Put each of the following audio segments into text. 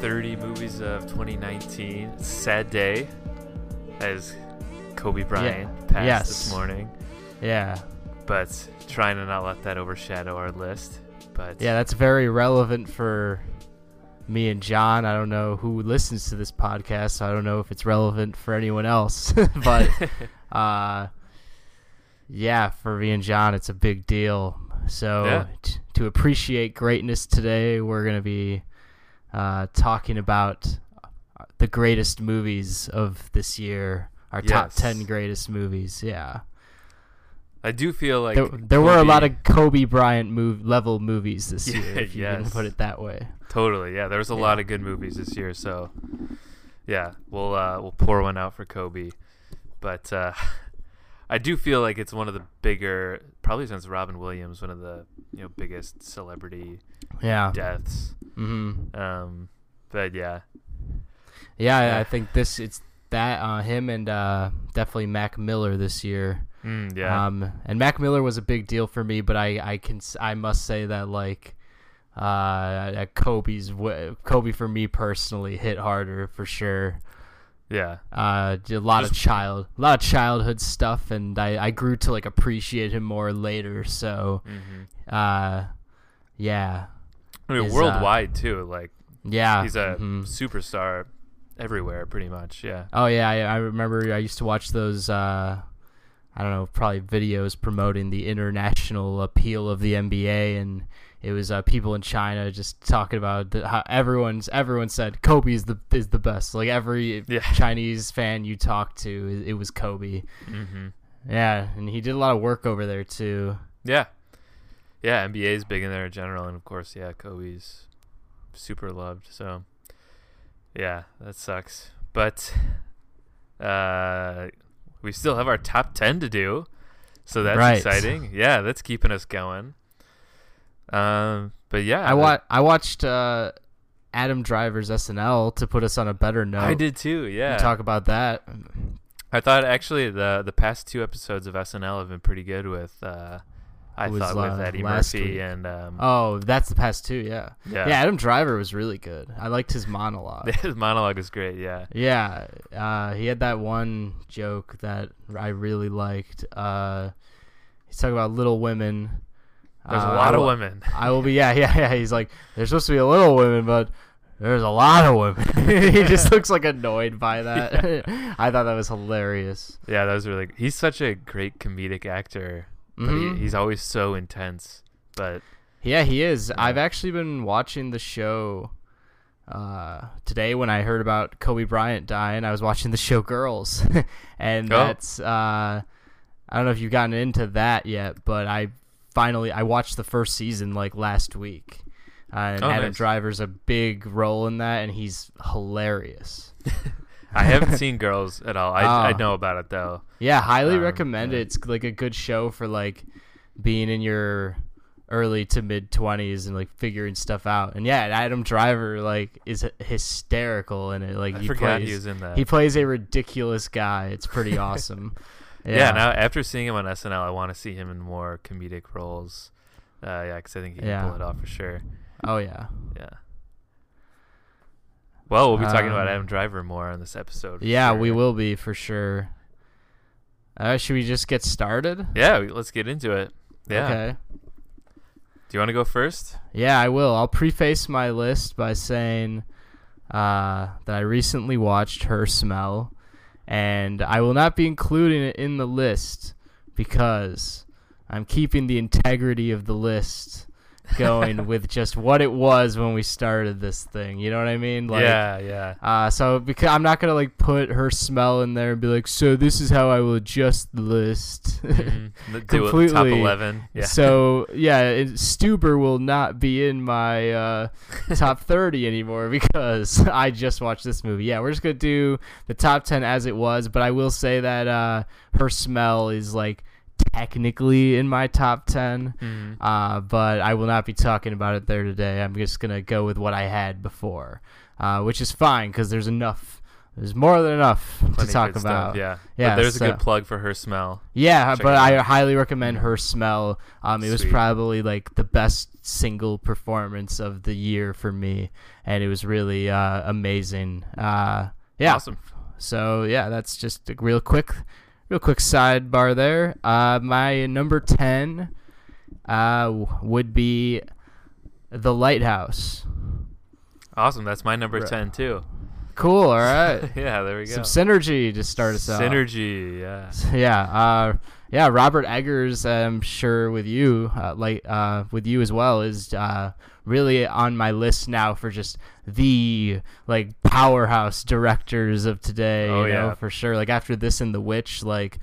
top 30 movies of 2019. Sad day as Kobe Bryant Yeah. passed Yes. this morning, Yeah. but trying to not let that overshadow our list. But Yeah, that's very relevant for me and John. I don't know who listens to this podcast, so I don't know if it's relevant for anyone else. but uh yeah, for me and John it's a big deal. So Yeah. t- to appreciate greatness today, we're going to be uh talking about the greatest movies of this year. Our top 10 greatest movies. Yeah. I do feel like there, there were a lot of Kobe Bryant move level movies this Yeah, year, if you can yes. put it that way. Totally, yeah. There was a Yeah. lot of good movies this year, so yeah, we'll uh, we'll pour one out for Kobe. But uh, I do feel like it's one of the bigger, probably since Robin Williams, one of the you know biggest celebrity Yeah. deaths. Hmm Um, but yeah, Yeah, Yeah. I think this it's that uh, him and uh, definitely Mac Miller this year. mm, yeah, Um, and Mac Miller was a big deal for me, but I I can I must say that like uh, Kobe's Kobe for me personally hit harder for sure. yeah, Uh, a lot of child, a lot of childhood stuff, and I, I grew to like appreciate him more later. So, hmm uh, yeah, I mean Is, uh, worldwide too. Like yeah. he's a mhm. superstar everywhere, pretty much. Yeah, Oh yeah, I, I remember I used to watch those. Uh, I don't know, probably videos promoting the international appeal of the NBA, and it was uh, people in China just talking about the, how everyone's everyone said Kobe is the is the best. Like every Yeah. Chinese fan you talk to, it, it was Kobe. hmm Yeah, and he did a lot of work over there too. yeah, yeah. NBA is big in there in general, and of course, yeah, Kobe's super loved. So yeah, that sucks. But uh, we still have our top ten to do, so that's Right. exciting. Yeah, that's keeping us going. Um, but yeah, I wa- I watched uh, Adam Driver's SNL to put us on a better note. I did too. Yeah, Talk about that. I thought actually the the past two episodes of SNL have been pretty good with. Uh, I was, thought uh, with Eddie Murphy week. and um, Oh, that's the past two. Yeah. yeah, Yeah, Adam Driver was really good. I liked his monologue. his monologue is great. Yeah, yeah, uh, he had that one joke that I really liked. Uh, he's talking about Little Women. there's Uh, a lot I of women. I will be. Yeah, yeah, yeah. He's like, there's supposed to be a little women, but there's a lot of women. he just looks like annoyed by that. I thought that was hilarious. Yeah, that was really. He's such a great comedic actor, but Mhm. he, he's always so intense. But Yeah, he is. Yeah. I've actually been watching the show uh, today when I heard about Kobe Bryant dying. I was watching the show Girls, and Oh. that's uh, I don't know if you've gotten into that yet, but I finally I watched the first season like last week. Uh, and Oh, Adam nice. Driver's a big role in that, and he's hilarious. I haven't seen Girls at all. I I Ah. know about it though. Yeah, highly Um, recommend yeah. it. It's like a good show for like being in your early to mid twenties and like figuring stuff out. And yeah, Adam Driver like is hysterical in it. Like I he forgot plays he was in that. he plays a ridiculous guy. It's pretty awesome. yeah. Now after seeing him on SNL, I want to see him in more comedic roles. Uh, yeah, because I think he can Yeah. pull it off for sure. oh yeah. Yeah. Well, we'll be talking about Um, Adam Driver more on this episode. Yeah, we will be for sure. Uh, should we just get started? Yeah, let's get into it. Yeah. Okay. Do you want to go first? Yeah, I will. I'll preface my list by saying uh, that I recently watched Her Smell, and I will not be including it in the list because I'm keeping the integrity of the list going with just what it was when we started this thing. You know what I mean? Like, yeah, yeah. Uh, so because I'm not gonna like put her smell in there and be like, so this is how I will adjust the list. Mhm. The- Do it top eleven. Yeah. So yeah, it, Stuber will not be in my uh, top 30 anymore because I just watched this movie. Yeah, we're just gonna do the top 10 as it was, but I will say that uh, her smell is like technically in my top 10. Mhm. Uh, but I will not be talking about it there today. I'm just gonna go with what I had before, uh, which is fine because there's enough. There's more than enough Plenty to talk about. Stuff, yeah. Yeah, But there's a good plug for her smell. Yeah, Check but I highly recommend her smell. Um, it was probably like the best single performance of the year for me, and it was really uh, amazing. Uh, yeah. Awesome. So yeah, that's just a real quick, real quick sidebar there. Uh, my number ten uh, would be The Lighthouse. Awesome. That's my number Right. 10 too. Cool. All right. yeah, there we go. Some synergy to start us out. Synergy, yeah. Yeah. Uh, yeah. Robert Eggers, I'm sure with you, uh, like uh, with you as well, is uh, really on my list now for just the like powerhouse directors of today. Oh, you know, yeah. for sure. Like after this and The Witch, like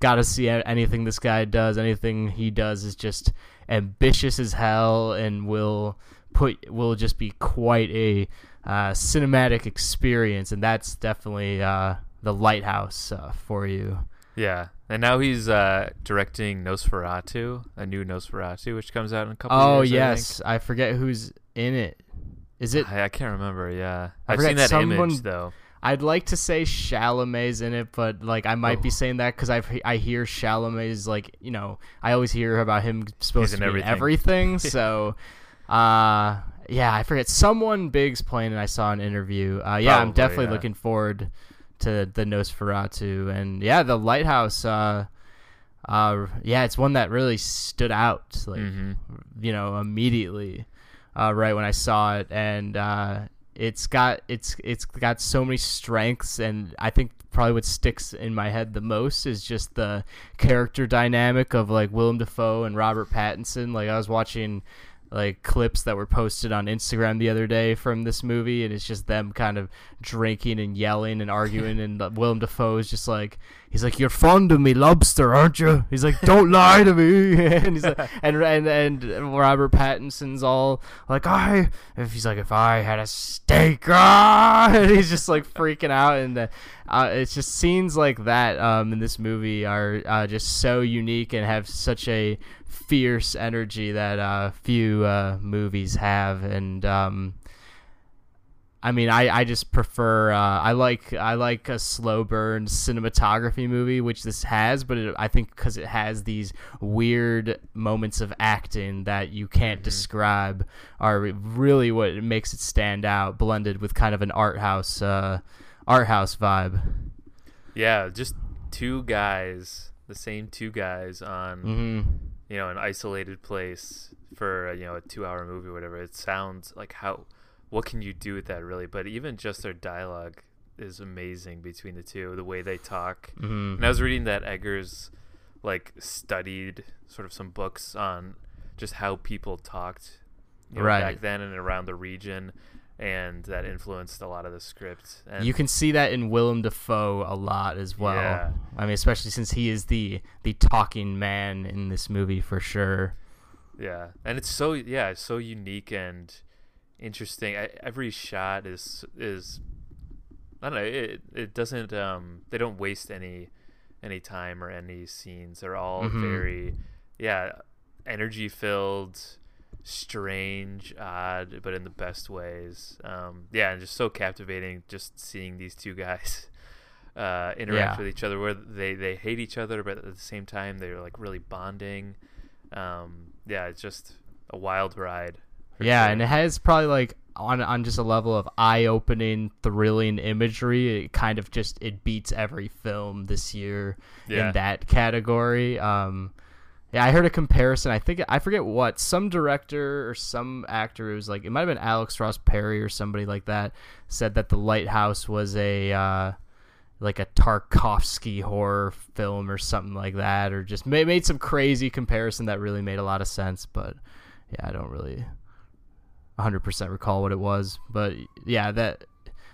gotta see anything this guy does. Anything he does is just ambitious as hell and will put will just be quite a uh, cinematic experience, and that's definitely uh, the lighthouse uh, for you. Yeah. And now he's uh, directing Nosferatu, a new Nosferatu, which comes out in a couple Oh years. I yes, I, forget who's in it. Is it? I, I can't remember, yeah. I I've seen that image, someone- though. I'd like to say Chalamet's in it, but like I might be Oh. saying that because I I hear Chalamet's like you know I always hear about him supposed to be in everything. everything. so, uh, yeah, I forget someone big's playing, and I saw an interview. Uh, yeah, I'm definitely yeah. looking forward to the Nosferatu, and yeah, the Lighthouse. Uh, uh, yeah, it's one that really stood out. Like hmm you know immediately uh, right when I saw it, and uh, it's got it's it's got so many strengths, and I think probably what sticks in my head the most is just the character dynamic of like Willem Dafoe and Robert Pattinson. Like I was watching like clips that were posted on Instagram the other day from this movie, and it's just them kind of drinking and yelling and arguing, and Willem Dafoe is just like he's like, "You're fond of me, lobster, aren't you?" He's like, "Don't lie to me," and he's like, and and and Robert Pattinson's all like, "I," if he's like, "If I had a steak," ah, and he's just like freaking out, and uh, uh, it's just scenes like that um, in this movie are uh, just so unique and have such a fierce energy that uh, few uh, movies have, and um, I mean, I, I just prefer uh, I like I like a slow burn cinematography movie, which this has, but it, I think because it has these weird moments of acting that you can't describe are really what makes it stand out, blended with kind of an art house uh, art house vibe. Yeah, just two guys, the same two guys on, hmm you know, an isolated place for, you know, a two hour movie or whatever. It sounds like how, what can you do with that really? But even just their dialogue is amazing between the two, the way they talk. hmm And I was reading that Eggers, like, studied sort of some books on just how people talked you know, Right. back then and around the region. And that influenced a lot of the script. And You can see that in Willem Dafoe a lot as well. Yeah. I mean, especially since he is the the talking man in this movie for sure. Yeah, and it's so yeah, it's so unique and interesting. I, every shot is is I don't know. It it doesn't um they don't waste any any time or any scenes. They're all Mhm. very yeah energy filled, strange, odd, but in the best ways. Um, yeah, and just so captivating. Just seeing these two guys. Uh, interact Yeah. with each other where they, they hate each other but at the same time they're like really bonding um, yeah, it's just a wild ride. Yeah, sure. and it has probably like on on just a level of eye-opening, thrilling imagery. It kind of just it beats every film this year Yeah. in that category. Um, yeah, I heard a comparison. I think I forget what some director or some actor. It was like it might have been Alex Ross Perry or somebody like that said that The Lighthouse was a uh, like a Tarkovsky horror film or something like that, or just made, made some crazy comparison that really made a lot of sense. But yeah, I don't really 100% recall what it was. But yeah, that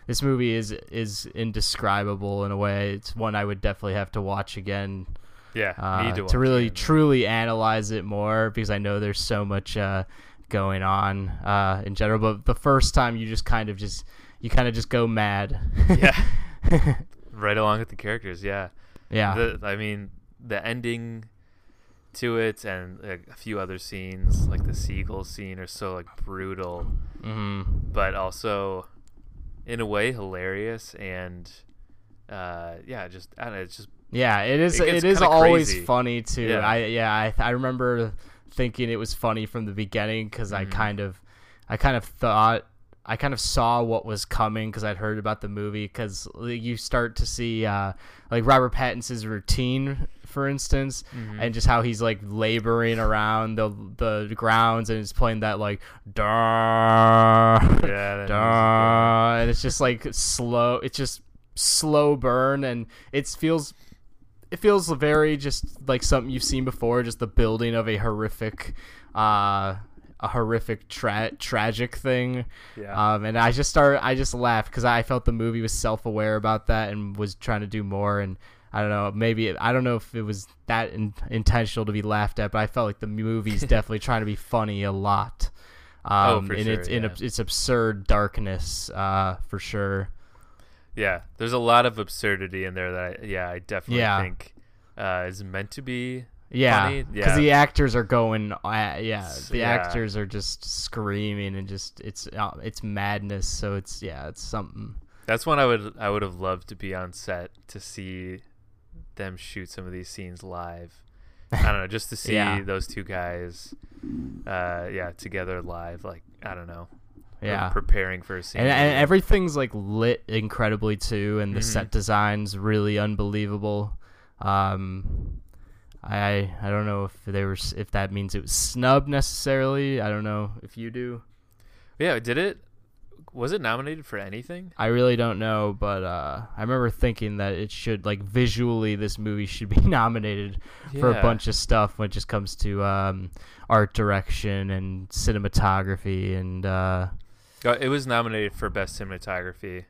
this movie is is indescribable in a way. It's one I would definitely have to watch again yeah, uh, to, to, really truly analyze it more because I know there's so much uh, going on uh, in general. But the first time you just kind of just you kind of just go mad. Yeah. right along with the characters. Yeah, yeah. The, I mean, the ending to it and like, a few other scenes, like the seagull scene, are so like brutal, hmm but also in a way hilarious and uh, yeah, just I don't know, it's just Yeah, it is. It It, is always crazy. funny too. Yeah. I yeah, I I remember thinking it was funny from the beginning because I Mhm. kind of, I kind of thought, I kind of saw what was coming because I'd heard about the movie. Because you start to see, uh, like Robert Pattinson's routine, for instance, Mhm. and just how he's like laboring around the the grounds and he's playing that like da yeah, that music, yeah. da, and it's just like slow. It's just slow burn, and it feels it feels very just like something you've seen before. Just the building of a horrific, uh, a horrific tra- tragic thing. yeah. Um, and I just started, I just laughed because I felt the movie was self aware about that and was trying to do more. And I don't know, maybe it, I don't know if it was that in, intentional to be laughed at, but I felt like the movie's definitely trying to be funny a lot. Um, Oh, for in its sure, in yeah. its absurd darkness, uh, for sure. Yeah, there's a lot of absurdity in there that I, yeah, I definitely Yeah. think uh, is meant to be. Yeah, Funny, because yeah. the actors are going, uh, yeah, the yeah. actors are just screaming and just it's uh, it's madness. So it's yeah, it's something. That's one I would I would have loved to be on set to see them shoot some of these scenes live. I don't know, just to see Yeah. those two guys, uh, yeah, together live. Like I don't know, Yeah, preparing for a scene. and, and everything's like lit incredibly too and the Mhm. set design's really unbelievable um i i don't know if they were if that means it was snubbed necessarily i don't know if you do yeah, did it? Was it nominated for anything? i really don't know but uh i remember thinking that it should like visually this movie should be nominated for a bunch of stuff when it just comes to um art direction and cinematography and uh Uh, It was nominated for best cinematography.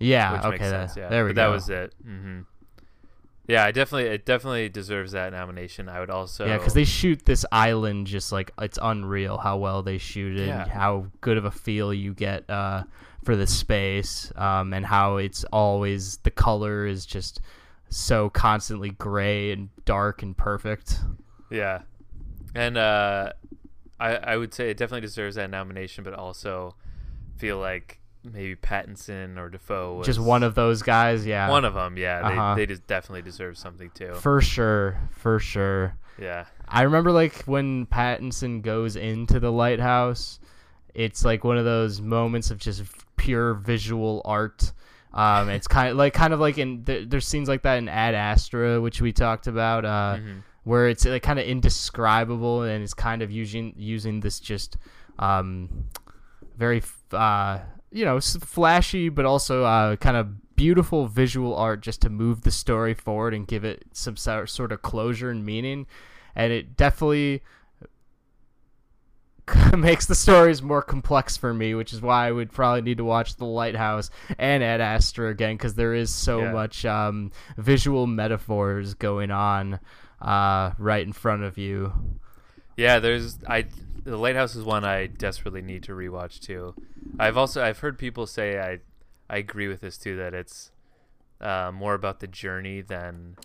yeah okay sense. Yeah, there we but go that was it. hmm Yeah, I definitely it definitely deserves that nomination. I would also Yeah, because they shoot this island just like it's unreal how well they shoot it, and Yeah. how good of a feel you get uh, for the space, um, and how it's always the color is just so constantly gray and dark and perfect. Yeah, and uh, I I would say it definitely deserves that nomination, but also feel like maybe Pattinson or Dafoe was Just one of those guys, yeah, one of them. Yeah, Uh-huh. they they just definitely deserve something too. for sure, for sure. yeah, I remember like when Pattinson goes into the lighthouse, it's like one of those moments of just pure visual art. Um, it's kind of like kind of like in th- there's scenes like that in Ad Astra, which we talked about, uh, Mhm. where it's like kind of indescribable and it's kind of using using this just um, very uh, you know flashy but also uh, kind of beautiful visual art just to move the story forward and give it some sort of closure and meaning and it definitely makes the stories more complex for me which is why i would probably need to watch the lighthouse and ad astra again because there is so Yeah. much um, visual metaphors going on uh, right in front of you yeah. There's I the Lighthouse is one I desperately need to rewatch too. I've also I've heard people say I I agree with this too that it's uh, more about the journey than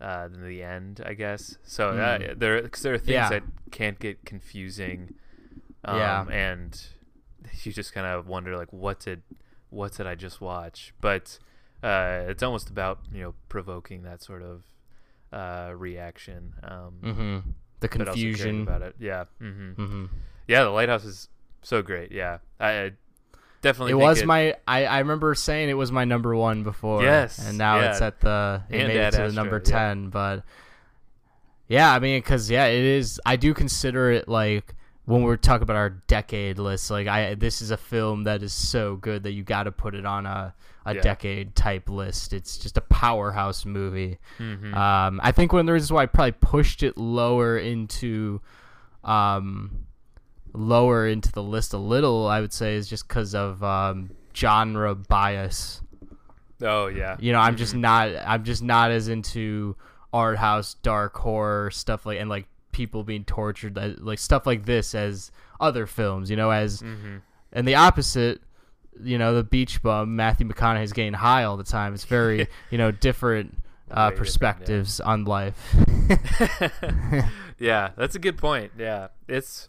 uh, than the end, I guess. So uh, Mm. there because there are things Yeah. that can't get confusing. Um, Yeah. and you just kind of wonder like what did what did I just watch? But uh, it's almost about you know provoking that sort of uh, reaction. Um, mm-hmm. The but also caring confusion about it. Yeah. hmm mm-hmm. Yeah, the lighthouse is so great. Yeah, I, I definitely. it think was my I, I remember saying it was my number one before Yes, and now yeah. it's at the it And made it Ad to the Astra, number yeah. 10 but yeah i mean because yeah it is i do consider it like when we're talking about our decade list like i this is a film that is so good that you got to put it on a, a Yeah. decade type list it's just a powerhouse movie Mhm. um, I think one of the reasons why I probably pushed it lower into, um, lower into the list a little, I would say, is just because of um, genre bias. oh yeah. You know, I'm just Mhm. not, I'm just not as into art house, dark horror stuff like, and like people being tortured, uh, like stuff like this as other films. You know, as Mhm. and the opposite. You know, the beach bum Matthew McConaughey's getting high all the time. It's very, you know, different uh, Way different, yeah. perspectives on life. yeah, that's a good point. Yeah, it's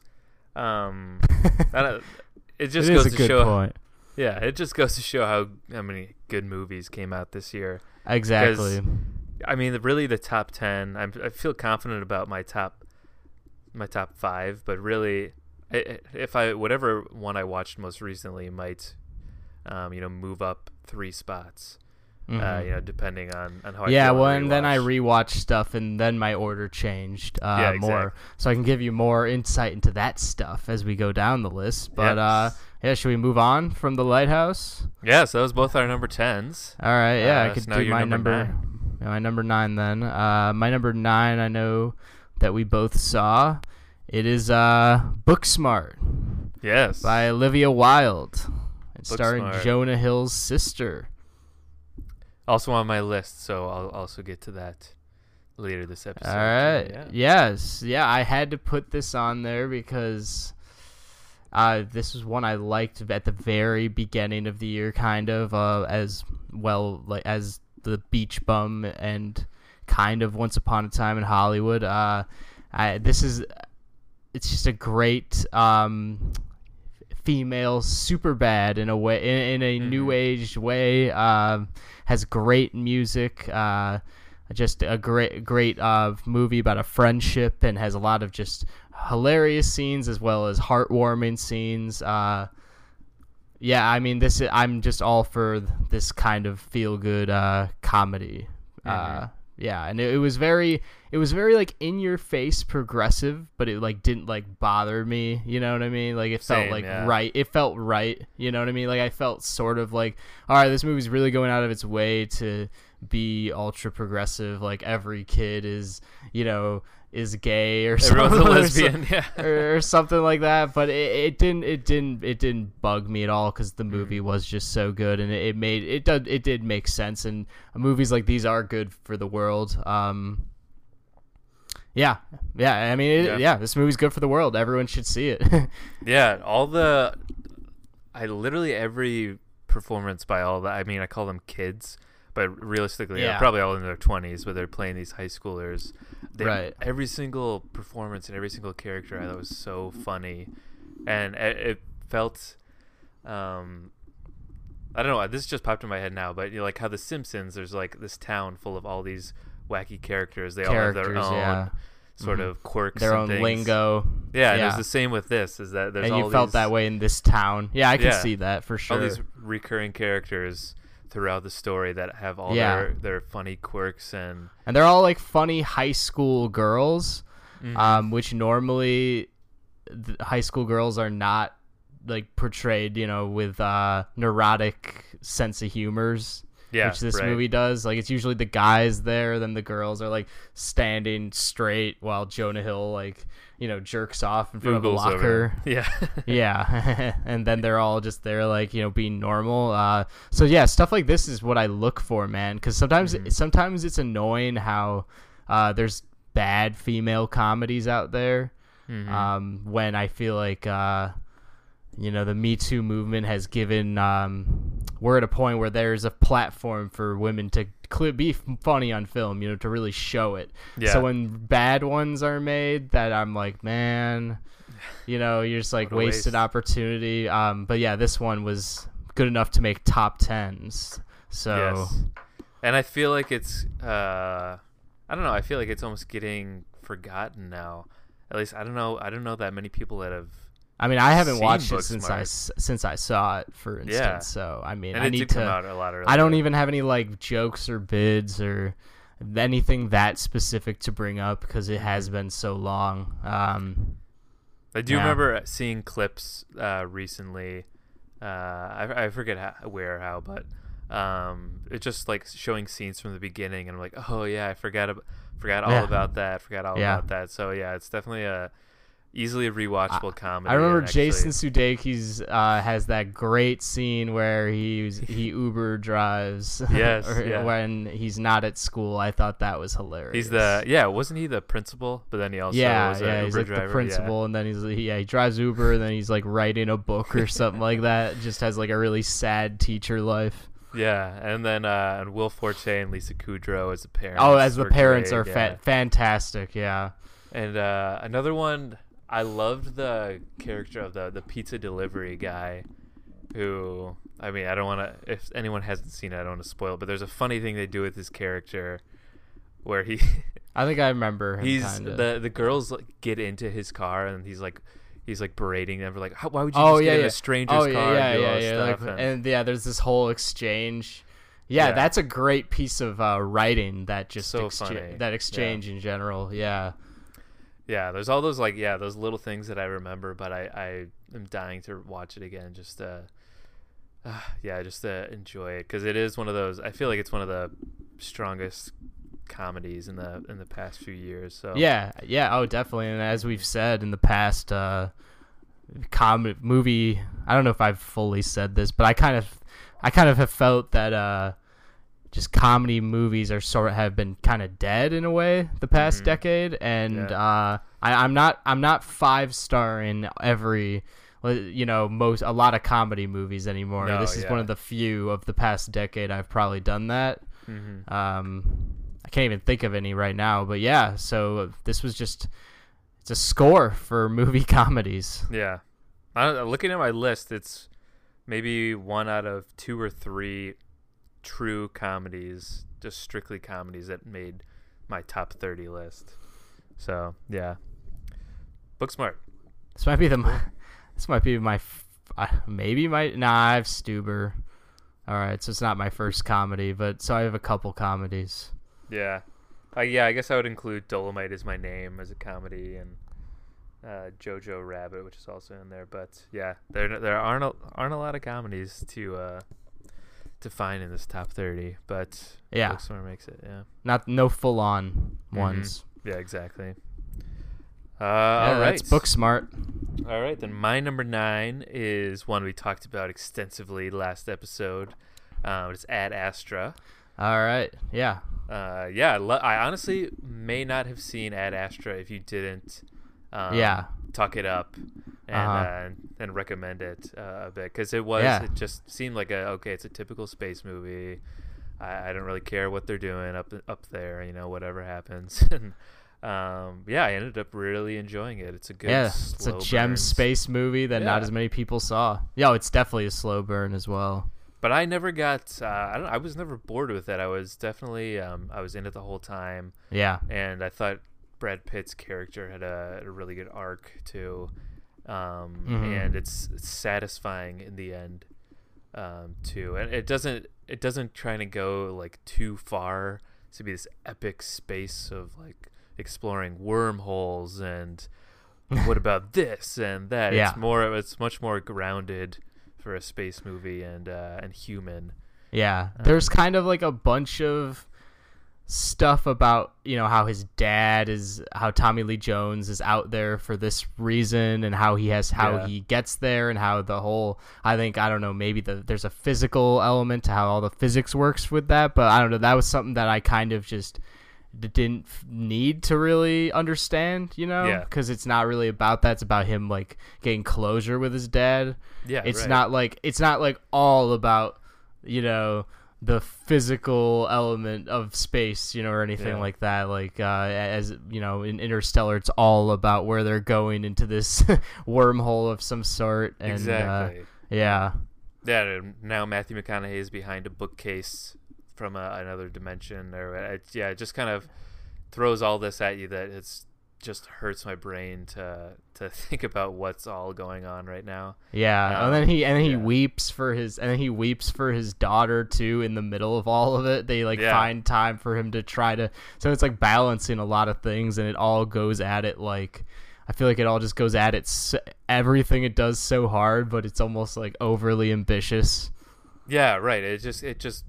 um, I don't, it just it goes is a to good show. point. Yeah, it just goes to show how how many good movies came out this year. Exactly. I mean, the, really, the top ten. I'm, I feel confident about my top my top five, but really, if I whatever one I watched most recently might, um, you know, move up three spots. Uh, Mhm. you know, depending on on how I yeah, well, and then I rewatch. rewatched stuff, and then my order changed uh, Yeah, more, so I can give you more insight into that stuff as we go down the list. But uh, yeah, should we move on from the lighthouse? yeah, so those both are number tens. All right, yeah, Uh, I could so do my number number, my number nine then. Uh, my number nine, I know that we both saw. It is uh, Booksmart Yes. by Olivia Wilde, and starring. Jonah Hill's sister. Also on my list, so I'll also get to that later this episode. All right. Yeah. Yes. Yeah, I had to put this on there because uh, this was one I liked at the very beginning of the year, kind of uh, as well like as the Beach Bum and kind of Once Upon a Time in Hollywood. Uh, I, this is it's just a great um, female Superbad in a way in, in a new Mhm. age way um, has great music uh, just a great great uh, movie about a friendship and has a lot of just hilarious scenes as well as heartwarming scenes uh, yeah i mean this is, i'm just all for this kind of feel good uh, comedy uh, Mhm. Yeah and it, it was very it was very like in your face progressive but it like didn't like bother me you know what i mean like it felt like yeah. right it felt right you know what i mean like i felt sort of like all right this movie's really going out of its way to be ultra progressive like every kid is you know is gay or Everyone's a something or lesbian. Yeah. or, or something like that. But it, it didn't it didn't it didn't bug me at all because the movie was just so good and it, it made it did it did make sense and movies like these are good for the world. Um, yeah, yeah. I mean, it, Yeah. yeah. this movie's good for the world. Everyone should see it. Yeah, all the I literally every performance by all the I mean I call them kids, but realistically Yeah. they're probably all in their 20s, but they're playing these high schoolers. They, Right. Every single performance and every single character I thought was so funny, and it, it felt, um, I don't know. This just popped in my head now, but you know, like how the Simpsons, there's like this town full of all these wacky characters. They all have their own yeah. sort Mhm. of quirks, Their own things. lingo. Yeah, and Yeah. it's the same with this. Is that there's and all you felt these- that way in this town. Yeah, I can Yeah. see that for sure. all these recurring characters throughout the story that have all Yeah. their their funny quirks and and they're all like funny high school girls. Mhm. um, which normally high school girls are not like portrayed, you know, with uh, neurotic sense of humors, yeah, which this right. movie does. Like it's usually the guys there, then the girls are like standing straight while Jonah Hill like you know jerks off in front of a Google's locker. Yeah, yeah and then they're all just there like you know being normal uh so yeah stuff like this is what i look for man because sometimes Mhm. sometimes it's annoying how uh there's bad female comedies out there Mhm. um when i feel like uh you know the me too movement has given um we're at a point where there's a platform for women to be funny on film you know to really show it yeah. so when bad ones are made, that I'm like, man, you know, you're just like wasted waste. opportunity. Um, but yeah, this one was good enough to make top tens. So yes, and I feel like it's uh, I don't know. I feel like it's almost getting forgotten now. At least I don't know. I don't know that many people that have. I mean, I haven't watched it since I since I saw it, for instance. Yeah. So I mean, And I it need did to. come out a lot earlier. I don't even have any like jokes or bids or anything that specific to bring up because it has been so long. Um, I do Yeah. remember seeing clips uh, recently. Uh, I, I forget how, where or how, but um, it's just like showing scenes from the beginning, and I'm like, oh yeah, I forgot ab- forgot all Yeah. about that, forgot all Yeah. about that. So yeah, it's definitely a easily rewatchable comedy. I remember actually- Jason Sudeikis uh, has that great scene where he's he Uber drives. Yes, yeah. when he's not at school. I thought that was hilarious. He's the yeah, wasn't he the principal? But then he also yeah, was a yeah. Uber He's like driver. the yeah. principal, and then he's yeah he drives Uber, and then he's like writing a book or something like that. Just has like a really sad teacher life. Yeah, and then uh, and Will Forte and Lisa Kudrow as the parents. Oh, as the parents great, are yeah. fantastic. Yeah. And uh, another one, I loved the character of the the pizza delivery guy, who I mean I don't want to if anyone hasn't seen it I don't want to spoil it, but there's a funny thing they do with his character where he I think I remember him. he's kinda. the the girls like, get into his car and he's like he's like berating them for like why would you Oh, just yeah, get in yeah. a stranger's oh car yeah, and yeah, yeah, yeah. stuff Like, and, and yeah, there's this whole exchange. Yeah, Yeah. that's a great piece of uh, writing. That just So excha- funny. that exchange in general. Yeah, yeah there's all those like yeah those little things that I remember but I I am dying to watch it again just uh uh, yeah just to enjoy it because it is one of those I feel like it's one of the strongest comedies in the in the past few years so yeah, yeah. Oh, definitely. And as we've said in the past, uh, com movie. I don't know if I've fully said this, but I kind of, I kind of have felt that uh, just comedy movies are sort of have been kind of dead in a way the past Mhm. decade, and Yeah. uh, I, I'm not, I'm not five star in every. You know, most a lot of comedy movies anymore. No, this is one of the few of the past decade I've probably done that. hmm Um, I can't even think of any right now, but yeah. So this was just it's a score for movie comedies. Yeah. I don't, looking at my list, it's maybe one out of two or three true comedies, just strictly comedies that made my top 30 list. So, yeah. Booksmart. This might be the this might be my uh, maybe my nah. I have Stuber. All right, so it's not my first comedy, but so I have a couple comedies. Yeah. Uh, yeah, I guess I would include Dolemite Is My Name as a comedy and uh, Jojo Rabbit, which is also in there. But yeah, there there aren't a, aren't a lot of comedies to uh, to find in this top 30, but Yeah, Booksmart makes it. Yeah. not no full on Mhm. ones. Yeah, exactly. Uh, Yeah, all right. that's Booksmart. All right, then my number nine is one we talked about extensively last episode. Um, it's Ad Astra. All right, yeah, Uh, yeah, I honestly may not have seen Ad Astra if you didn't. Um, Yeah. Talk it up and Uh-huh. uh, and recommend it uh, a bit because it was Yeah. it just seemed like a okay it's a typical space movie. I, I don't really care what they're doing up up there, you know, whatever happens. and um, yeah, I ended up really enjoying it. It's a good yeah. It's a gem burn. space movie that not as many people saw. Yeah, it's definitely a slow burn as well. But I never got. Uh, I don't. I was never bored with it. I was definitely. Um, I was in it the whole time, Yeah, and I thought Brad Pitt's character had a, a really good arc too, um, Mhm. and it's, it's satisfying in the end, um, too. And it doesn't. It doesn't try to go like too far to be this epic space of like exploring wormholes and what about this and that. Yeah. It's more. It's much more grounded for a space movie and uh, and human. Yeah, Um, there's kind of like a bunch of stuff about you know how his dad is how Tommy Lee Jones is out there for this reason and how he has how Yeah. he gets there and how the whole I think I don't know maybe the there's a physical element to how all the physics works with that but I don't know that was something that I kind of just didn't need to really understand you know Yeah. because it's not really about that it's about him like getting closure with his dad Yeah, it's right. not like it's not like all about you know the physical element of space you know or anything Yeah. like that like uh as you know in interstellar it's all about where they're going into this wormhole of some sort and exactly. uh, yeah Yeah, now Matthew McConaughey is behind a bookcase from uh, another dimension, or uh, yeah, it just kind of throws all this at you that it's just hurts my brain to to think about what's all going on right now. yeah Um, and then he and then he yeah. weeps for his and then he weeps for his daughter too in the middle of all of it they like Yeah. find time for him to try to so it's like balancing a lot of things and it all goes at it like I feel like it all just goes at it s everything it does so hard but it's almost like overly ambitious Yeah, right. It just it just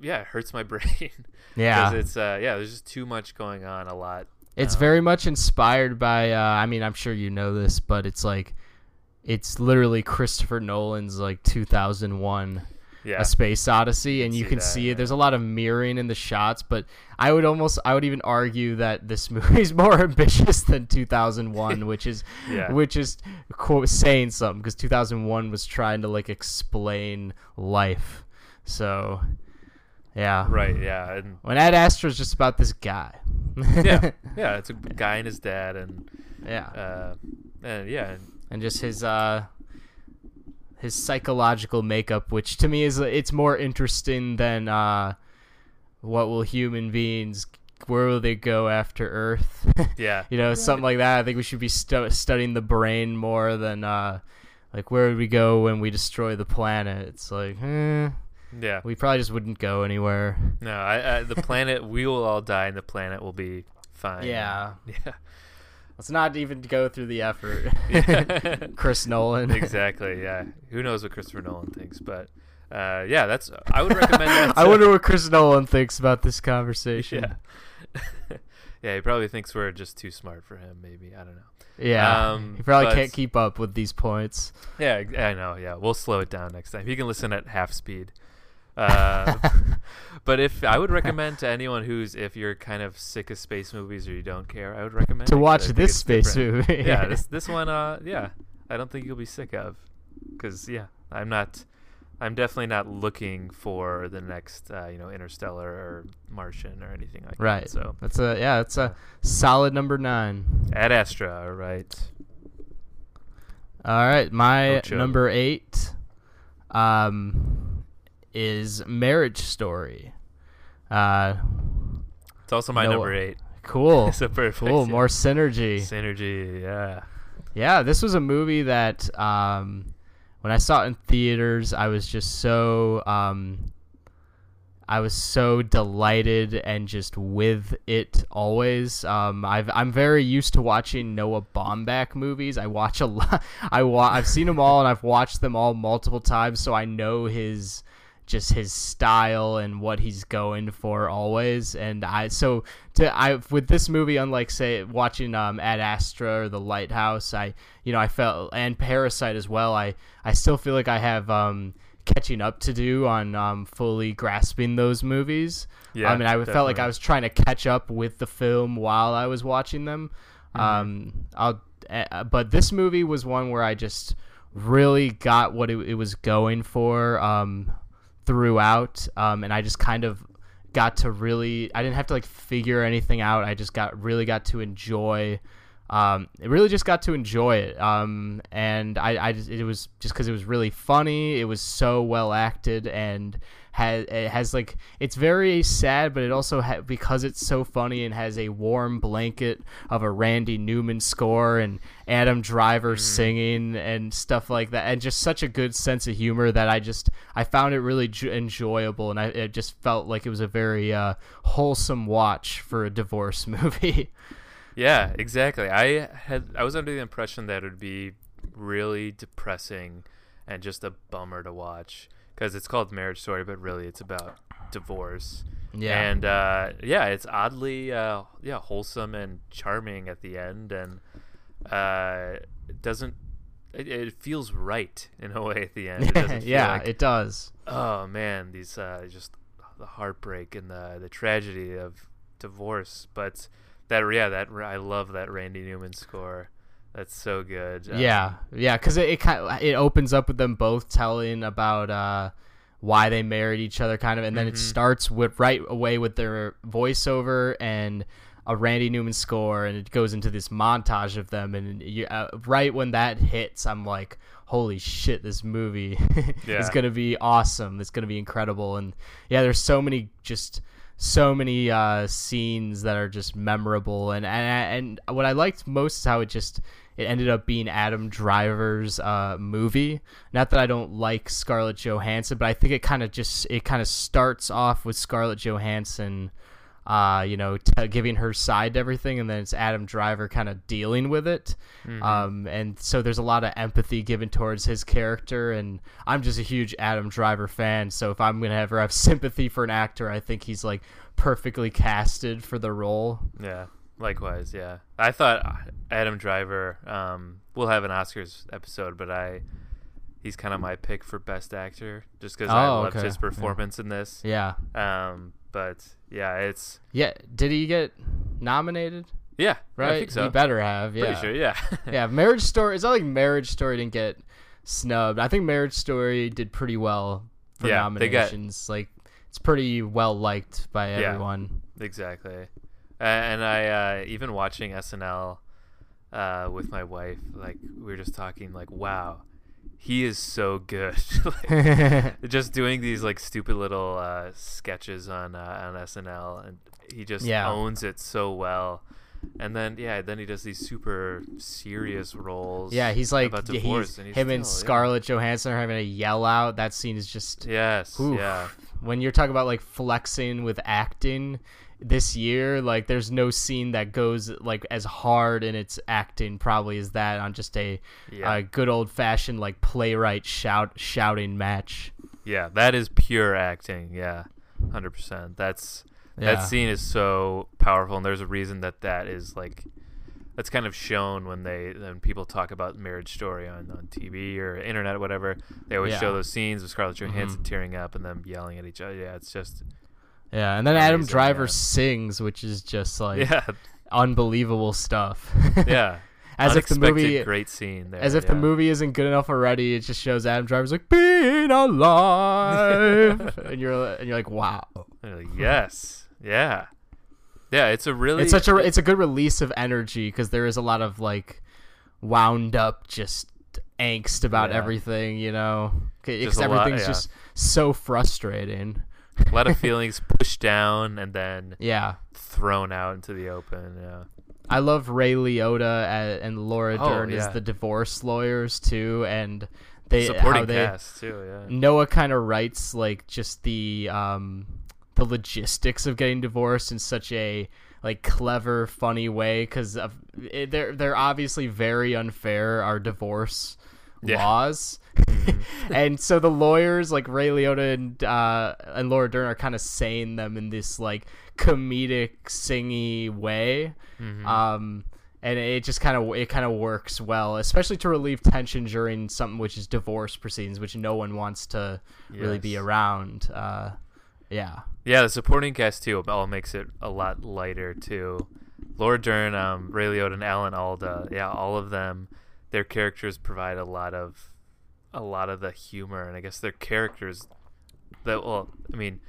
yeah, it hurts my brain. yeah it's uh yeah, there's just too much going on a lot. It's Um, very much inspired by. Uh, I mean, I'm sure you know this, but it's like, it's literally Christopher Nolan's like 2001, Yeah. A Space Odyssey, and you see can that, see yeah. it. There's a lot of mirroring in the shots, but I would almost, I would even argue that this movie is more ambitious than 2001, which is, Yeah. which is quote saying something because 2001 was trying to like explain life. So, yeah, Right, yeah. And When Ad Astra is just about this guy. yeah. Yeah, it's a guy and his dad and yeah. uh and yeah, and and just his uh his psychological makeup which to me is it's more interesting than uh what will human beings where will they go after Earth? Yeah. you know, something like that. I think we should be stu- studying the brain more than uh, like where would we go when we destroy the planet? It's like, eh, Yeah. we probably just wouldn't go anywhere. No, I, I the planet we will all die and the planet will be fine. Yeah. Yeah. Let's not even go through the effort. Yeah. Chris Nolan. exactly. Yeah. Who knows what Christopher Nolan thinks, but uh, yeah, that's I would recommend that. I wonder what Chris Nolan thinks about this conversation. Yeah. yeah, he probably thinks we're just too smart for him. Maybe I don't know. Yeah. Um, he probably but- can't keep up with these points. Yeah, I know. Yeah, we'll slow it down next time. He can listen at half speed. Uh, but if I would recommend to anyone who's if you're kind of sick of space movies or you don't care, I would recommend to it 'cause I watch this space different. movie. yeah, this this one. Uh, yeah, I don't think you'll be sick of, because yeah, I'm not. I'm definitely not looking for the next, uh, you know, Interstellar or Martian or anything like right. that. So that's a yeah, that's a solid number nine. Ad Astra, all right. All right, my Ocho. number eight, um, is Marriage Story. Uh, It's also my Noah. number eight. cool, so perfect. cool, yeah. more synergy. synergy. Yeah. Yeah, this was a movie that um, when I saw it in theaters, I was just so um, I was so delighted and just with it always. Um, I've I'm very used to watching Noah Baumbach movies. I watch a lot. I wa- I've seen them all and I've watched them all multiple times, so I know his just his style and what he's going for always. And I so to I with this movie, unlike say watching um Ad Astra or The Lighthouse, I you know I felt and Parasite as well. I I still feel like I have um catching up to do on um fully grasping those movies. Yeah. I mean, I felt like I was trying to catch up with the film while I was watching them. Mm-hmm. Um, I'll, uh, but this movie was one where I just really got what it, it was going for um, throughout, um, and I just kind of got to really. I didn't have to like figure anything out. I just got really got to enjoy. Um, it really just got to enjoy it. Um, and I, I just, it was just because it was really funny. It was so well acted and has it has like it's very sad, but it also ha- because it's so funny and has a warm blanket of a Randy Newman score and Adam Driver singing and stuff like that, and just such a good sense of humor that I just I found it really ju- enjoyable, and I it just felt like it was a very uh, wholesome watch for a divorce movie. Yeah, exactly. I had I was under the impression that it would be really depressing and just a bummer to watch because it's called Marriage Story, but really it's about divorce. yeah, And uh, yeah, it's oddly uh, yeah wholesome and charming at the end, and uh, it doesn't. It, it feels right in a way at the end. It yeah, like, it does. oh man, these uh, just the heartbreak and the the tragedy of divorce. But that yeah, that I love that Randy Newman score. That's so good. Um, yeah, yeah, because it it, kind it opens up with them both telling about uh, why they married each other, kind of, and then it Mhm. starts with right away with their voiceover and a Randy Newman score, and it goes into this montage of them, and you, uh, right when that hits, I'm like, holy shit, this movie is gonna be awesome. It's gonna be incredible, and yeah, there's so many just so many uh, scenes that are just memorable, and, and and what I liked most is how it just it ended up being Adam Driver's uh, movie. Not that I don't like Scarlett Johansson, but I think it kind of just it kind of starts off with Scarlett Johansson, uh, you know, t- giving her side to everything, and then it's Adam Driver kind of dealing with it. Mhm. Um, and so there's a lot of empathy given towards his character, and I'm just a huge Adam Driver fan. So if I'm gonna ever have sympathy for an actor, I think he's like perfectly casted for the role. Yeah, likewise. Yeah, I thought Adam Driver. Um, we'll have an Oscars episode, but I, he's kind of my pick for best actor, just because I Oh, loved okay. his Yeah. performance in this. Yeah, Um, but yeah, it's yeah. Did he get nominated? yeah, Right, I think so. he better have. Yeah, Pretty sure. Yeah. yeah. Marriage Story. It's not like Marriage Story didn't get snubbed. I think Marriage Story did pretty well for Yeah, they got- nominations. like it's pretty well liked by Yeah. everyone. Exactly. Uh, and I uh, even watching SNL uh, with my wife, like we were just talking, like, wow, he is so good. like, just doing these like stupid little uh, sketches on uh, on SNL, and he just Yeah. owns it so well. And then yeah, then he does these super serious roles. Yeah, he's like about divorce, he's, and he's him and still- yeah. Scarlett Johansson are having a yell out. That scene is just Yes, Oof. yeah, when you're talking about like flexing with acting this year like there's no scene that goes like as hard in its acting probably as that on just a yeah, uh, good old fashioned like playwright shout shouting match yeah. That is pure acting. Yeah, hundred percent. That's yeah that scene is so powerful, and there's a reason that that is like that's kind of shown when they when people talk about Marriage Story on, on TV or internet or whatever. They always Yeah. show those scenes with Scarlett Johansson Mhm. tearing up and them yelling at each other. Yeah, it's just yeah and then adam Amazing, driver yeah. sings which is just like yeah, unbelievable stuff yeah. as if the movie great scene there. as if the movie isn't good enough already it just shows adam driver's like being alive and you're and you're like wow like, yes, yeah, yeah. It's a really it's such a it's a good release of energy because there is a lot of like wound up just angst about Yeah. everything you know because Just a lot, everything's yeah. just so frustrating a lot of feelings pushed down and then yeah thrown out into the open. Yeah, i love ray liotta a- and laura Oh, dern as the divorce lawyers too and they supporting they cast too. Yeah, Noah kind of writes like just the um the logistics of getting divorced in such a like clever, funny way because they're they're obviously very unfair our divorce Yeah. laws. and so the lawyers like Ray Liotta and uh, and Laura Dern are kind of saying them in this like comedic, singy way. Mhm. Um, and it just kind of it kind of works well, especially to relieve tension during something which is divorce proceedings, which no one wants to really be around. Uh, yeah, Yeah, the supporting cast too all makes it a lot lighter too. Laura Dern, um, Ray Liotta, and Alan Alda, yeah, all of them, their characters provide a lot of, a lot of the humor, and I guess their characters, that well, I mean,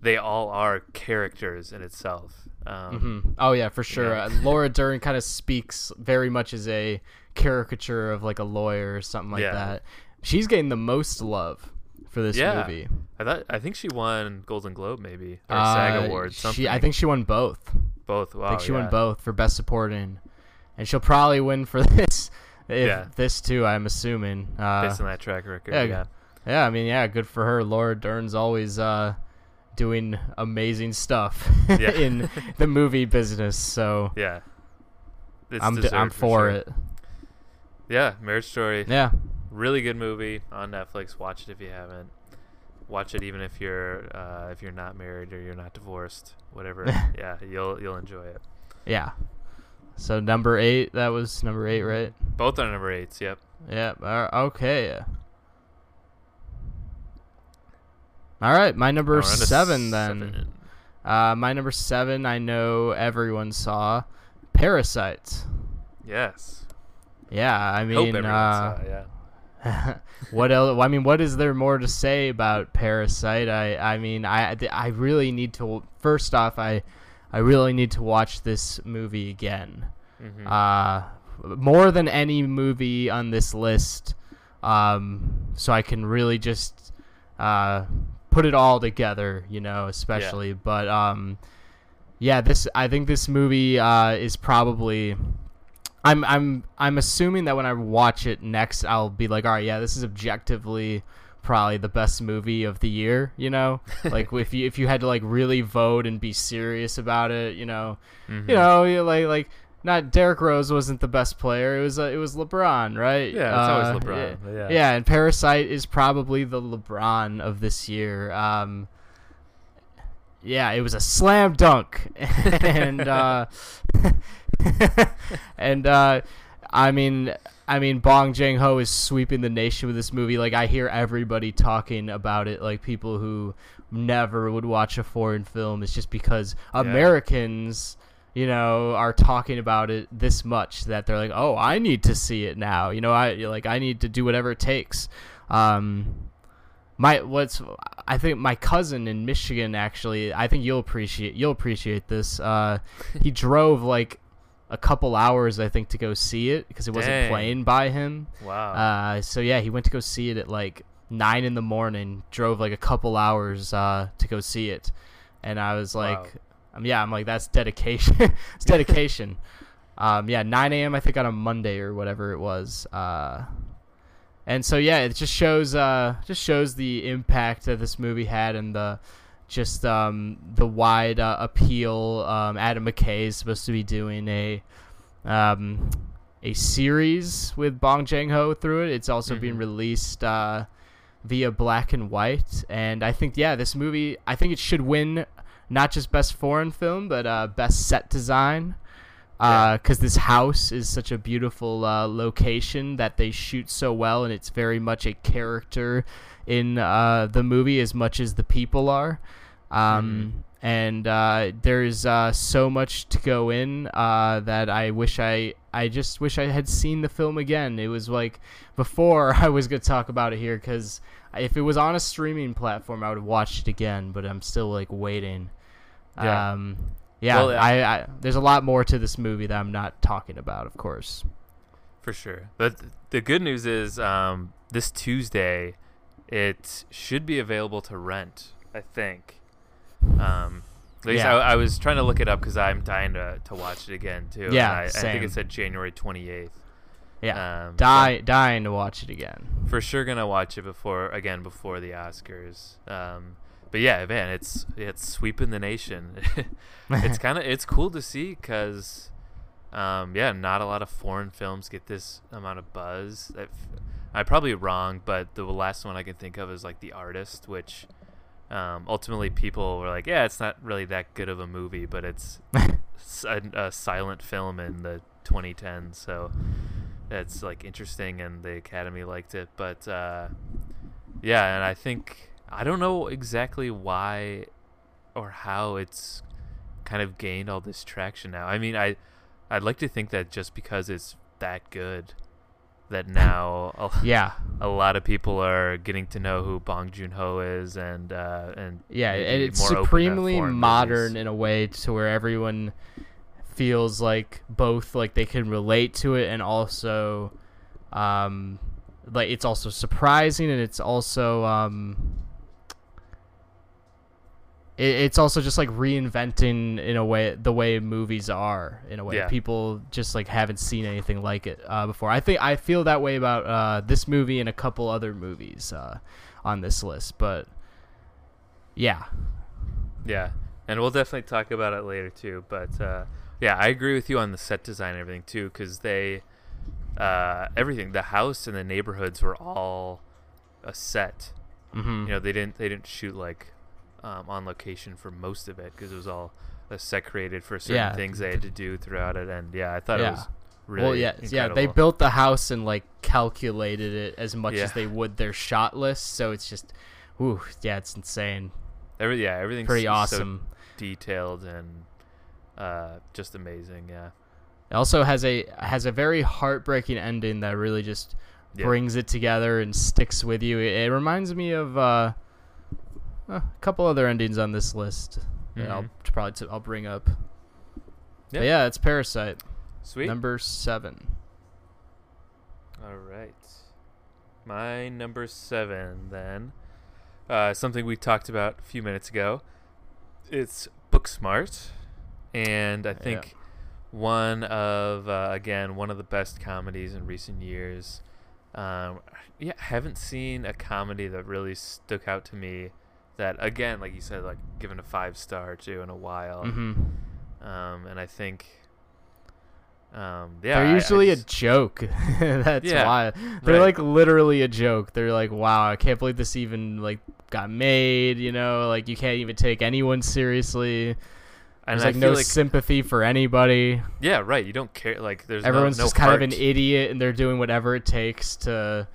they all are characters in itself. Um, hmm oh yeah, for sure. yeah. Uh, Laura Dern kind of speaks very much as a caricature of like a lawyer or something like Yeah. that. She's getting the most love for this Yeah. movie. I thought I think she won Golden Globe maybe or Uh, SAG Award something. She, I think she won both. both. Wow, I think she won both for best supporting, and she'll probably win for this. If Yeah. this too, I'm assuming. Uh, based on that track record. yeah, Yeah, Yeah, I mean, yeah, good for her. Laura Dern's always uh, doing amazing stuff Yeah. in the movie business, so yeah. It's I'm d- I'm for for sure. it. Yeah, Marriage Story. Yeah, really good movie on Netflix. Watch it if you haven't. Watch it even if you're uh, if you're not married or you're not divorced. Whatever. yeah, you'll you'll enjoy it. yeah. So number eight, that was number eight, right? Both are number eights. Yep. Yep. Uh, okay. All right, my number Now we're on to seven then. seven. Uh, my number seven, I know everyone saw, Parasite. Yes. Yeah, I mean, uh, saw. Yeah. what else? I mean, what is there more to say about Parasite? I, I mean, I, I really need to. First off, I, I really need to watch this movie again. Mhm. Uh, more than any movie on this list, um, so I can really just, uh, put it all together. You know, especially, but um, yeah, this I think this movie uh is probably. I'm I'm I'm assuming that when I watch it next, I'll be like, all right, yeah, this is objectively probably the best movie of the year. You know, like if you if you had to like really vote and be serious about it, you know, Mhm. you know, like like not Derrick Rose wasn't the best player. It was uh, it was LeBron, right? Yeah, it's Uh, always LeBron. Yeah. Yeah. yeah, and Parasite is probably the LeBron of this year. Um, yeah, it was a slam dunk, and uh, and uh, I mean, I mean, Bong Joon Ho is sweeping the nation with this movie. Like I hear everybody talking about it, like people who never would watch a foreign film. It's just because Americans, you know, are talking about it this much that they're like, oh, I need to see it now. You know, I like I need to do whatever it takes. Um, my what's I think my cousin in Michigan actually I think you'll appreciate you'll appreciate this. Uh, he drove like a couple hours I think to go see it because it wasn't Dang. playing by him. Wow. Uh, so yeah, he went to go see it at like nine in the morning. Drove like a couple hours uh, to go see it, and I was like, Wow. um, yeah, I'm like that's dedication. it's dedication. um, yeah, 9 a.m. I think on a Monday or whatever it was. Uh, and so yeah, it just shows uh just shows the impact that this movie had and the just um the wide uh, appeal. Um, Adam McKay is supposed to be doing a um a series with Bong Joon Ho through it. It's also mm-hmm. being released uh via Black and White, and I think yeah, this movie I think it should win not just best foreign film but uh, best set design because uh, this house is such a beautiful uh, location that they shoot so well, and it's very much a character in uh, the movie as much as the people are. Um, mm. And uh, there's uh, so much to go in uh, that I wish I I just wish I had seen the film again. It was like before I was gonna talk about it here because if it was on a streaming platform, I would have watched it again. But I'm still like waiting. Yeah. Um, yeah, well, I, I, there's a lot more to this movie that I'm not talking about, of course. For sure. But the good news is um, this Tuesday, it should be available to rent. I think. Um, at least yeah. I, I, was trying to look it up because I'm dying to, to watch it again too. Yeah, I, I, think it said January 28th. Yeah, um, die, dying to watch it again. For sure, gonna watch it before again before the Oscars. Um, but yeah, man, it's it's sweeping the nation. it's kind of it's cool to see because, um, yeah, not a lot of foreign films get this amount of buzz. I'm probably wrong, but the last one I can think of is like The Artist, which um, ultimately people were like, yeah, it's not really that good of a movie, but it's a, a silent film in the 2010s, so it's like interesting, and the Academy liked it. But uh, yeah, and I think I don't know exactly why or how it's kind of gained all this traction now. I mean, I I'd like to think that just because it's that good that now a, yeah a lot of people are getting to know who Bong Joon Ho is and uh, and yeah and it's supremely modern movies. in a way to where everyone feels like both like they can relate to it and also um like it's also surprising and it's also um it's also just like reinventing in a way the way movies are in a way. Yeah. people just like haven't seen anything like it uh, before. I think i feel that way about uh, this movie and a couple other movies uh, on this list but yeah. Yeah. And we'll definitely talk about it later too but uh, yeah i agree with you on the set design and everything too because they uh, everything the house and the neighborhoods were all a set. Mm-hmm. you know they didn't they didn't shoot like um, on location for most of it because it was all a set created for certain yeah. things they had to do throughout it. And yeah, I thought yeah. it was really well, yeah, incredible. yeah. They built the house and like calculated it as much yeah. as they would their shot list. So it's just, ooh, yeah, it's insane. Every yeah, everything's pretty awesome, so detailed and uh, just amazing. Yeah. It also has a has a very heartbreaking ending that really just brings it together and sticks with you. It, it reminds me of. Uh, a couple other endings on this list. Mm-hmm. I'll probably t- I'll bring up. Yep. yeah, it's Parasite. Sweet. Number seven. All right. My number seven, then. Uh, something we talked about a few minutes ago. It's Booksmart. And I think yeah. one of, uh, again, one of the best comedies in recent years. Um, yeah, haven't seen a comedy that really stuck out to me that again, like you said, like given a five star to in a while. Mm-hmm. Um, and I think, um, yeah, they're usually I, I just, a joke. That's yeah, why they're right. like literally a joke. They're like, wow, I can't believe this even like got made. You know, like you can't even take anyone seriously. And there's like no like, sympathy for anybody. Yeah, right. You don't care. Like there's everyone's no, no just heart. kind of an idiot, and they're doing whatever it takes to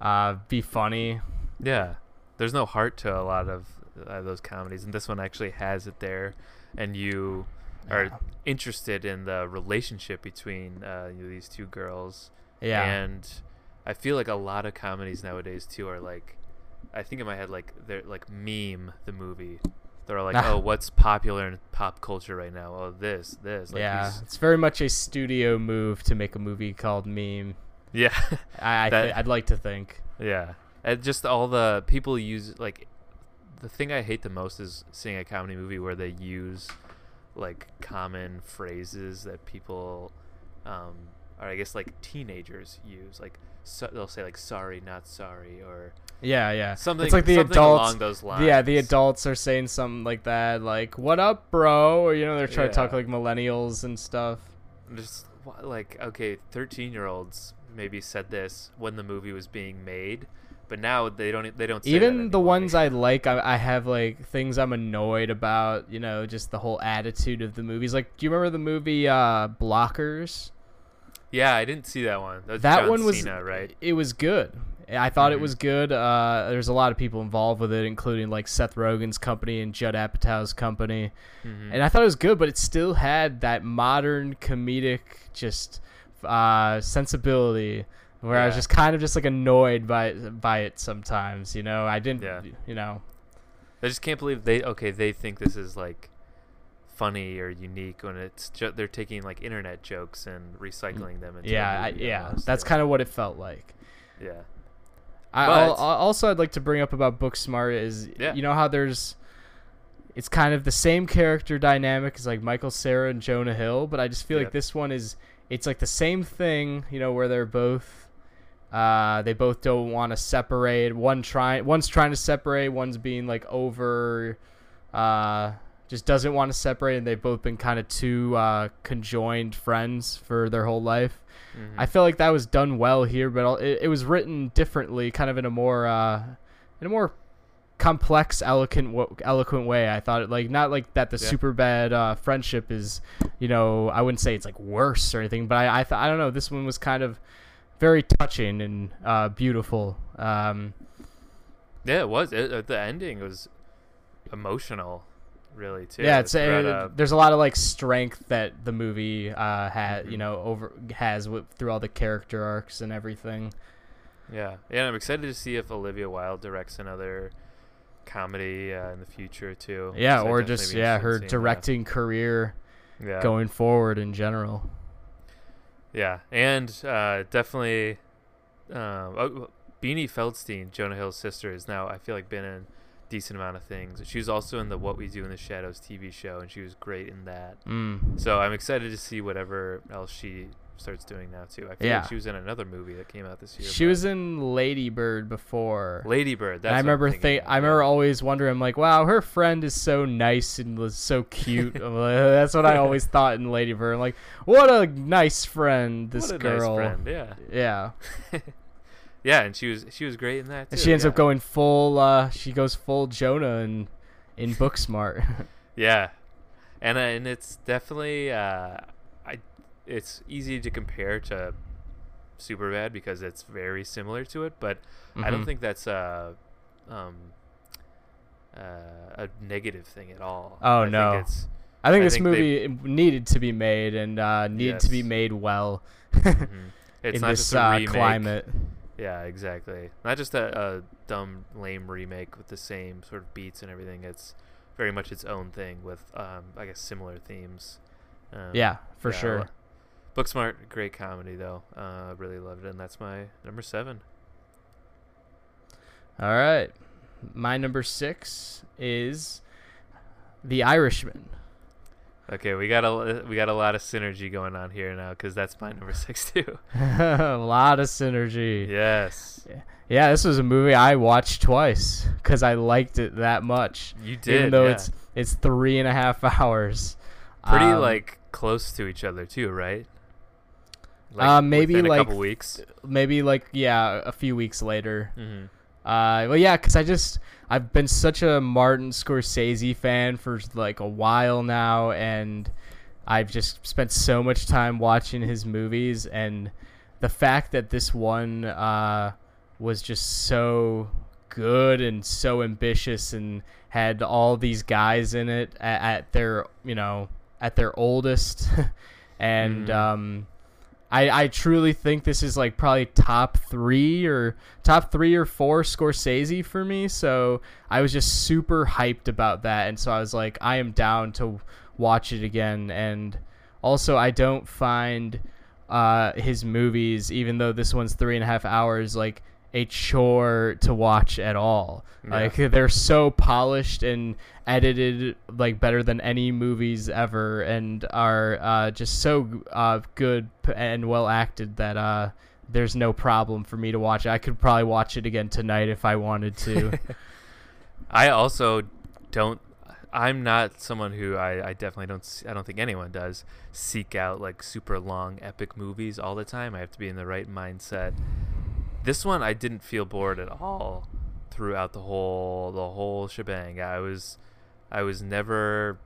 uh, be funny. Yeah, there's no heart to a lot of uh, those comedies, and this one actually has it there, and you are yeah. interested in the relationship between uh, you know, these two girls. Yeah, and I feel like a lot of comedies nowadays too are like, I think in my head like they're like meme the movie. They're like, oh, what's popular in pop culture right now? Oh, this, this. Like yeah, these... it's very much a studio move to make a movie called meme. Yeah, I, I th- I'd like to think. Yeah, and just all the people use like the thing I hate the most is seeing a comedy movie where they use like common phrases that people, um, or I guess like teenagers use. Like so, they'll say like "sorry, not sorry" or Yeah, yeah. something. it's like the adults. along those lines. Yeah, the adults are saying something like that, like "What up, bro?" Or you know, they're trying to talk like millennials and stuff. just like okay 13 year olds maybe said this when the movie was being made but now they don't they don't that Even the ones I like, I, I have like things I'm annoyed about. You know, just the whole attitude of the movies. Like, do you remember the movie uh, Blockers? yeah i didn't see that one that John one was Cena, right It was good. I thought it Mhm. was good. Uh, there's a lot of people involved with it, including like Seth Rogen's company and Judd Apatow's company. Mhm. and I thought it was good, but it still had that modern comedic just uh, sensibility where I was just kind of just like annoyed by by it sometimes. You know, I didn't. Yeah. You know. i just can't believe they okay they think this is like funny or unique when it's ju- they're taking like internet jokes and recycling them into Yeah, I, yeah. That's yeah. kind of what it felt like. yeah I, But- al- al- also, I'd like to bring up about Booksmart is Yeah. you know how there's it's kind of the same character dynamic as like Michael Cera and Jonah Hill, but I just feel like this one is it's like the same thing, you know, where they're both uh they both don't want to separate. One trying one's trying to separate, one's being like over uh just doesn't want to separate and they've both been kind of two uh conjoined friends for their whole life. Mhm. I feel like that was done well here, but it, it was written differently, kind of in a more uh, in a more complex, eloquent, eloquent way. I thought it like not like that. The Yeah. Superbad uh, friendship is, you know, I wouldn't say it's like worse or anything, but I I, th- I don't know. This one was kind of very touching and uh, beautiful. Um, yeah it was it, uh, the ending was emotional really too yeah, it's throughout, uh, there's a lot of like strength that the movie uh, had, Mhm. you know, over has with, through all the character arcs and everything. Yeah, yeah, and I'm excited to see if Olivia Wilde directs another comedy uh, in the future too. Yeah, or just yeah, her in seeing that. directing career yeah. going forward in general. Yeah, and uh, definitely, um, oh, Beanie Feldstein, Jonah Hill's sister, is now I feel like been in a decent amount of things. She was also in the What We Do in the Shadows TV show, and she was great in that. Mm. So I'm excited to see whatever else she starts doing now too. I feel Yeah. like she was in another movie that came out this year. She was in Lady Bird before. Lady Bird. That's I remember think I remember always wondering, I'm like, wow, her friend is so nice and was so cute. That's what I always thought in Lady Bird. I'm like, what a nice friend this What a girl. Nice friend. Yeah. Yeah. Yeah, and she was she was great in that too. And she ends yeah. up going full uh she goes full Jonah in in Booksmart. Yeah, and uh, and it's definitely uh, it's easy to compare to Superbad because it's very similar to it, but I don't Mhm. think that's a um uh, a negative thing at all. Oh, I think no. it's I think I this think movie needed to be made and uh needed to be made well mhm. it's in not this just a uh, climate. Yeah, exactly. Not just a, a dumb, lame remake with the same sort of beats and everything. It's very much its own thing with, um, I guess, similar themes. Um, Yeah, for yeah, sure. Booksmart, great comedy though. Uh, really loved it, and that's my number seven. All right. My number 6 is The Irishman. Okay, we got a we got a lot of synergy going on here now because that's my number six too. a lot of synergy. yes, Yeah, this was a movie I watched twice because I liked it that much. you did. even though yeah. it's it's three and a half hours. pretty Um, like close to each other too, right? Uh, maybe, within a like, couple weeks. maybe like yeah, a few weeks later. hmm Uh, well, yeah, because I just I've been such a Martin Scorsese fan for like a while now, and I've just spent so much time watching his movies, and the fact that this one uh, was just so good and so ambitious and had all these guys in it at, at their you know at their oldest, and Mhm. um. I, I truly think this is like probably top three or top three or four Scorsese for me. So I was just super hyped about that, and so I was like, I am down to watch it again. And also, I don't find uh, his movies, even though this one's three and a half hours, like a chore to watch at all. Yeah. Like they're so polished and edited like better than any movies ever, and are uh, just so uh, good and well acted that uh, there's no problem for me to watch. I could probably watch it again tonight if I wanted to. I also don't. I'm not someone who I, I definitely don't. I don't think anyone does seek out like super long epic movies all the time. I have to be in the right mindset. This one I didn't feel bored at all throughout the whole the whole shebang. I was I was never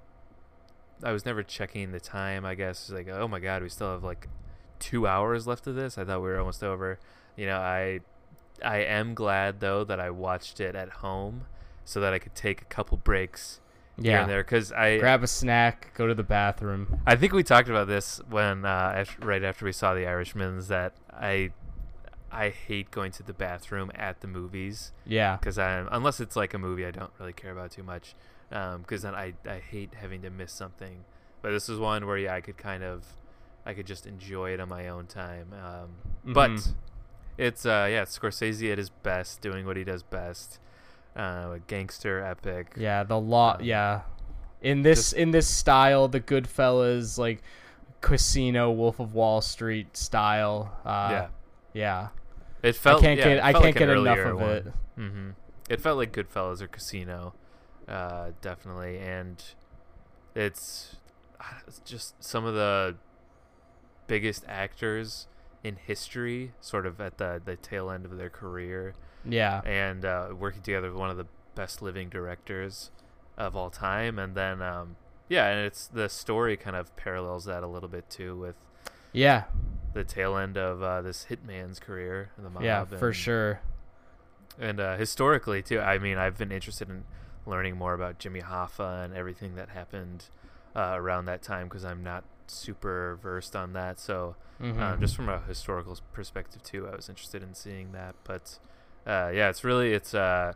I was never checking the time. I guess like oh my god, we still have like two hours left of this. I thought we were almost over. You know, I I am glad though that I watched it at home so that I could take a couple breaks here yeah. and there because I Grab a snack, go to the bathroom. I think we talked about this when uh, right after we saw The Irishman's that I I hate going to the bathroom at the movies Yeah. because I unless it's like a movie I don't really care about too much because then I I hate having to miss something. But this is one where yeah I could kind of I could just enjoy it on my own time. Um, But Mhm. it's uh yeah it's Scorsese at his best doing what he does best. Uh, a gangster epic. Yeah, the law. Um, yeah, in this just- in this style, the Goodfellas like Casino, Wolf of Wall Street style. Uh, yeah. yeah. It felt. I can't yeah, get I can't like get enough of one. it. hmm It felt like Goodfellas or Casino, uh, definitely, and it's, it's just some of the biggest actors in history, sort of at the the tail end of their career, Yeah, and uh, working together with one of the best living directors of all time, and then um, yeah, and it's the story kind of parallels that a little bit too with yeah, the tail end of uh, this hitman's career in the mob. yeah, for sure. and uh, historically too. I mean, I've been interested in learning more about Jimmy Hoffa and everything that happened uh, around that time because I'm not super versed on that. So uh, Mhm. just from a historical perspective too, I was interested in seeing that. But uh, yeah, it's really it's uh,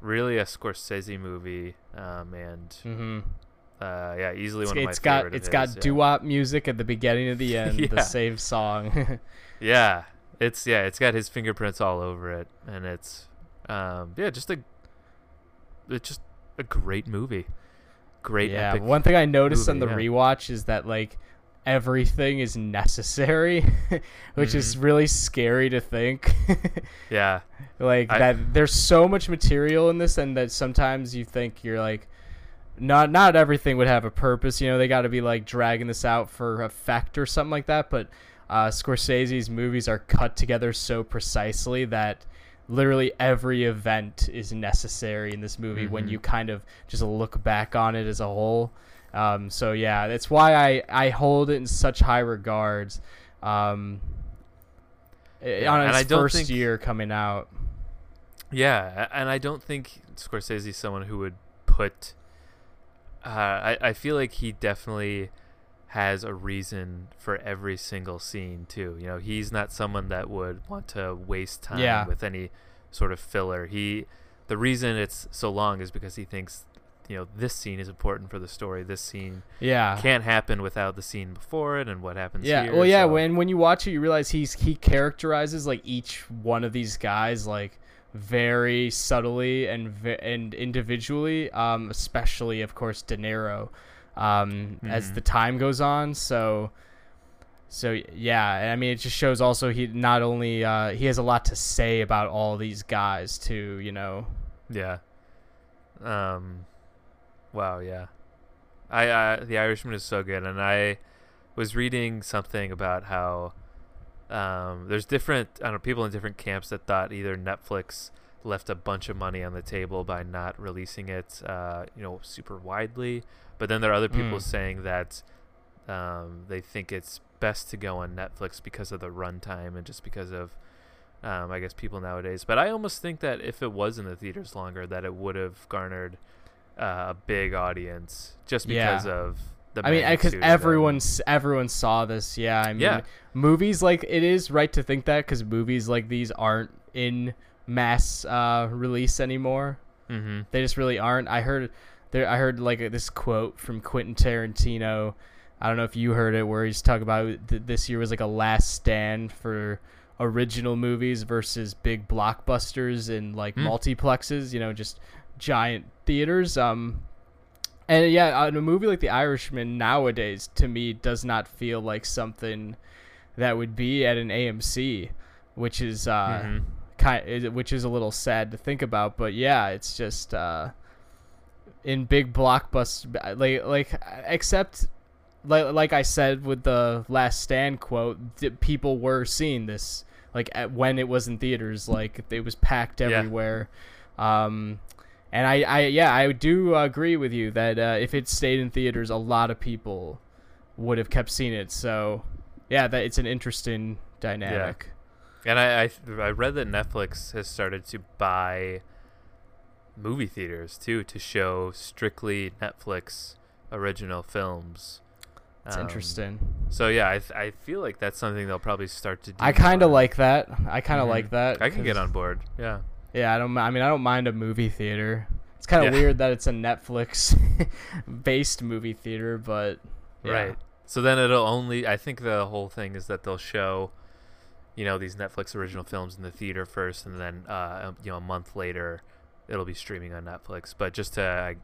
really a Scorsese movie, um, and Mhm. Uh, yeah, easily It's, one of my it's got favorite. it's got his, yeah. doo-wop music at the beginning of the end, Yeah. the same song. Yeah, it's yeah, it's got his fingerprints all over it, and it's um, yeah, just a it's just a great movie. Great yeah, epic. one thing I noticed on the yeah. rewatch is that like everything is necessary, which is Mm-hmm. really scary to think. Yeah, like I- that there's so much material in this and that sometimes you think you're like not not everything would have a purpose you know they got to be like dragging this out for effect or something like that but uh, Scorsese's movies are cut together so precisely that literally every event is necessary in this movie when Mhm. you kind of just look back on it as a whole um, so yeah that's why I, I hold it in such high regards um, Yeah, on its first think- year coming out yeah, and I don't think Scorsese is someone who would put. Uh, I I feel like he definitely has a reason for every single scene too. You know, he's not someone that would want to waste time Yeah. with any sort of filler. He the reason it's so long is because he thinks you know this scene is important for the story. This scene Yeah. can't happen without the scene before it and what happens yeah. here. Well, yeah. so- When when you watch it, you realize he's he characterizes like each one of these guys like very subtly and and individually. Um, especially of course De Niro. Um, as Mhm. the time goes on, so. So yeah, I mean, it just shows also he not only uh, he has a lot to say about all these guys too. You know. Yeah. Um. Wow. Yeah. I uh, the Irishman is so good, and I was reading something about how um, there's different I don't know people in different camps that thought either Netflix left a bunch of money on the table by not releasing it, uh, you know, super widely, but then there are other people Mm. saying that um, they think it's best to go on Netflix because of the runtime and just because of um, I guess people nowadays. But I almost think that if it was in the theaters longer, that it would have garnered uh, a big audience just Yeah. because of the. I mean, because magnitude of them. everyone everyone saw this. Yeah, I mean, Yeah. movies like it is right to think that because movies like these aren't in mass uh, release anymore. Mm-hmm. They just really aren't. I heard there. I heard like this quote from Quentin Tarantino. I don't know if you heard it, where he's talking about th- this year was like a last stand for original movies versus big blockbusters and like Mm. multiplexes, you know, just giant theaters. Um, and yeah, in a movie like The Irishman nowadays, to me, does not feel like something that would be at an AMC, which is uh, Mhm. kind, which is a little sad to think about. But yeah, it's just uh, in big blockbuster, like like except like like I said with the Last Stand quote, people were seeing this like at, when it was in theaters, like it was packed Yeah. everywhere. Um, and I, I yeah, I do agree with you that uh, if it stayed in theaters, a lot of people would have kept seeing it. So yeah, that it's an interesting dynamic. Yeah. And I, I I read that Netflix has started to buy movie theaters too to show strictly Netflix original films. It's Um, interesting. So yeah, I, I feel like that's something they'll probably start to do. I kind of like that. I kind of Mhm. like that. I can get on board. Yeah. Yeah, I don't. I mean, I don't mind a movie theater. It's kind of Yeah. weird that it's a Netflix based movie theater, but yeah. Right. So then it'll only. I think the whole thing is that they'll show, you know, these Netflix original films in the theater first, and then uh, you know a month later, it'll be streaming on Netflix. But just to uh,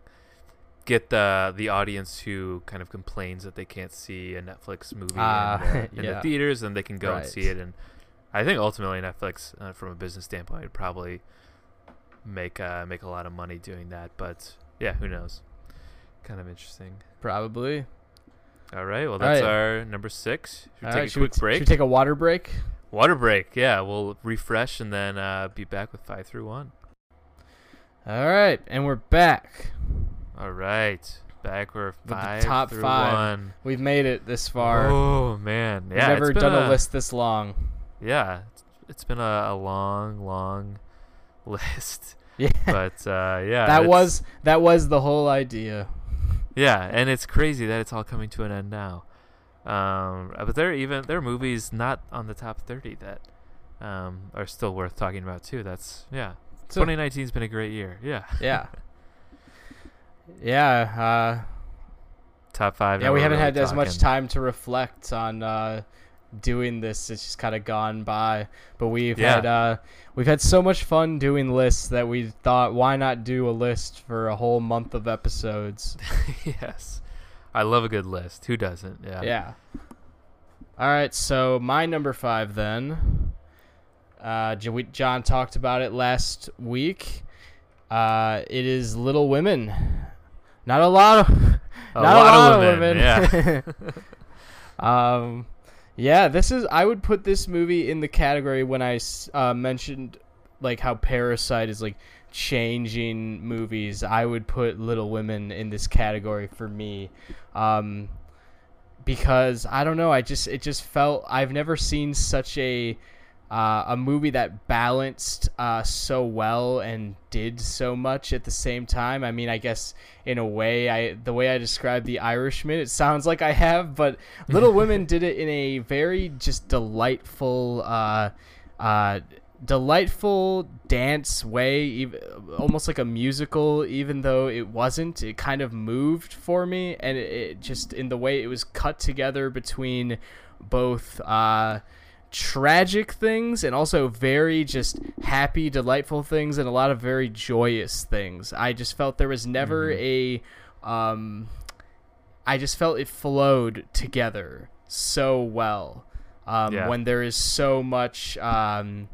get the the audience who kind of complains that they can't see a Netflix movie Ah, in, the, in yeah. the theaters, then they can go and see it. And I think ultimately Netflix, uh, from a business standpoint, would probably make uh, make a lot of money doing that. But yeah, who knows? Kind of interesting. Probably. All right. Well, that's right. our number six. Should we All take right, a quick t- break? Should we take a water break? Water break. Yeah, we'll refresh and then uh, be back with five through one. All right, and we're back. All right. Back we're five top through five. one. We've made it this far. Oh man. Yeah. never it's been done a, a list this long. Yeah. It's, it's been a, a long, long list. Yeah, But uh, yeah. that was that was the whole idea. Yeah, and it's crazy that it's all coming to an end now. Um, but there are even there are movies not on the top thirty that um, are still worth talking about too. That's yeah. So- 2019's been a great year. Yeah. Yeah. Yeah. Uh, Top five. yeah, we haven't really had as much time to reflect on uh, doing this. It's just kind of gone by. But we've Yeah. had uh, we've had so much fun doing lists that we thought, why not do a list for a whole month of episodes? yes, I love a good list. Who doesn't? Yeah. Yeah. All right, so my number five then. Uh, we- John talked about it last week. Uh, it is Little Women. Not a lot of, A not lot a of lot women, of women. yeah um, yeah, this is. I would put this movie in the category when I uh, mentioned like how Parasite is like changing movies. I would put Little Women in this category for me. Um, because I don't know, I just it just felt I've never seen such a uh, a movie that balanced uh, so well and did so much at the same time. I mean, I guess in a way, I the way I described the Irishman, it sounds like I have, but Little Women did it in a very just delightful, uh, uh, delightful dance way, ev almost like a musical. Even though it wasn't, it kind of moved for me, and it, it just in the way it was cut together between both. Uh, tragic things and also very just happy delightful things and a lot of very joyous things i just felt there was never a um i just felt it flowed together so well um Yeah. when there is so much um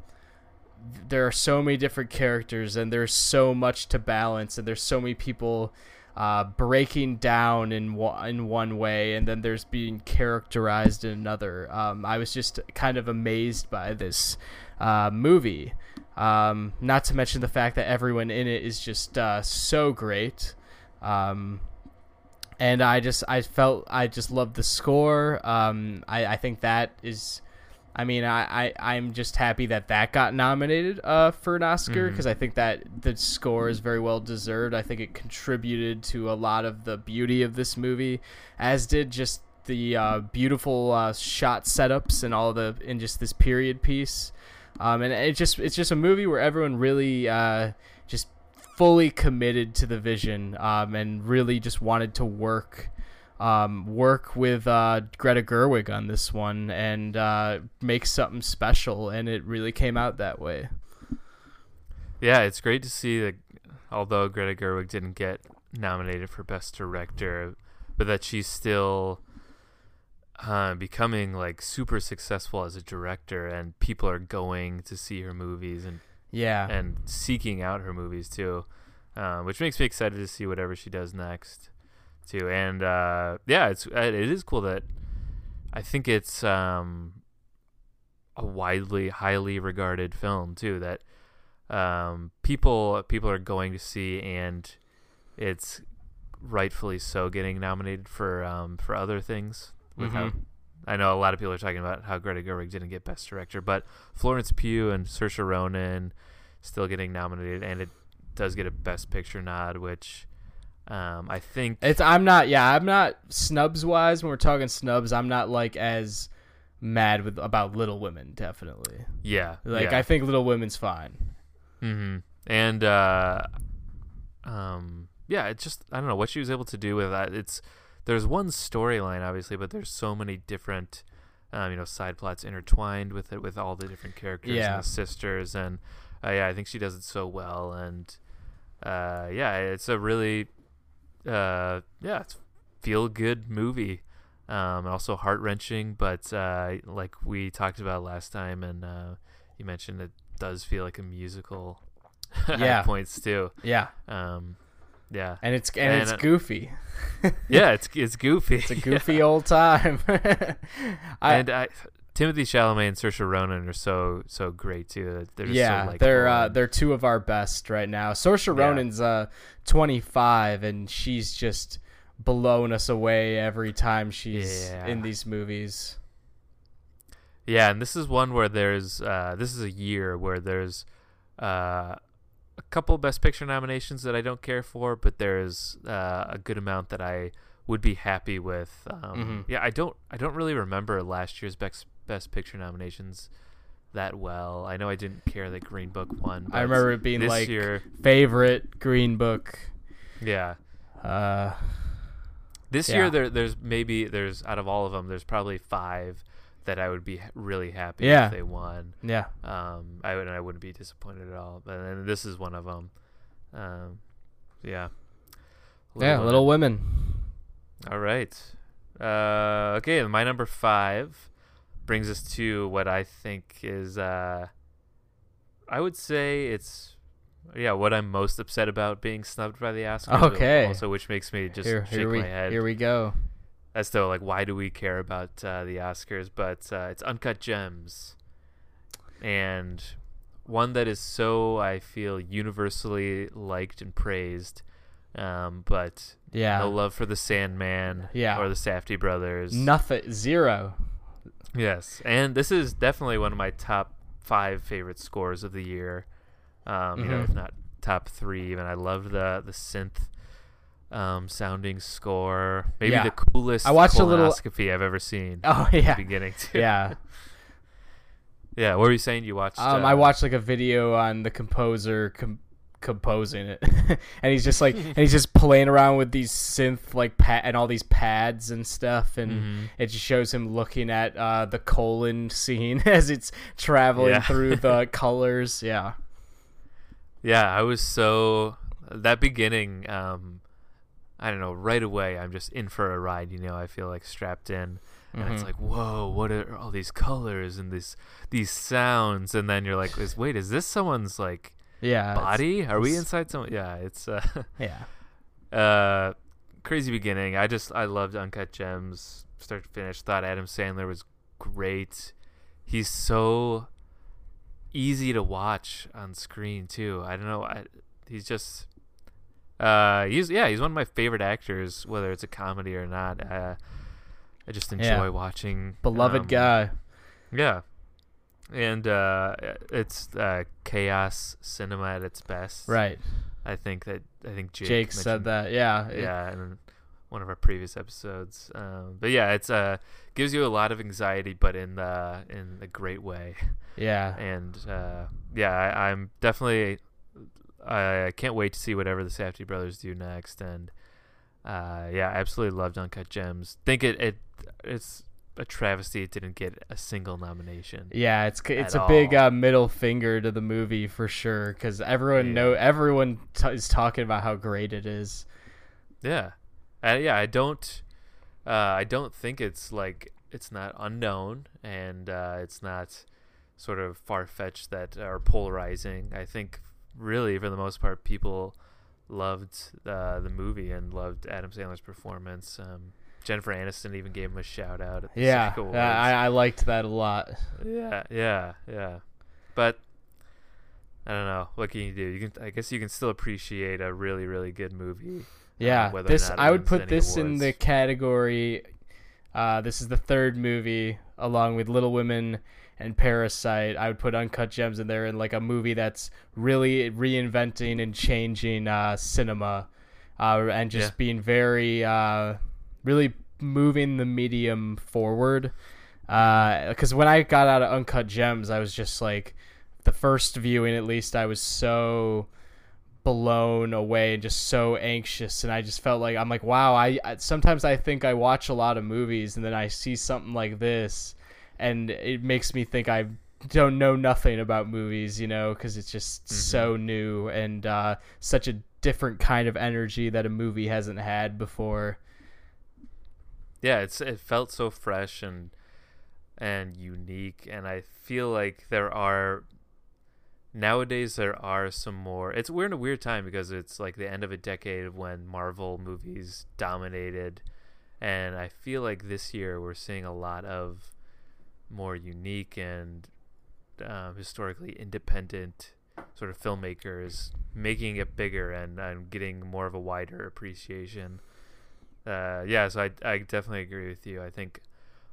there are so many different characters and there's so much to balance and there's so many people uh, breaking down in one, in one way and then there's being characterized in another. Um, I was just kind of amazed by this uh, movie. Um, not to mention the fact that everyone in it is just uh, so great. Um, and I just I felt I just loved the score. Um, I, I think that is I mean, I, I I'm just happy that that got nominated uh, for an Oscar because I think that the score is very well deserved. I think it contributed to a lot of the beauty of this movie, as did just the uh, beautiful uh, shot setups and all the in just this period piece. Um, and it just it's just a movie where everyone really uh, just fully committed to the vision um, and really just wanted to work um, work with uh, Greta Gerwig on this one and uh, make something special, and it really came out that way. Yeah, it's great to see that although Greta Gerwig didn't get nominated for Best Director, but that she's still uh, becoming like super successful as a director, and people are going to see her movies and Yeah. and seeking out her movies too, uh, which makes me excited to see whatever she does next, too. And uh, yeah, it's it is cool that I think it's um, a widely, highly regarded film too that um, people people are going to see, and it's rightfully so getting nominated for um, for other things. Without, Mhm. I know a lot of people are talking about how Greta Gerwig didn't get Best Director, but Florence Pugh and Saoirse Ronan still getting nominated, and it does get a Best Picture nod, which um, I think It's I'm not yeah I'm not snubs wise when we're talking snubs I'm not like as mad with about Little Women definitely yeah, like yeah. I think Little Women's fine hmm And uh, um, yeah, it's just I don't know what she was able to do with that. It's there's one storyline obviously, but there's so many different um, you know side plots intertwined with it with all the different characters Yeah. and the sisters and uh, yeah, I think she does it so well and uh, yeah, it's a really uh, yeah, it's feel good movie. Um, also heart wrenching, but uh, like we talked about last time, and uh, you mentioned it does feel like a musical Yeah. points too. yeah Um, yeah, and it's and, And, it's uh, goofy yeah, it's it's goofy. it's a goofy old time I, and I, Timothée Chalamet and Saoirse Ronan are so so great too. They're yeah, so they're uh, they're two of our best right now. Saoirse Yeah. Ronan's uh 25 and she's just blown us away every time she's Yeah. in these movies. Yeah, and this is one where there's uh, this is a year where there's uh, a couple Best Picture nominations that I don't care for, but there's uh, a good amount that I would be happy with. Um, Mhm. Yeah, I don't I don't really remember last year's Best Best Picture nominations that well. I know I didn't care that Green Book won. I remember it being like year. favorite Green Book. Yeah, Uh, This Yeah. year, there, there's maybe there's out of all of them, there's probably five that I would be really happy Yeah. if they won. yeah, Um, I would I wouldn't be disappointed at all. But and this is one of them. Um, yeah. yeah, Women. Little Women. All right. Uh, okay, my number five brings us to what I think is, uh, I would say it's, yeah, what I'm most upset about being snubbed by the Oscars. Okay. Also, which makes me just here, shake here we my head here we go. as though like why do we care about uh, the Oscars? But uh, it's Uncut Gems, and one that is so I feel universally liked and praised, um, but Yeah, no love for the Sandman, Yeah. or the Safdie brothers. nothing, zero. Yes, and this is definitely one of my top five favorite scores of the year. Um, You know, if not top three, even I love the the synth um, sounding score. Maybe Yeah. the coolest I watched a little- I've ever seen. Oh at the yeah, beginning too. yeah. yeah. What were you saying? You watched? Um, uh, I watched like a video on the composer com- composing it, and he's just like, and he's just playing around with these synth like pad and all these pads and stuff, and Mhm. it just shows him looking at uh, the colon scene as it's traveling Yeah. through the colors. Yeah, Yeah, I was so that beginning. Um, I don't know. Right away, I'm just in for a ride. You know, I feel like strapped in. and it's Mhm. like whoa what are all these colors and these these sounds and then you're like is wait is this someone's like yeah, it's- body? Are we inside some? Yeah it's uh Yeah, uh crazy beginning. I just i loved uncut gems start to finish. Thought adam sandler was great. He's so easy to watch on screen too. I don't know I, he's just uh he's yeah he's one of my favorite actors whether it's a comedy or not. Uh i just enjoy Yeah. watching beloved um, guy. yeah and uh it's uh chaos cinema at its best Right, i think that i think jake, Jake, said that. Yeah, yeah in one of our previous episodes um but yeah it's uh gives you a lot of anxiety but in the in a great way yeah. and uh yeah I, i'm definitely i can't wait to see whatever the Safdie brothers do next and uh, yeah, I absolutely loved Uncut Gems. Think it, it it's a travesty it didn't get a single nomination. Yeah, it's it's a big uh, middle finger to the movie for sure because everyone Yeah. know everyone t- is talking about how great it is. Yeah, uh, yeah. I don't, uh, I don't think it's like it's not unknown and uh, it's not sort of far fetched that are polarizing. I think really for the most part people loved uh, the movie and loved Adam Sandler's performance. Um, Jennifer Aniston even gave him a shout out. At the Yeah, uh, I I liked that a lot. Yeah, yeah, yeah. But I don't know. What can you do? You can. I guess you can still appreciate a really, really good movie. Yeah, whether or this I would put this in the category. Uh, this is the third movie, along with Little Women and Parasite. I would put Uncut Gems in there, in like a movie that's really reinventing and changing uh, cinema, uh, and just Yeah. being very, uh, really moving the medium forward. Because when I got out of Uncut Gems, I was just like, the first viewing at least, I was so blown away and just so anxious. And i just felt like i'm like wow I, I sometimes i think i watch a lot of movies and then i see something like this and it makes me think i don't know nothing about movies you know because it's just so new and uh, such a different kind of energy that a movie hasn't had before yeah, it's it felt so fresh and and unique, and I feel like there are nowadays there are some more. It's we're in a weird time because it's like the end of a decade when Marvel movies dominated, and I feel like this year we're seeing a lot of more unique and um, historically independent sort of filmmakers making it bigger and, and getting more of a wider appreciation. Uh, yeah, so I, I definitely agree with you. I think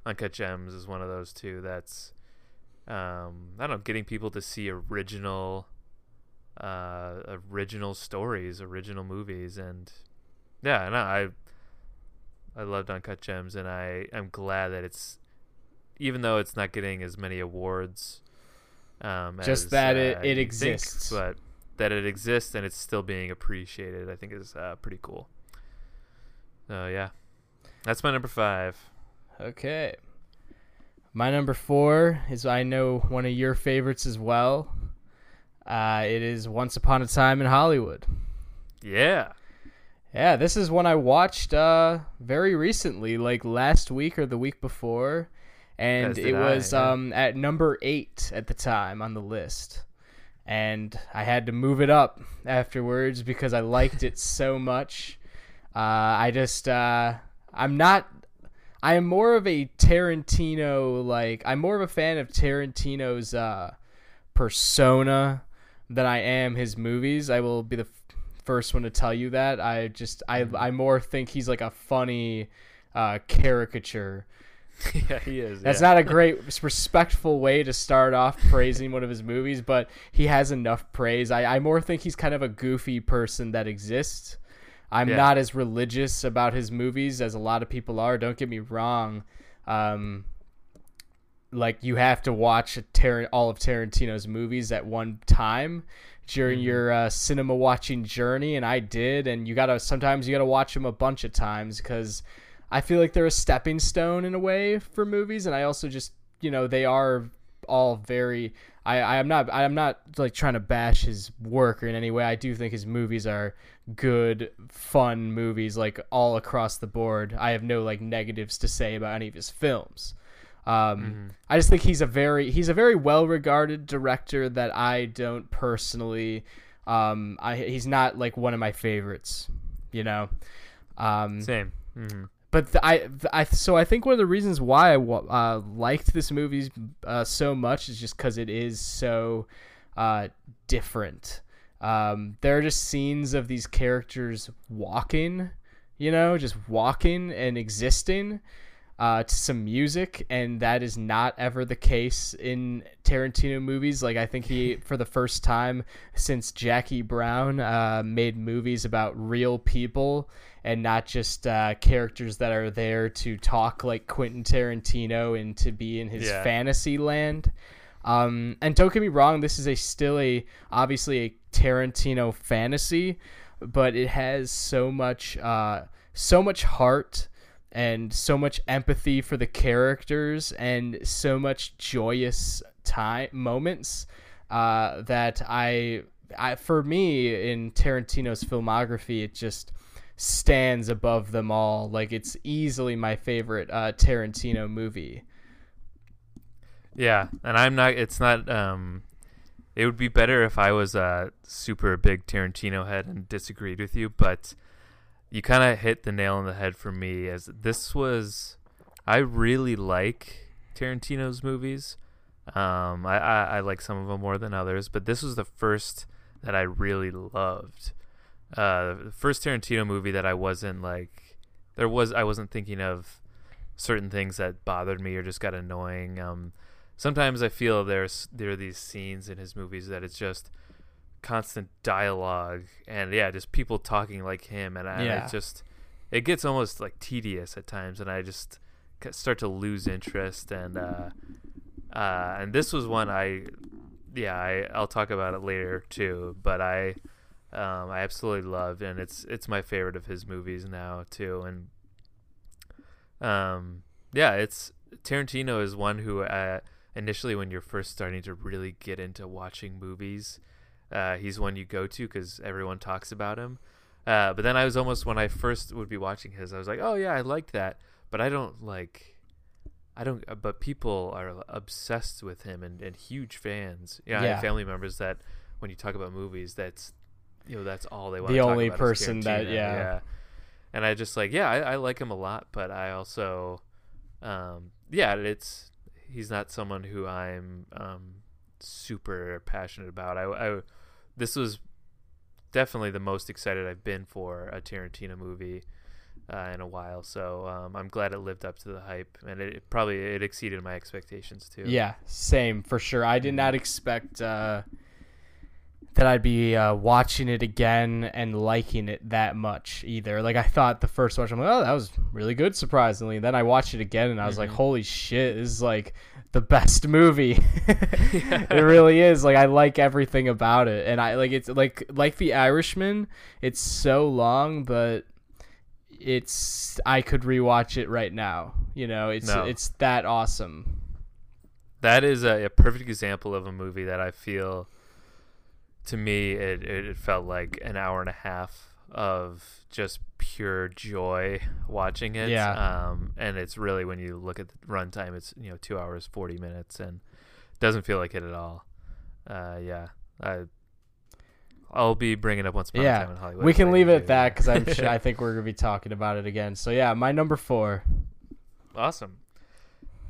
Uncut Gems is one of those two that's, um, I don't know, getting people to see original, uh, original stories, original movies, and yeah, no, I, I loved Uncut Gems, and I am glad that it's, even though it's not getting as many awards, um, Just as, that it- uh, it think, exists. but that it exists and it's still being appreciated, I think is uh, pretty cool. So yeah, that's my number five. okay. My number four is i know one of your favorites as well. Uh, it is once upon a time in hollywood. Yeah, Yeah, this is one I watched uh very recently, like last week or the week before, and it I, was yeah. um at number eight at the time on the list, and I had to move it up afterwards because I liked it so much. Uh, I just uh, I'm not. I am more of a Tarantino like I'm more of a fan of Tarantino's uh, persona than I am his movies. I will be the f- first one to tell you that. I just I I more think he's like a funny uh, caricature. yeah, he is. That's yeah. not a great respectful way to start off praising one of his movies, but he has enough praise. I, I more think he's kind of a goofy person that exists. I'm Yeah. not as religious about his movies as a lot of people are. Don't get me wrong. Um, like you have to watch a Tar- all of Tarantino's movies at one time during Mhm. your uh, cinema watching journey, and I did. And you gotta sometimes you gotta watch them a bunch of times because I feel like they're a stepping stone in a way for movies, and I also just you know they are all very. I I am not I am not like trying to bash his work or in any way. I do think his movies are good, fun movies, like all across the board. I have no like negatives to say about any of his films. Um, Mhm. I just think he's a very he's a very well regarded director that I don't personally. Um, I he's not like one of my favorites, you know. Um, Same. hmm but the, I, the, I, so I think one of the reasons why I uh, liked this movie uh, so much is just because it is so uh, different. Um, there are just scenes of these characters walking, you know, just walking and existing uh, to some music, and that is not ever the case in Tarantino movies. Like I think he, for the first time since Jackie Brown, uh, made movies about real people and not just uh, characters that are there to talk like Quentin Tarantino and to be in his Yeah. fantasy land. Um, and don't get me wrong, this is a still a obviously a Tarantino fantasy, but it has so much uh, so much heart and so much empathy for the characters and so much joyous time moments uh, that I, I for me in Tarantino's filmography it just stands above them all. Like it's easily my favorite uh, Tarantino movie Yeah, and I'm not. It's not. Um, it would be better if I was a super big Tarantino head and disagreed with you, but you kind of hit the nail on the head for me. As this was, I really like Tarantino's movies. Um, I, I I like some of them more than others, but this was the first that I really loved. Uh, the first Tarantino movie that I wasn't like, there was I wasn't thinking of certain things that bothered me or just got annoying. Um, sometimes I feel there's there are these scenes in his movies that it's just constant dialogue and yeah, just people talking like him, and I, Yeah. I just it gets almost like tedious at times, and I just start to lose interest. And uh, uh, and this was one I yeah I I'll talk about it later too, but I. Um, I absolutely loved, and it's it's my favorite of his movies now too. And um, yeah, it's Tarantino is one who uh, initially when you're first starting to really get into watching movies, uh, he's one you go to because everyone talks about him. Uh, but then I was almost when I first would be watching his, I was like, oh yeah, I liked that, but I don't like. I don't, uh, but people are obsessed with him and, and huge fans. Yeah, Yeah. family members that when you talk about movies, that's you know that's all they want. The talk only person that- Tarantino. yeah. And I just like, yeah, I, I like him a lot, but I also, um, yeah, it's he's not someone who I'm um, super passionate about. I, I this was definitely the most excited I've been for a Tarantino movie uh, in a while. So um, I'm glad it lived up to the hype, and it, it probably it exceeded my expectations too. Yeah, same for sure. I did not expect uh, that I'd be uh, watching it again and liking it that much either. Like I thought the first watch, I'm like, oh, that was really good, surprisingly. Then I watched it again and I was like, Mhm. holy shit, this is like the best movie. it really is. Like I like everything about it, and I like it's like like The Irishman. It's so long, but it's I could rewatch it right now. You know, it's No. it's that awesome. that is a, a perfect example of a movie that I feel to me it, it, felt like an hour and a half of just pure joy watching it. Yeah. Um, and it's really when you look at the runtime, it's you know two hours forty minutes, and doesn't feel like it at all. Uh, yeah, I. I'll be bringing it up once upon Yeah, a time in Hollywood. We can leave it at that because I'm sure I think we're gonna be talking about it again. So yeah, my number four. Awesome.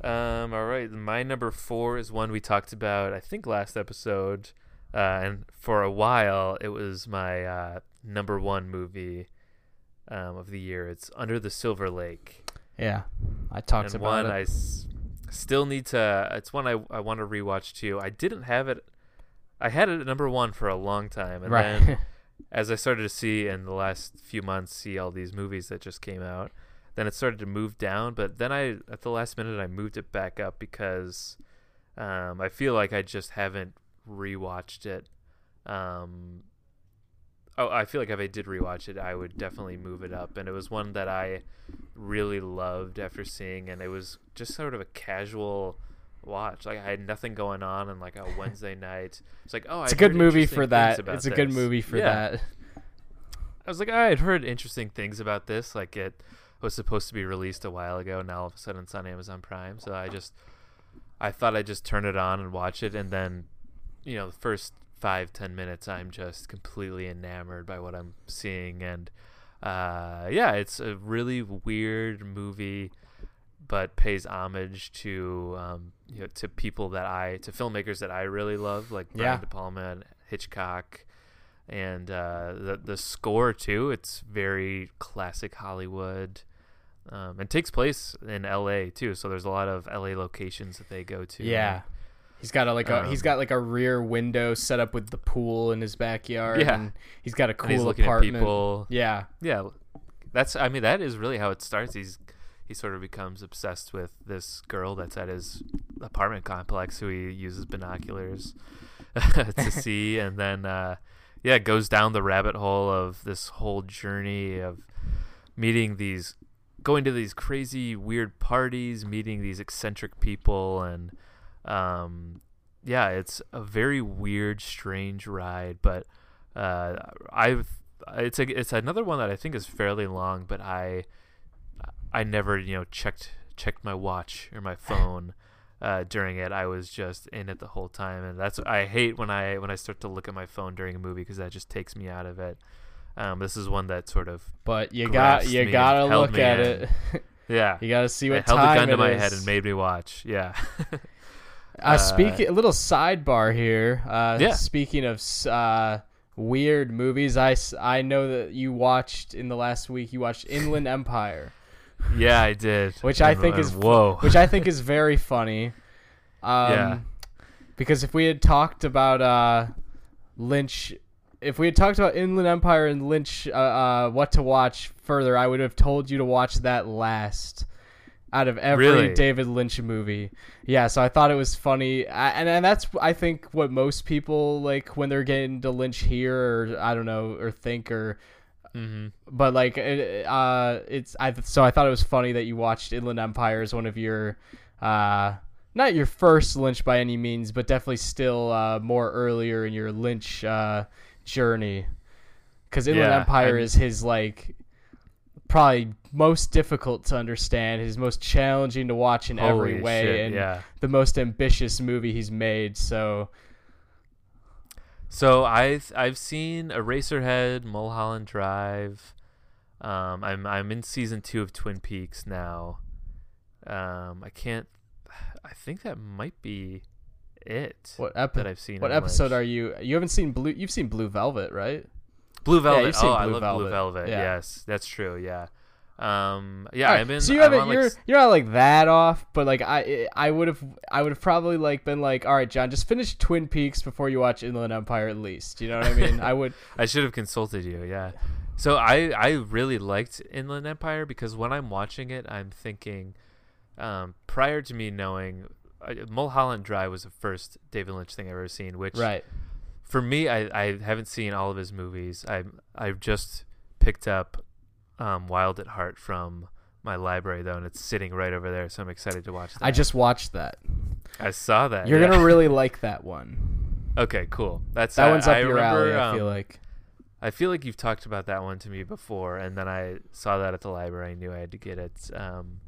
Um, all right, my number four is one we talked about, I think, last episode, uh, and for a while it was my uh, number one movie um, of the year. It's Under the Silver Lake, Yeah, I talked and about one it. I s- still need to. It's one I I want to rewatch too. I didn't have it. I had it at number one for a long time, and right. then as I started to see in the last few months, see all these movies that just came out, then it started to move down. But then I, at the last minute, I moved it back up because um, I feel like I just haven't rewatched it. Um, oh, I feel like if I did rewatch it, I would definitely move it up. And it was one that I really loved after seeing, and it was just sort of a casual watch. Like I had nothing going on, and like a Wednesday night, it's like, oh, it's a good movie for that. It's a good movie for Yeah. that. I was like, I had heard interesting things about this. Like it was supposed to be released a while ago. Now all of a sudden it's on Amazon Prime. So I just, I thought I'd just turn it on and watch it, and then, you know, the first five ten minutes, I'm just completely enamored by what I'm seeing, and uh, yeah, it's a really weird movie, but pays homage to um, you know to people that I to filmmakers that I really love, like Brian Yeah. De Palma and Hitchcock and uh, the the score too. It's very classic Hollywood, um, and takes place in L.A. too. So there's a lot of L.A. locations that they go to. Yeah. He's got a like a he's Um, got like a rear window set up with the pool in his backyard. Yeah. and he's got a and he's cool looking apartment. at people. Yeah, Yeah, that's. I mean, that is really how it starts. He's he sort of becomes obsessed with this girl that's at his apartment complex, who he uses binoculars to see, and then uh, yeah, goes down the rabbit hole of this whole journey of meeting these going to these crazy weird parties, meeting these eccentric people and um yeah, it's a very weird, strange ride, but uh I've it's a it's another one that I think is fairly long, but I I never, you know, checked checked my watch or my phone uh, during it. I was just in it the whole time, and that's I hate when I when I start to look at my phone during a movie because that just takes me out of it. Um, this is one that sort of But you got you gotta look at in. it. yeah. you gotta see what it held time a gun to my is. head and made me watch. Yeah. Uh, speaking a little sidebar here. Uh, Yeah. Speaking of uh, weird movies, I, I know that you watched in the last week. You watched Inland Empire, yeah, I did. Which I And- think is- whoa. which I think is very funny. Um, Yeah. Because if we had talked about uh, Lynch, if we had talked about Inland Empire and Lynch, uh, uh, what to watch further, I would have told you to watch that last out of every Really? David Lynch movie. Yeah, so I thought it was funny, I, and and that's I think what most people like when they're getting to Lynch here, or I don't know, or think or hmm but like it, uh it's i so i thought it was funny that you watched inland empire as one of your uh not your first lynch by any means but definitely still uh more earlier in your lynch uh journey because inland Yeah, empire I'm- is his like probably most difficult to understand his most challenging to watch in every way shit, and yeah. the most ambitious movie he's made so So I I've seen Eraserhead, Mulholland Drive. Um, I'm I'm in season two of Twin Peaks now. Um, I can't. I think that might be it what that epi- I've seen. what episode are you you haven't seen blue you've seen blue velvet right Blue Velvet? you've seen oh, I Blue love Velvet. Blue Velvet. Yeah. Yes, that's true. Yeah. Um. Yeah. Alright, I've been. so you haven't like, you're you're not like that off, but like I I would have I would have probably like been like, all right, John, just finish Twin Peaks before you watch Inland Empire at least. You know what I mean? I would. I should have consulted you. Yeah. So I I really liked Inland Empire because when I'm watching it, I'm thinking, um, prior to me knowing, uh, Mulholland Drive was the first David Lynch thing I've ever seen. Which Right. for me, I, I haven't seen all of his movies. I I've just picked up um, Wild at Heart from my library though, and it's sitting right over there. So I'm excited to watch that. I just watched that. I saw that. You're yeah. gonna really like that one. Okay, cool. That's That I- one's up I your remember, alley. I feel um, like. I feel like you've talked about that one to me before, and then I saw that at the library. I knew I had to get it. Um,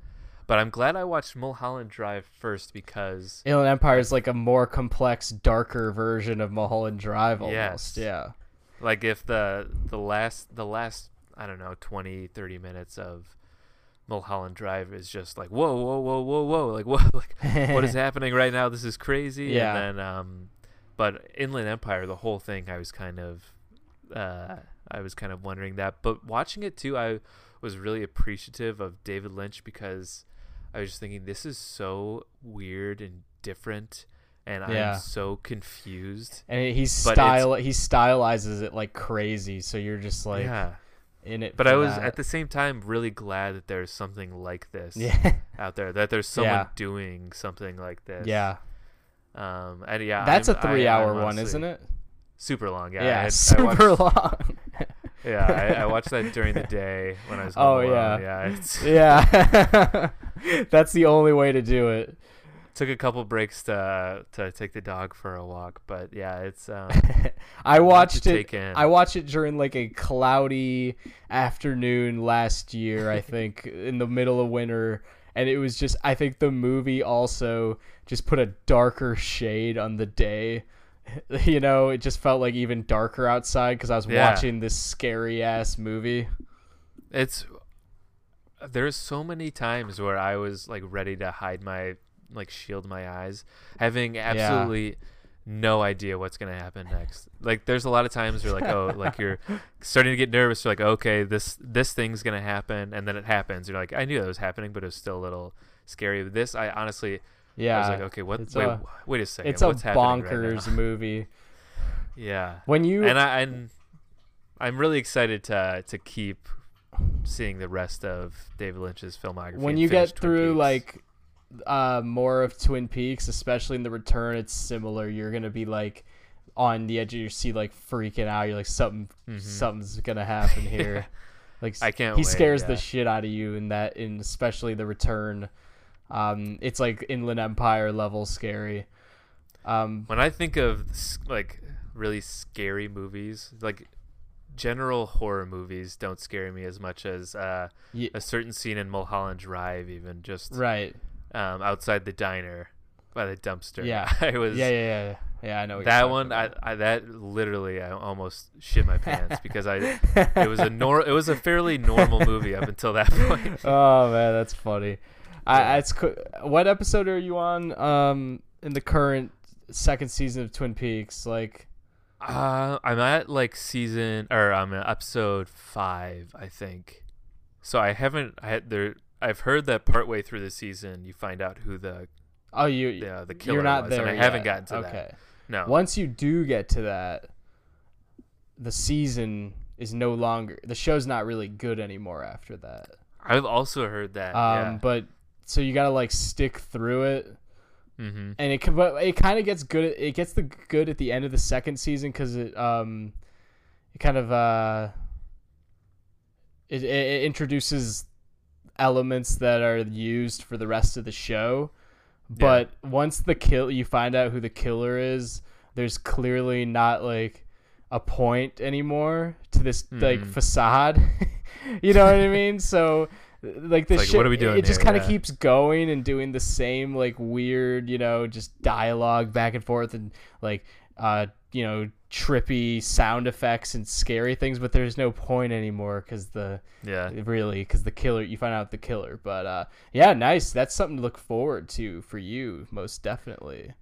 but I'm glad I watched Mulholland Drive first because Inland Empire is like a more complex, darker version of Mulholland Drive almost. Yes. Yeah. like if the the last the last I don't know 20 30 minutes of Mulholland Drive is just like whoa whoa whoa whoa whoa like what like what is happening right now? This is crazy. Yeah. and then um but Inland Empire the whole thing I was kind of uh I was kind of wondering that. But watching it too I was really appreciative of David Lynch because I was just thinking this is so weird and different and Yeah. I'm so confused. And he's style he stylizes it like crazy, so you're just like yeah in it. But I was that. at the same time really glad that there's something like this yeah out there. That there's someone Yeah. doing something like this. yeah. Um. And yeah. That's I'm- a three I, hour one, honestly- isn't it? Super long. Yeah. Yeah, had- super watched- long. Yeah. I, I watched that during the day when I was. Oh, alone. yeah. Yeah. Yeah, that's the only way to do it. Took a couple breaks to to take the dog for a walk, but yeah, it's. Um, I watched it. I watched it during like a cloudy afternoon last year. I think in the middle of winter, and it was just. I think the movie also just put a darker shade on the day. You know, it just felt like even darker outside because I was Yeah. watching this scary ass movie. it's there's so many times where I was like ready to hide my like shield my eyes, having absolutely no idea what's gonna happen next. Like there's a lot of times where like oh like you're starting to get nervous. You're like okay this this thing's gonna happen, and then it happens. You're like I knew that was happening, but it was still a little scary. This I honestly Yeah, I was like okay what wait a- wait a second it's a what's right bonkers now? movie. yeah When you and I and I'm really excited to to keep seeing the rest of David Lynch's filmography. when you get through Peaks. like uh more of Twin Peaks, especially in the return, it's similar. You're gonna be like on the edge of your seat, like freaking out. You're like something Mhm. something's gonna happen here. Like I can't He wait, scares yeah. the shit out of you in that, in especially the return. Um, it's like Inland Empire level scary. Um, When I think of like really scary movies, like general horror movies don't scare me as much as uh, Ye- a certain scene in Mulholland Drive, even just right. Um, outside the diner by the dumpster. Yeah. I was Yeah, yeah, yeah. Yeah, I know. What you're that one. I. I that literally I almost shit my pants because I it was a nor it was a fairly normal movie up until that point. oh man, that's funny. I, it's what episode are you on? Um, in the current second season of Twin Peaks, like Uh, I'm at like season or I'm at episode five, I think. So I haven't. I had there. I've heard that partway through the season, you find out who the oh you the, the killer you're not was, there. and I haven't gotten to okay. that. No. Once you do get to that, the season is no longer the show's not really good anymore after that. I've also heard that. Um, but so you gotta like stick through it. Mm-hmm. and it can- but it kind of gets good. It gets the good at the end of the second season because it um it kind of uh it it introduces elements that are used for the rest of the show. But once the kill, you find out who the killer is. There's clearly not like a point anymore to this like Mhm. facade. you know what I mean? So like the like, shit, what are we doing It just kind of Yeah. keeps going and doing the same like weird, you know, just dialogue back and forth and like uh you know trippy sound effects and scary things. But there's no point anymore because the Yeah. really because the killer you find out the killer but uh yeah nice that's something to look forward to for you most definitely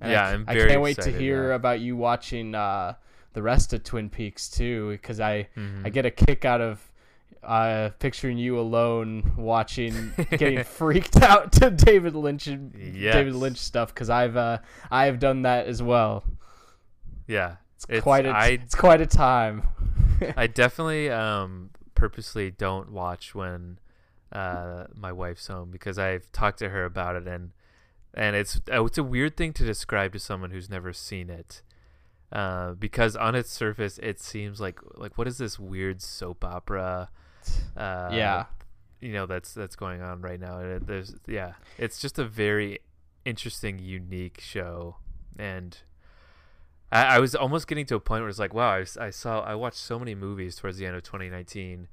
And Yeah, I, I'm I can't wait to hear about you watching uh the rest of twin peaks too because i Mhm. i get a kick out of uh picturing you alone watching getting freaked out to david lynch and david lynch stuff because i've uh i've done that as well Yeah. It's, It's- quite a I- it's quite a time I definitely um purposely don't watch when uh my wife's home because I've talked to her about it and and it's uh, it's a weird thing to describe to someone who's never seen it. Uh, because on its surface it seems like like what is this weird soap opera uh yeah you know that's that's going on right now it, there's yeah it's just a very interesting unique show and I, I was almost getting to a point where it's like wow I, I saw i watched so many movies towards the end of 2019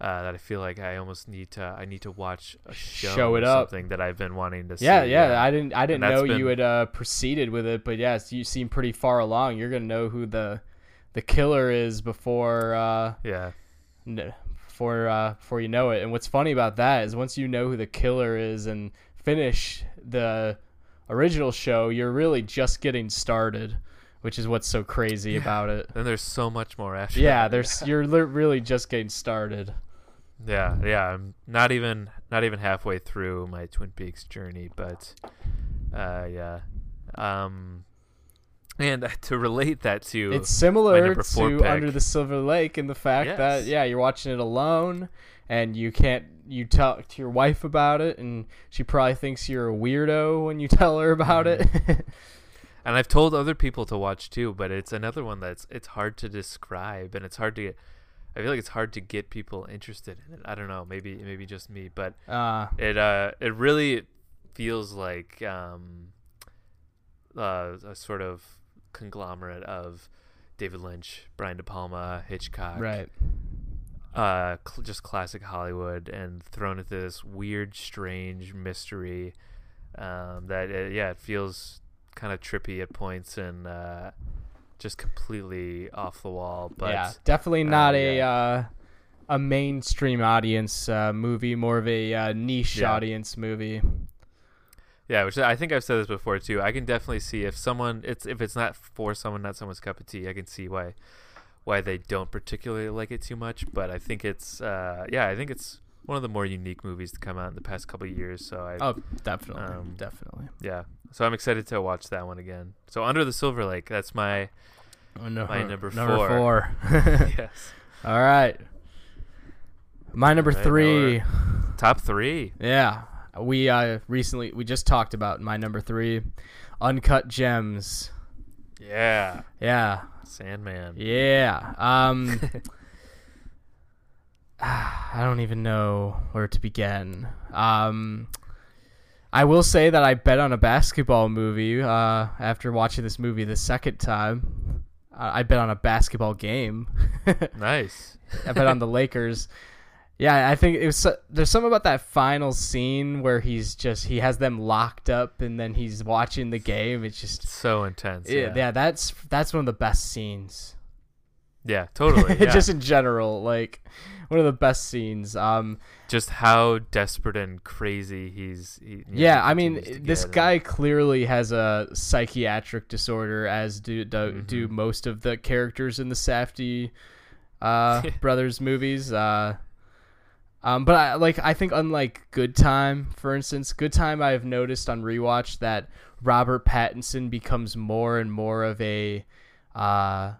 uh, that i feel like i almost need to i need to watch a show, Show or it up. something that i've been wanting to Yeah, see yeah. I didn't. I didn't know you had uh, proceeded with it, but yes, you seem pretty far along. You're gonna know who the the killer is before uh, yeah n- before uh, before you know it. And what's funny about that is once you know who the killer is and finish the original show, you're really just getting started, which is what's so crazy Yeah. about it. And there's so much more after Yeah, there's you're really just getting started. Yeah, yeah. I'm not even not even halfway through my Twin Peaks journey, but uh, yeah. Um, and to relate that to It's similar to pick. Under the Silver Lake in the fact that yeah, you're watching it alone and you can't you talk to your wife about it and she probably thinks you're a weirdo when you tell her about it. and I've told other people to watch too, but it's another one that's it's hard to describe and it's hard to get. I feel like it's hard to get people interested in it. I don't know, maybe maybe just me, but uh it uh it really feels like um uh, a sort of conglomerate of David Lynch, Brian De Palma, Hitchcock, right. uh, cl- just classic Hollywood, and thrown into this weird, strange mystery um, that uh, yeah, it feels kind of trippy at points and uh, just completely off the wall. But yeah, definitely uh, not a yeah. uh a mainstream audience uh, movie, more of a uh, niche Yeah. audience movie. Yeah, which I think I've said this before too. I can definitely see if someone it's if it's not for someone, not someone's cup of tea. I can see why why they don't particularly like it too much. But I think it's uh, yeah, I think it's one of the more unique movies to come out in the past couple years. So I Oh, definitely, Um, definitely. yeah, so I'm excited to watch that one again. So Under the Silver Lake, that's my Oh, no, my number number four. four. yes All right. My number Alright, now three. top three. Yeah, we uh recently we just talked about my number three, Uncut Gems. Yeah, Yeah, Sandman. yeah. Um, I don't even know where to begin. Um, I will say that I bet on a basketball movie uh, after watching this movie the second time. I bet on a basketball game. nice. I bet on the Lakers. Yeah, I think it was. There's something about that final scene where he's just he has them locked up and then he's watching the game. It's just so intense. Yeah, Yeah, yeah that's that's one of the best scenes. Yeah totally. Yeah. just in general, like one of the best scenes. Um, just how desperate and crazy he's. He, you know, yeah, I mean, this and- guy clearly has a psychiatric disorder, as do do, Mm-hmm. do most of the characters in the Safdie uh, brothers movies. Uh, um, but I, like, I think unlike Good Time, for instance, Good Time, I've noticed on rewatch that Robert Pattinson becomes more and more of a. Uh,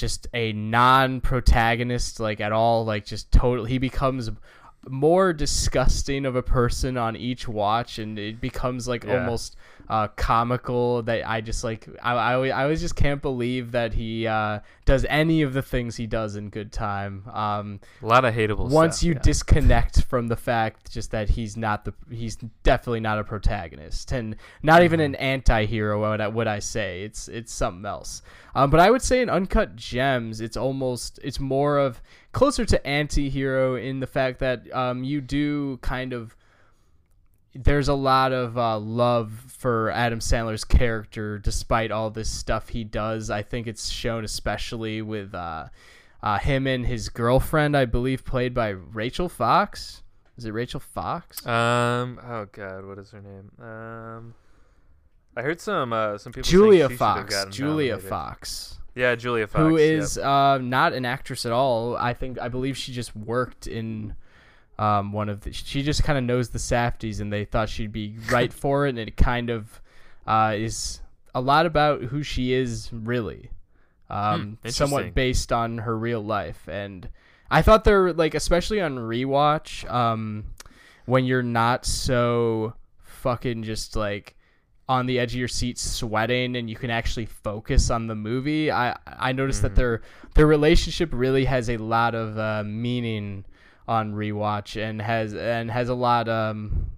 just a non-protagonist like at all like just total he becomes more disgusting of a person on each watch and it becomes like Yeah. almost uh, comical that I just like I, I, always- I always just can't believe that he uh, does any of the things he does in good time um, a lot of hateable. once stuff, you yeah. disconnect from the fact just that he's not the he's definitely not a protagonist and not even Mm-hmm. an anti-hero would I, would I say it's it's something else um, but I would say in Uncut Gems it's almost it's more of closer to anti-hero in the fact that um, you do kind of there's a lot of uh, love for Adam Sandler's character despite all this stuff he does. I think it's shown especially with uh, uh, him and his girlfriend, I believe, played by Rachel Fox. Is it Rachel Fox? Um. Oh God, what is her name? Um. I heard some uh some people. Julia she should have Fox. Julia nominated. Fox. Yeah, Julia Fox. Who is yep. uh, not an actress at all. I think I believe she just worked in um, one of the. She just kind of knows the Safdies, and they thought she'd be right for it. And it kind of uh, is a lot about who she is, really, um, Hmm, somewhat based on her real life. And I thought they're like, especially on rewatch, um, when you're not so fucking just like on the edge of your seat sweating and you can actually focus on the movie i i noticed that Mhm. their their relationship really has a lot of uh, meaning on rewatch and has and has a lot um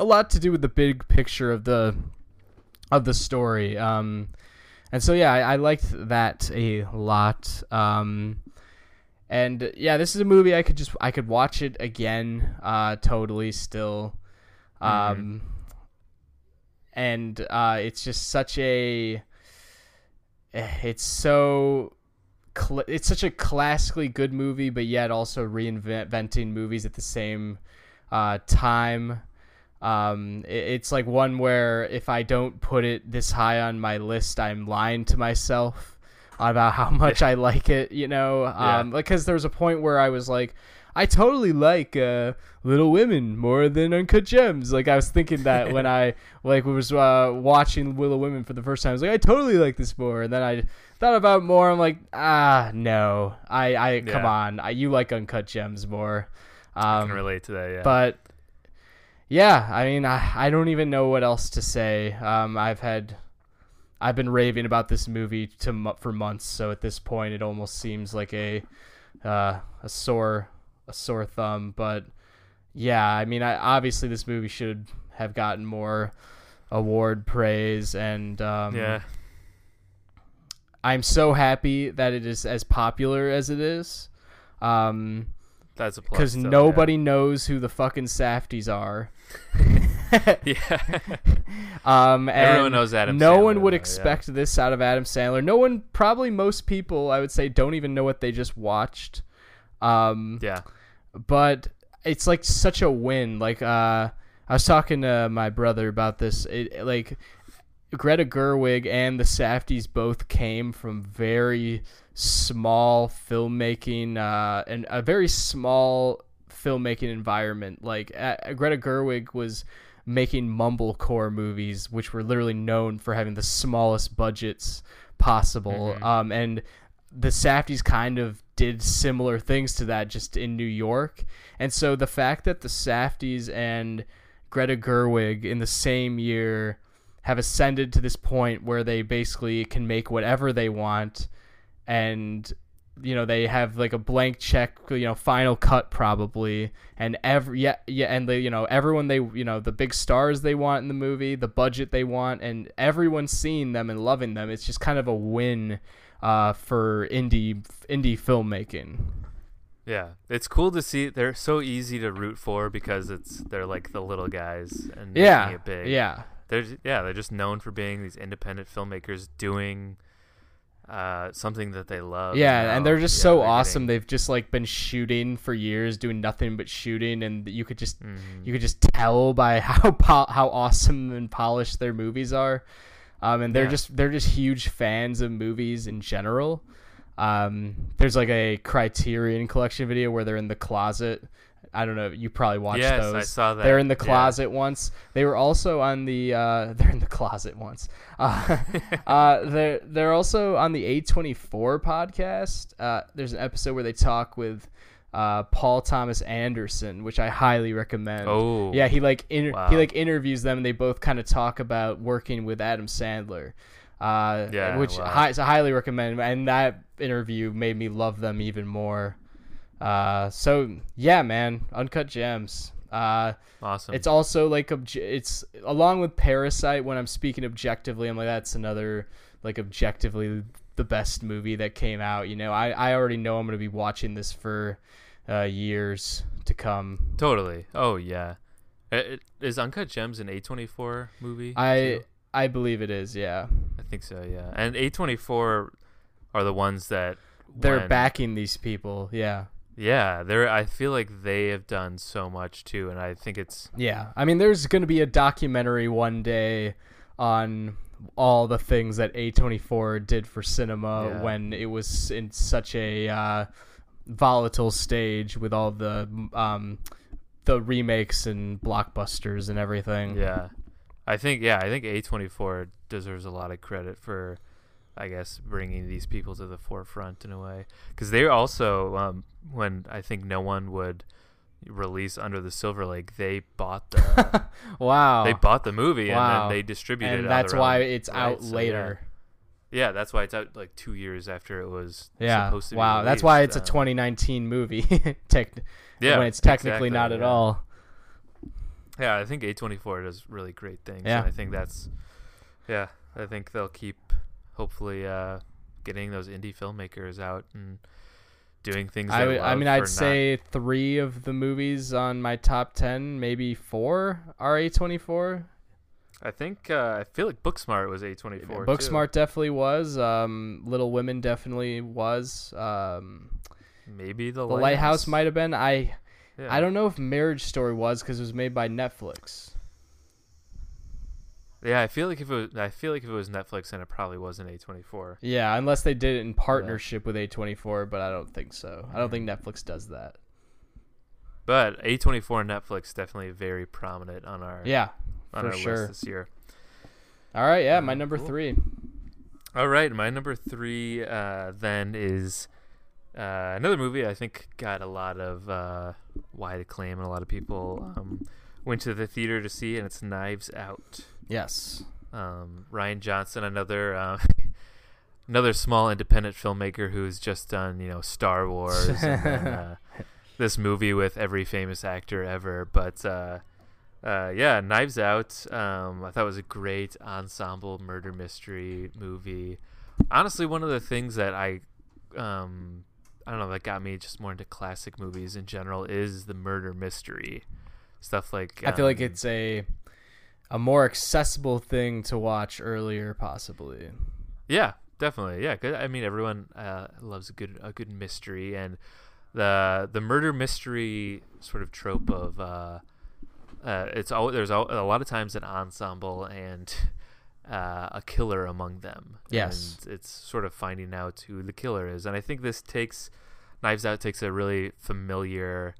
a lot to do with the big picture of the of the story. Um and so yeah i, I liked that a lot. Um and yeah this is a movie i could just i could watch it again uh totally still. Um and uh it's just such a eh, it's so cl- it's such a classically good movie but yet also reinventing movies at the same uh time um, it- it's like one where if I don't put it this high on my list, I'm lying to myself about how much I like it. You know, Yeah. um, because there was a point where I was like, I totally like uh, Little Women more than Uncut Gems. Like I was thinking that when I like was uh, watching Little Women for the first time, I was like, I totally like this more. And then I thought about it more. I'm like, ah, no, I, I come on, I, you like Uncut Gems more. I Um, can relate to that. Yeah. but yeah, I mean, I, I don't even know what else to say. Um, I've had, I've been raving about this movie to for months. So at this point, it almost seems like a, uh, a sore, a sore thumb. But yeah, I mean, I obviously this movie should have gotten more award praise, and um, yeah. I'm so happy that it is as popular as it is. Um, That's a plus. because though, yeah. nobody knows who the fucking Safdies are. Yeah. Um, Everyone knows Adam No Sandler, one would though, yeah. expect this out of Adam Sandler. No one, probably most people, I would say, don't even know what they just watched. Um, yeah. but it's like such a win. Like, uh, I was talking to my brother about this. It like Greta Gerwig and the Safdies both came from very small filmmaking, uh, and a very small filmmaking environment. Like uh, Greta Gerwig was making mumblecore movies, which were literally known for having the smallest budgets possible. Mhm. Um, and the Safdies kind of did similar things to that just in New York. And so the fact that the Safdies and Greta Gerwig in the same year have ascended to this point where they basically can make whatever they want and you know they have like a blank check you know final cut probably and every yeah yeah and they you know everyone they you know the big stars they want in the movie the budget they want and everyone's seeing them and loving them it's just kind of a win uh, for indie indie filmmaking Yeah, it's cool to see. They're so easy to root for because it's they're like the little guys and yeah making it big. yeah they're yeah they're just known for being these independent filmmakers doing uh, something that they love. Yeah, and they're just yeah, so they're awesome. getting- They've just like been shooting for years, doing nothing but shooting, and you could just Mhm. you could just tell by how po- how awesome and polished their movies are. Um, and they're Yeah. just they're just huge fans of movies in general. Um, there's like a Criterion collection video where they're in the closet. I don't know. You probably watched yes, those. I saw that. They're in the Yeah. closet once. They were also on the. Uh, they're in the closet once. Uh, uh, they're they're also on the A24 podcast. Uh, there's an episode where they talk with uh, Paul Thomas Anderson, which I highly recommend. Oh, yeah, he like inter- wow. he like interviews them. and They both kind of talk about working with Adam Sandler. Uh, Yeah, which wow. hi- so I highly recommend. And that interview made me love them even more. Uh, so yeah, man, Uncut Gems. Uh, awesome. it's also like obje- it's along with Parasite. When I'm speaking objectively, I'm like that's another like objectively the best movie that came out. You know, I I already know I'm gonna be watching this for uh, years to come. totally. Oh yeah. It- Is Uncut Gems an A24 movie? I too? I believe it is. Yeah, I think so. Yeah, and A24 are the ones that they're when- backing these people. Yeah. Yeah, they're. I feel like they have done so much too, and I think it's Yeah, I mean, there's going to be a documentary one day on all the things that A24 did for cinema Yeah. when it was in such a uh, volatile stage with all the um, the remakes and blockbusters and everything. Yeah, I think yeah, I think A24 deserves a lot of credit for, I guess, bringing these people to the forefront in a way because they also um, when I think no one would release Under the Silver Lake, they bought the wow. they bought the movie and then they distributed and it. that's why own, it's right? out So, yeah. Yeah, that's why it's out like two years after it was Yeah. supposed to be. Wow. That's why it's released, a um, 2019 movie. Tech- Yeah, when it's technically exactly, not at yeah. all. Yeah, I think A24 does really great things. Yeah. And I think that's, yeah, I think they'll keep hopefully uh, getting those indie filmmakers out and doing things. I, would, I mean, I'd not- say three of the movies on my top ten, maybe four, are A24. I think uh, I feel like Booksmart was A24. too. Booksmart definitely was. Um, Little Women definitely was. Um, Maybe the, the Lighthouse might have been. I Yeah. I don't know if Marriage Story was because it was made by Netflix. Yeah, I feel like if it was, I feel like if it was Netflix, then it probably wasn't A24. Yeah, unless they did it in partnership with A24, but I don't think so. I don't think Netflix does that. But A24 and Netflix definitely very prominent on our Yeah, on for our sure. list this year. All right, yeah, my Uh, number cool. three. All right, my number three uh, then is uh, another movie I think got a lot of uh, wide acclaim and a lot of people um, went to the theater to see, and it's Knives Out. Yes. Um, Rian Johnson, another uh, another small independent filmmaker who's just done you know Star Wars and then, uh, this movie with every famous actor ever, but. Uh, yeah, Knives Out. Um, I thought it was a great ensemble murder mystery movie. Honestly, one of the things that I, um, I don't know, that got me just more into classic movies in general is the murder mystery stuff. Like I feel like um, it's a a more accessible thing to watch earlier, possibly. Yeah, definitely. Yeah, 'cause, I mean, everyone uh, loves a good a good mystery, and the the murder mystery sort of trope of uh, uh, it's all there's al- a lot of times an ensemble and uh, a killer among them. Yes. and it's sort of finding out who the killer is, and I think this takes Knives Out takes a really familiar.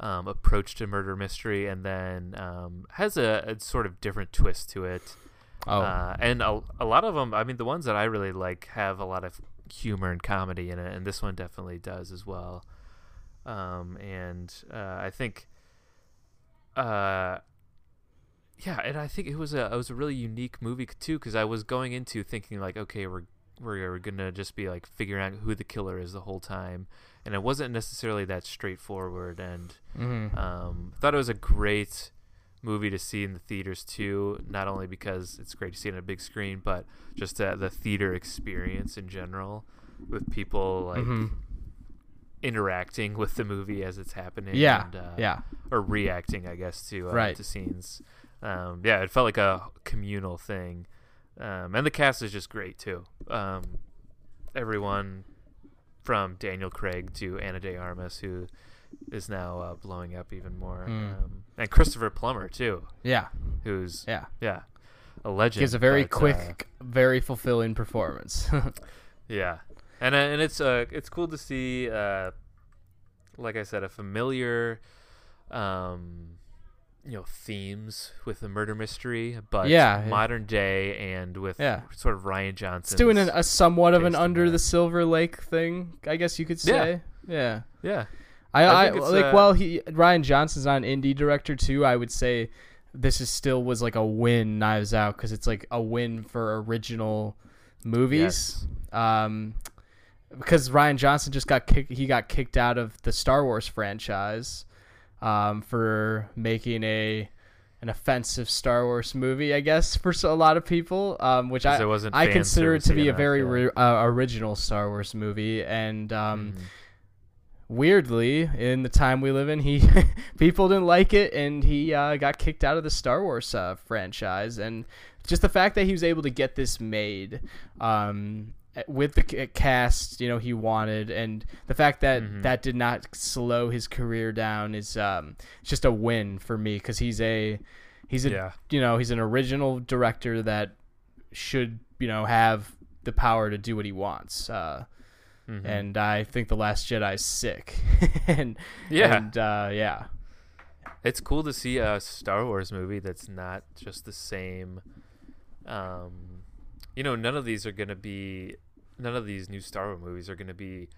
Um, approach to murder mystery, and then um, has a, a sort of different twist to it. Oh, Uh, and a, a lot of them, I mean, the ones that I really like have a lot of humor and comedy in it, and this one definitely does as well. Um, and uh, I think, uh, yeah, and I think it was a it was a really unique movie too because I was going into thinking like, okay, we're we're gonna just be like figuring out who the killer is the whole time, and it wasn't necessarily that straightforward. And Mm-hmm. um, thought it was a great movie to see in the theaters too. Not only because it's great to see it on a big screen, but just uh, the theater experience in general with people like Mhm. Interacting with the movie as it's happening. Yeah. and, uh, yeah. or reacting, I guess, to uh, Right. to scenes. Um, yeah, it felt like a communal thing, um, and the cast is just great too. Um, everyone from Daniel Craig to Ana de Armas, who is now uh, blowing up even more, um, and Christopher Plummer too, Yeah. who's Yeah. yeah a legend. Gives a very but, uh, quick, very fulfilling performance. Yeah, and uh, and it's uh it's cool to see uh like I said a familiar um you know themes with the murder mystery, but Yeah, yeah. modern day and with Yeah. sort of Rian Johnson. it's doing an, a somewhat of an under that. the silver lake thing, I guess you could say. Yeah. yeah I, I I, like uh, while he Rian Johnson's not an indie director too, I would say this is still was like a win Knives Out because it's like a win for original movies. Um, because Rian Johnson just got kicked, he got kicked out of the Star Wars franchise, um, for making a an offensive Star Wars movie, I guess for a lot of people. Um, which I I consider it to be a very yeah. ri- uh, original Star Wars movie, and um, Mhm. weirdly in the time we live in he people didn't like it and he uh, got kicked out of the star wars uh, franchise and just the fact that he was able to get this made um, with the cast you know he wanted and the fact that Mhm. that did not slow his career down is um, just a win for me because he's a he's a yeah you know he's an original director that should you know have the power to do what he wants uh, Mhm. and I think the Last Jedi is sick. and Yeah. and uh, yeah, it's cool to see a Star Wars movie that's not just the same. Um, you know, none of these are gonna be, none of these new Star Wars movies are gonna be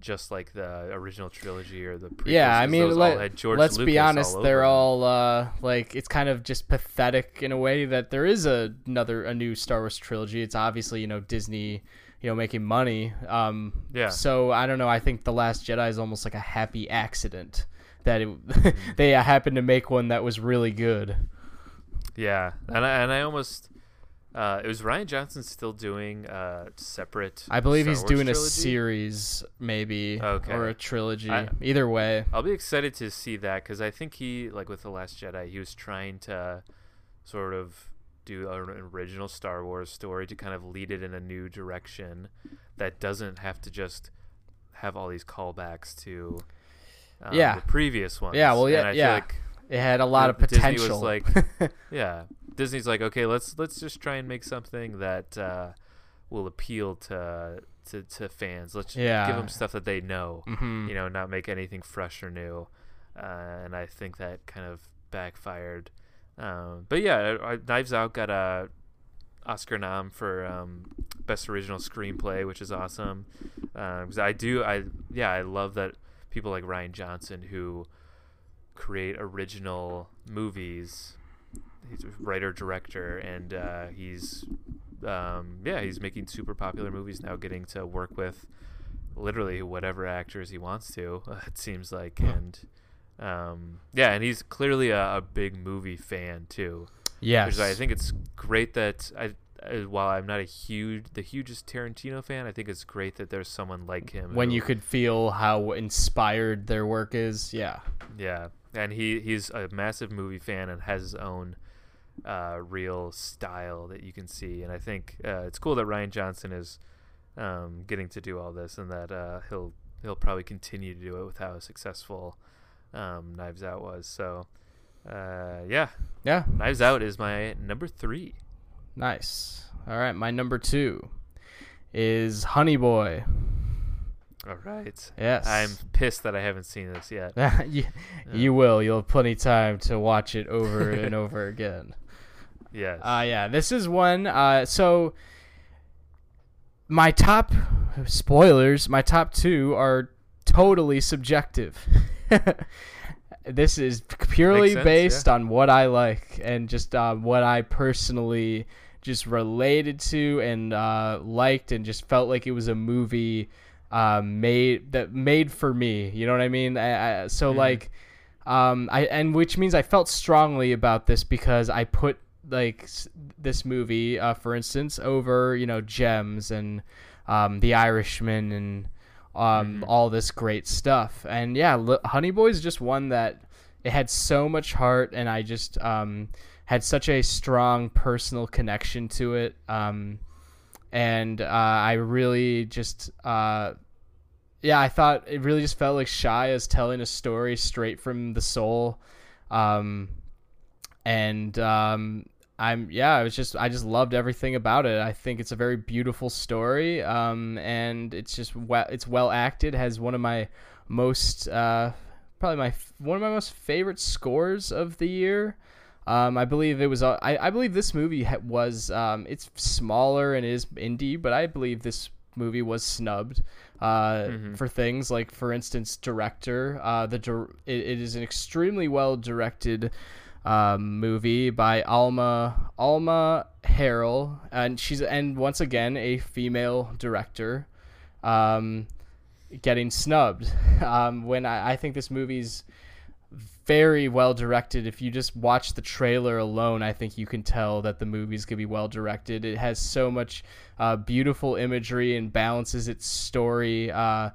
just like the original trilogy or the prequels, yeah. I mean, let, let's be honest. all they're all uh, like it's kind of just pathetic in a way that there is a, another a new Star Wars trilogy. It's obviously you know Disney. You know, making money. Um, Yeah. So I don't know. I think the Last Jedi is almost like a happy accident that it, Mm-hmm. they happened to make one that was really good. Yeah, and I, and I almost, uh, it was Rian Johnson still doing uh separate. I believe Star he's Wars doing a series, maybe, Okay. or a trilogy. I- Either way, I'll be excited to see that because I think he, like with the Last Jedi, he was trying to sort of do an original Star Wars story to kind of lead it in a new direction that doesn't have to just have all these callbacks to um, Yeah. the previous ones. Yeah, well, And yeah, feel yeah. like it had a lot of Disney was potential. like- yeah, Disney's like, okay, let's let's just try and make something that uh, will appeal to to, to fans. Let's give them stuff that they know Mhm. you know, not make anything fresh or new. Uh, and I think that kind of backfired. Um, but yeah, I, I- Knives Out got a Oscar nom for um, best original screenplay, which is awesome. Because I do, I yeah, I love that people like Rian Johnson who create original movies. He's a writer director, and uh, he's um, yeah, he's making super popular movies now, getting to work with literally whatever actors he wants to. It seems like, and um, yeah, and he's clearly a, a big movie fan too. Yeah, I think it's great that I, I, while I'm not a huge, the hugest Tarantino fan, I think it's great that there's someone like him. when who- you could feel how inspired their work is. Yeah. yeah, and he he's a massive movie fan and has his own uh, real style that you can see, and I think uh, it's cool that Rian Johnson is um, getting to do all this, and that uh, he'll he'll probably continue to do it with how successful um, Knives Out was. So, uh, yeah, Yeah. Knives Out is my number three. Nice. All right. My number two is Honey Boy. All right. Yes. I'm pissed that I haven't seen this yet. you, you will. You'll have plenty of time to watch it over and over again. Yes. Uh, yeah, this is one. Uh, so my top spoilers, my top two are totally subjective. this is purely sense, based yeah. on what I like and just uh, what I personally just related to and uh, liked, and just felt like it was a movie uh, made that made for me. You know what I mean? I, I, so Mhm. like, um, I and which means I felt strongly about this because I put like s- this movie, uh, for instance, over you know Gems and um, The Irishman and um, Mhm. all this great stuff. And yeah, L- Honey Boy is just one that it had so much heart, and I just um, had such a strong personal connection to it. Um, and uh, I really just, uh, yeah, I thought it really just felt like Shia is telling a story straight from the soul. Um, and um, I'm yeah, I was just I just loved everything about it. I think it's a very beautiful story, um, and it's just well, it's well acted. Has one of my most uh, probably my one of my most favorite scores of the year. Um, I believe it was. Uh, I, I believe this movie ha- was. Um, it's smaller and is indie, but I believe this movie was snubbed uh, Mhm. for things like, for instance, director. Uh, the dir- it, it is an extremely well directed um, movie by Alma Alma Har'el, and she's and once again a female director, um, getting snubbed. Um, when I, I think this movie's very well directed. If you just watch the trailer alone, I think you can tell that the movie's gonna be well directed. It has so much uh, beautiful imagery and balances its story uh,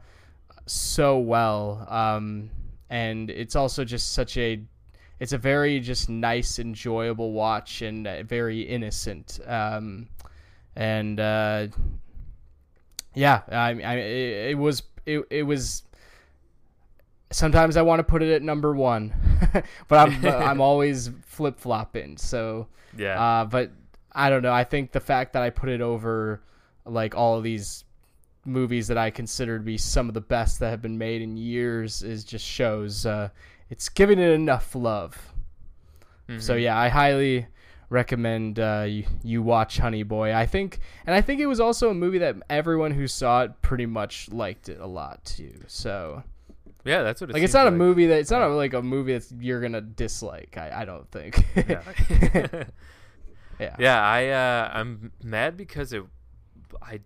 so well. Um, and it's also just such a it's a very just nice, enjoyable watch and uh, very innocent. Um, and uh, yeah, I, I it, it was it, it was. Sometimes I want to put it at number one, but I'm I'm always flip flopping. So Yeah. uh, but I don't know. I think the fact that I put it over like all of these movies that I consider to be some of the best that have been made in years is just shows uh, it's giving it enough love. So Mhm. yeah, I highly recommend uh, you, you watch Honey Boy. I think, and I think it was also a movie that everyone who saw it pretty much liked it a lot too. So Yeah, that's what it like, it's not a movie that it's not a, like a movie that you're gonna dislike. I, I don't think. Yeah. yeah. yeah, I uh, I'm mad because it I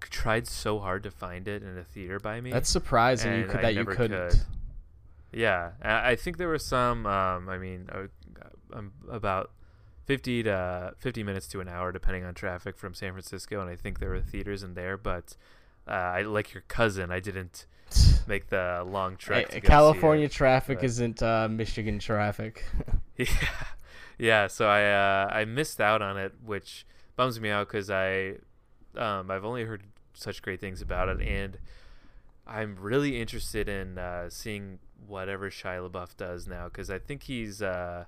tried so hard to find it in a theater by me. That's surprising you could I that you couldn't. could. Yeah, I think there were some. Um, I mean, uh, I'm about fifty to fifty minutes to an hour, depending on traffic, from San Francisco, and I think there were theaters in there. But uh, I like your cousin. I didn't make the long trek. Hey, to go see California it, traffic but- isn't uh, Michigan traffic. Yeah, yeah. So I uh, I missed out on it, which bums me out because I um, I've only heard such great things about it, and I'm really interested in uh, seeing whatever Shia LaBeouf does now because I think he's uh,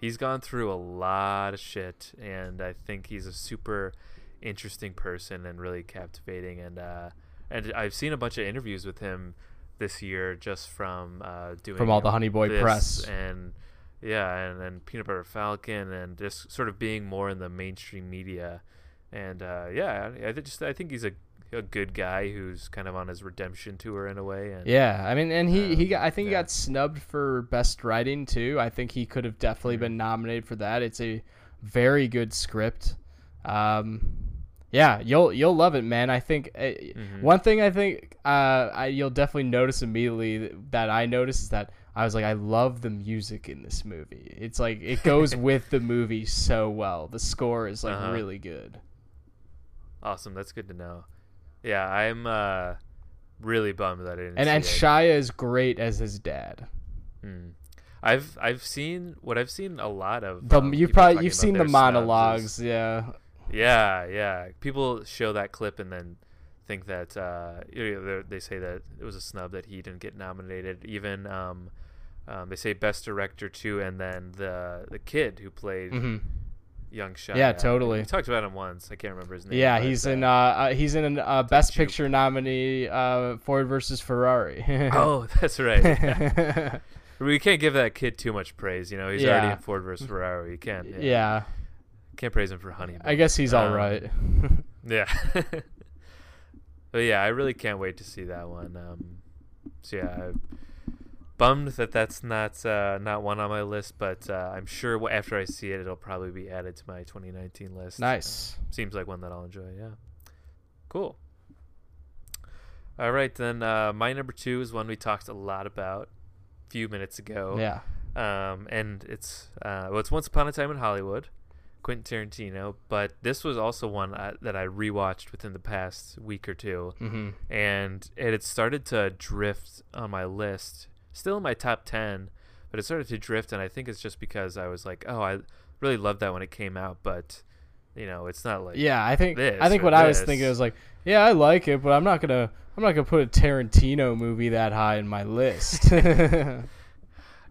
he's gone through a lot of shit, and I think he's a super interesting person and really captivating, and uh, and I've seen a bunch of interviews with him this year just from uh, doing From all the Honey Boy press. and yeah, and then Peanut Butter Falcon, and just sort of being more in the mainstream media, and uh, yeah, I, I just I think he's a a good guy who's kind of on his redemption tour in a way, and Yeah, I mean, and he, he Um, got, I think he got snubbed for best writing too. I think he could have definitely Mhm. been nominated for that. It's a very good script. Um, yeah, you'll you'll love it, man. I think uh, Mhm. one thing I think uh, I, you'll definitely notice immediately that, that I noticed is that I was like, I love the music in this movie. It's like it goes with the movie so well. The score is like Uh-huh. really good. awesome. That's good to know. Yeah, I'm uh, really bummed that I didn't. And and it. Shia is great as his dad. Hmm. I've I've seen what I've seen a lot of. The, um, you've probably you've seen the their snubs is- monologues, yeah. Yeah, yeah. People show that clip and then think that uh, you know, they're- say that it was a snub that he didn't get nominated. Even um, um, they say best director too, and then the the kid who played hmm young Shia. Yeah, totally. We talked about him once. I can't remember his name. Yeah, but, he's uh, in uh, uh he's in an uh, best picture nominee uh Ford versus Ferrari. oh, that's right. Yeah. we can't give that kid too much praise. You know, he's already in Ford versus Ferrari. You can't. Yeah. yeah. Can't praise him for Honey. I guess he's all Um, right. Yeah. but yeah, I really can't wait to see that one. Um, so yeah, bummed that that's not uh, not one on my list, but uh, I'm sure after I see it, it'll probably be added to my 2019 list. Nice. Uh, seems like one that I'll enjoy. Yeah. Cool. All right, then uh, my number two is one we talked a lot about a few minutes ago. Yeah. Um, and it's uh, well, it's Once Upon a Time in Hollywood, Quentin Tarantino. But this was also one I, that I rewatched within the past week or two, Mm-hmm. and it had started to drift on my list, still in my top ten, but it started to drift, and I think it's just because I was like, oh, I really loved that when it came out, but you know, it's not like Yeah, I think this I think what I was thinking was like, yeah, I like it, but I'm not gonna I'm not gonna put a Tarantino movie that high in my list.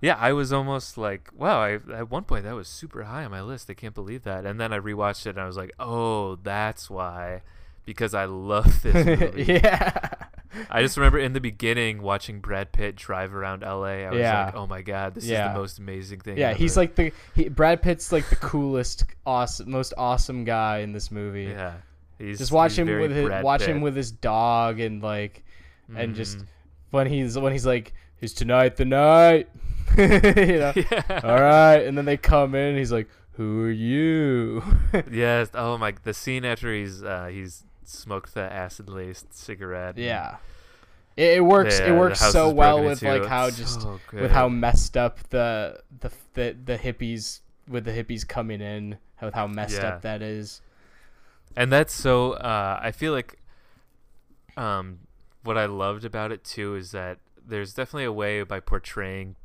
Yeah, I was almost like, wow, I, at one point that was super high on my list. I can't believe that. And then I rewatched it and I was like, oh, that's why. Because I love this movie. yeah. I just remember in the beginning watching Brad Pitt drive around LA. I was Yeah. like, oh my God, this is the most amazing thing. Yeah, he's like the he, Brad Pitt's like the coolest, awesome, most awesome guy in this movie. yeah. He's, Just watch he's him with his Brad watch Pitt. him with his dog and like and just Mhm. when he's when he's like, "Is tonight the night?" you know. yeah. All right, and then they come in. and He's like, "Who are you?" Yes. Oh my. The scene after he's uh, he's smoked the acid laced cigarette. yeah, it, it works. the- it works so well with like how It's just so with how messed up the the the, the hippies with the hippies coming in with how messed Yeah. up that is. and that's so uh, i feel like um, what i loved about it too is that there's definitely a way by portraying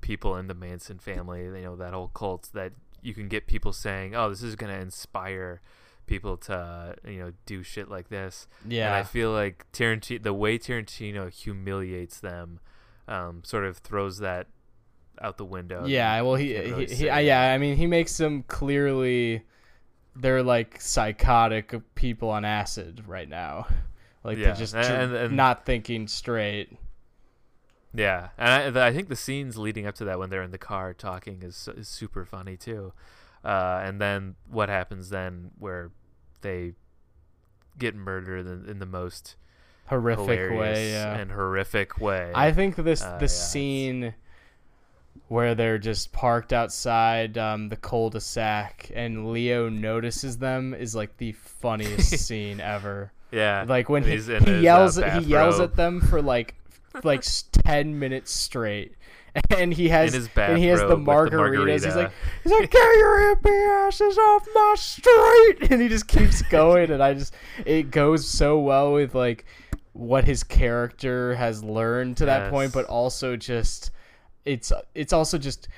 people in the manson family you know that whole cult that you can get people saying oh this is going to inspire people to you know do shit like this and i feel like tarantino the way tarantino humiliates them um, sort of throws that out the window yeah. Well, he, really he, he uh, yeah. I mean, he makes them clearly they're like psychotic people on acid right now. Like Yeah, they're just and- and- not thinking straight. Yeah, and I, I think the scenes leading up to that when they're in the car talking is, is super funny too. Uh, and then what happens then where they get murdered in, in the most Horrific way. Yeah. and horrific way. I think this Uh, the yeah, it's- scene where they're just parked outside um, the cul-de-sac and Leo notices them is like the funniest scene ever. yeah, Like when he, he his, uh, yells at, he yells at them for like like 10 minutes straight. And he has and he has the bathrobe with the margaritas. He's like he's like get your hippie asses off my street. And he just keeps going and I just it goes so well with like what his character has learned to that point but also just it's it's also just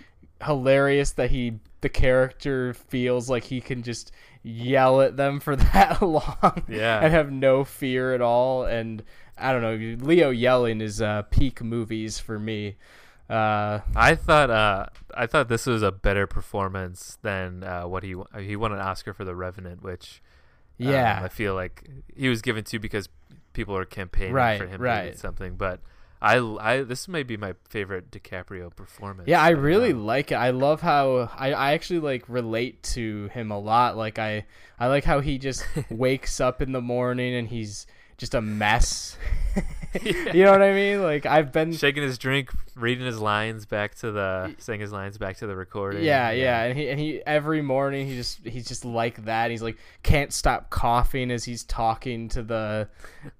hilarious that he the character feels like he can just yell at them for that long Yeah. and have no fear at all. And I don't know Leo yelling is uh, peak movies for me uh, I thought uh, I thought this was a better performance than uh, what he he won an Oscar for The Revenant, which um, yeah I feel like he was given to because people are campaigning Right, for him to right. get something. But I, I this may be my favorite DiCaprio performance. Yeah, I really like it. I love how I, I actually like relate to him a lot. Like I I like how he just wakes up in the morning and he's just a mess. you know what I mean? Like I've been shaking his drink, reading his lines back to the saying his lines back to the recording. yeah, yeah, and he and he every morning he just he's just like that. He's like can't stop coughing as he's talking to the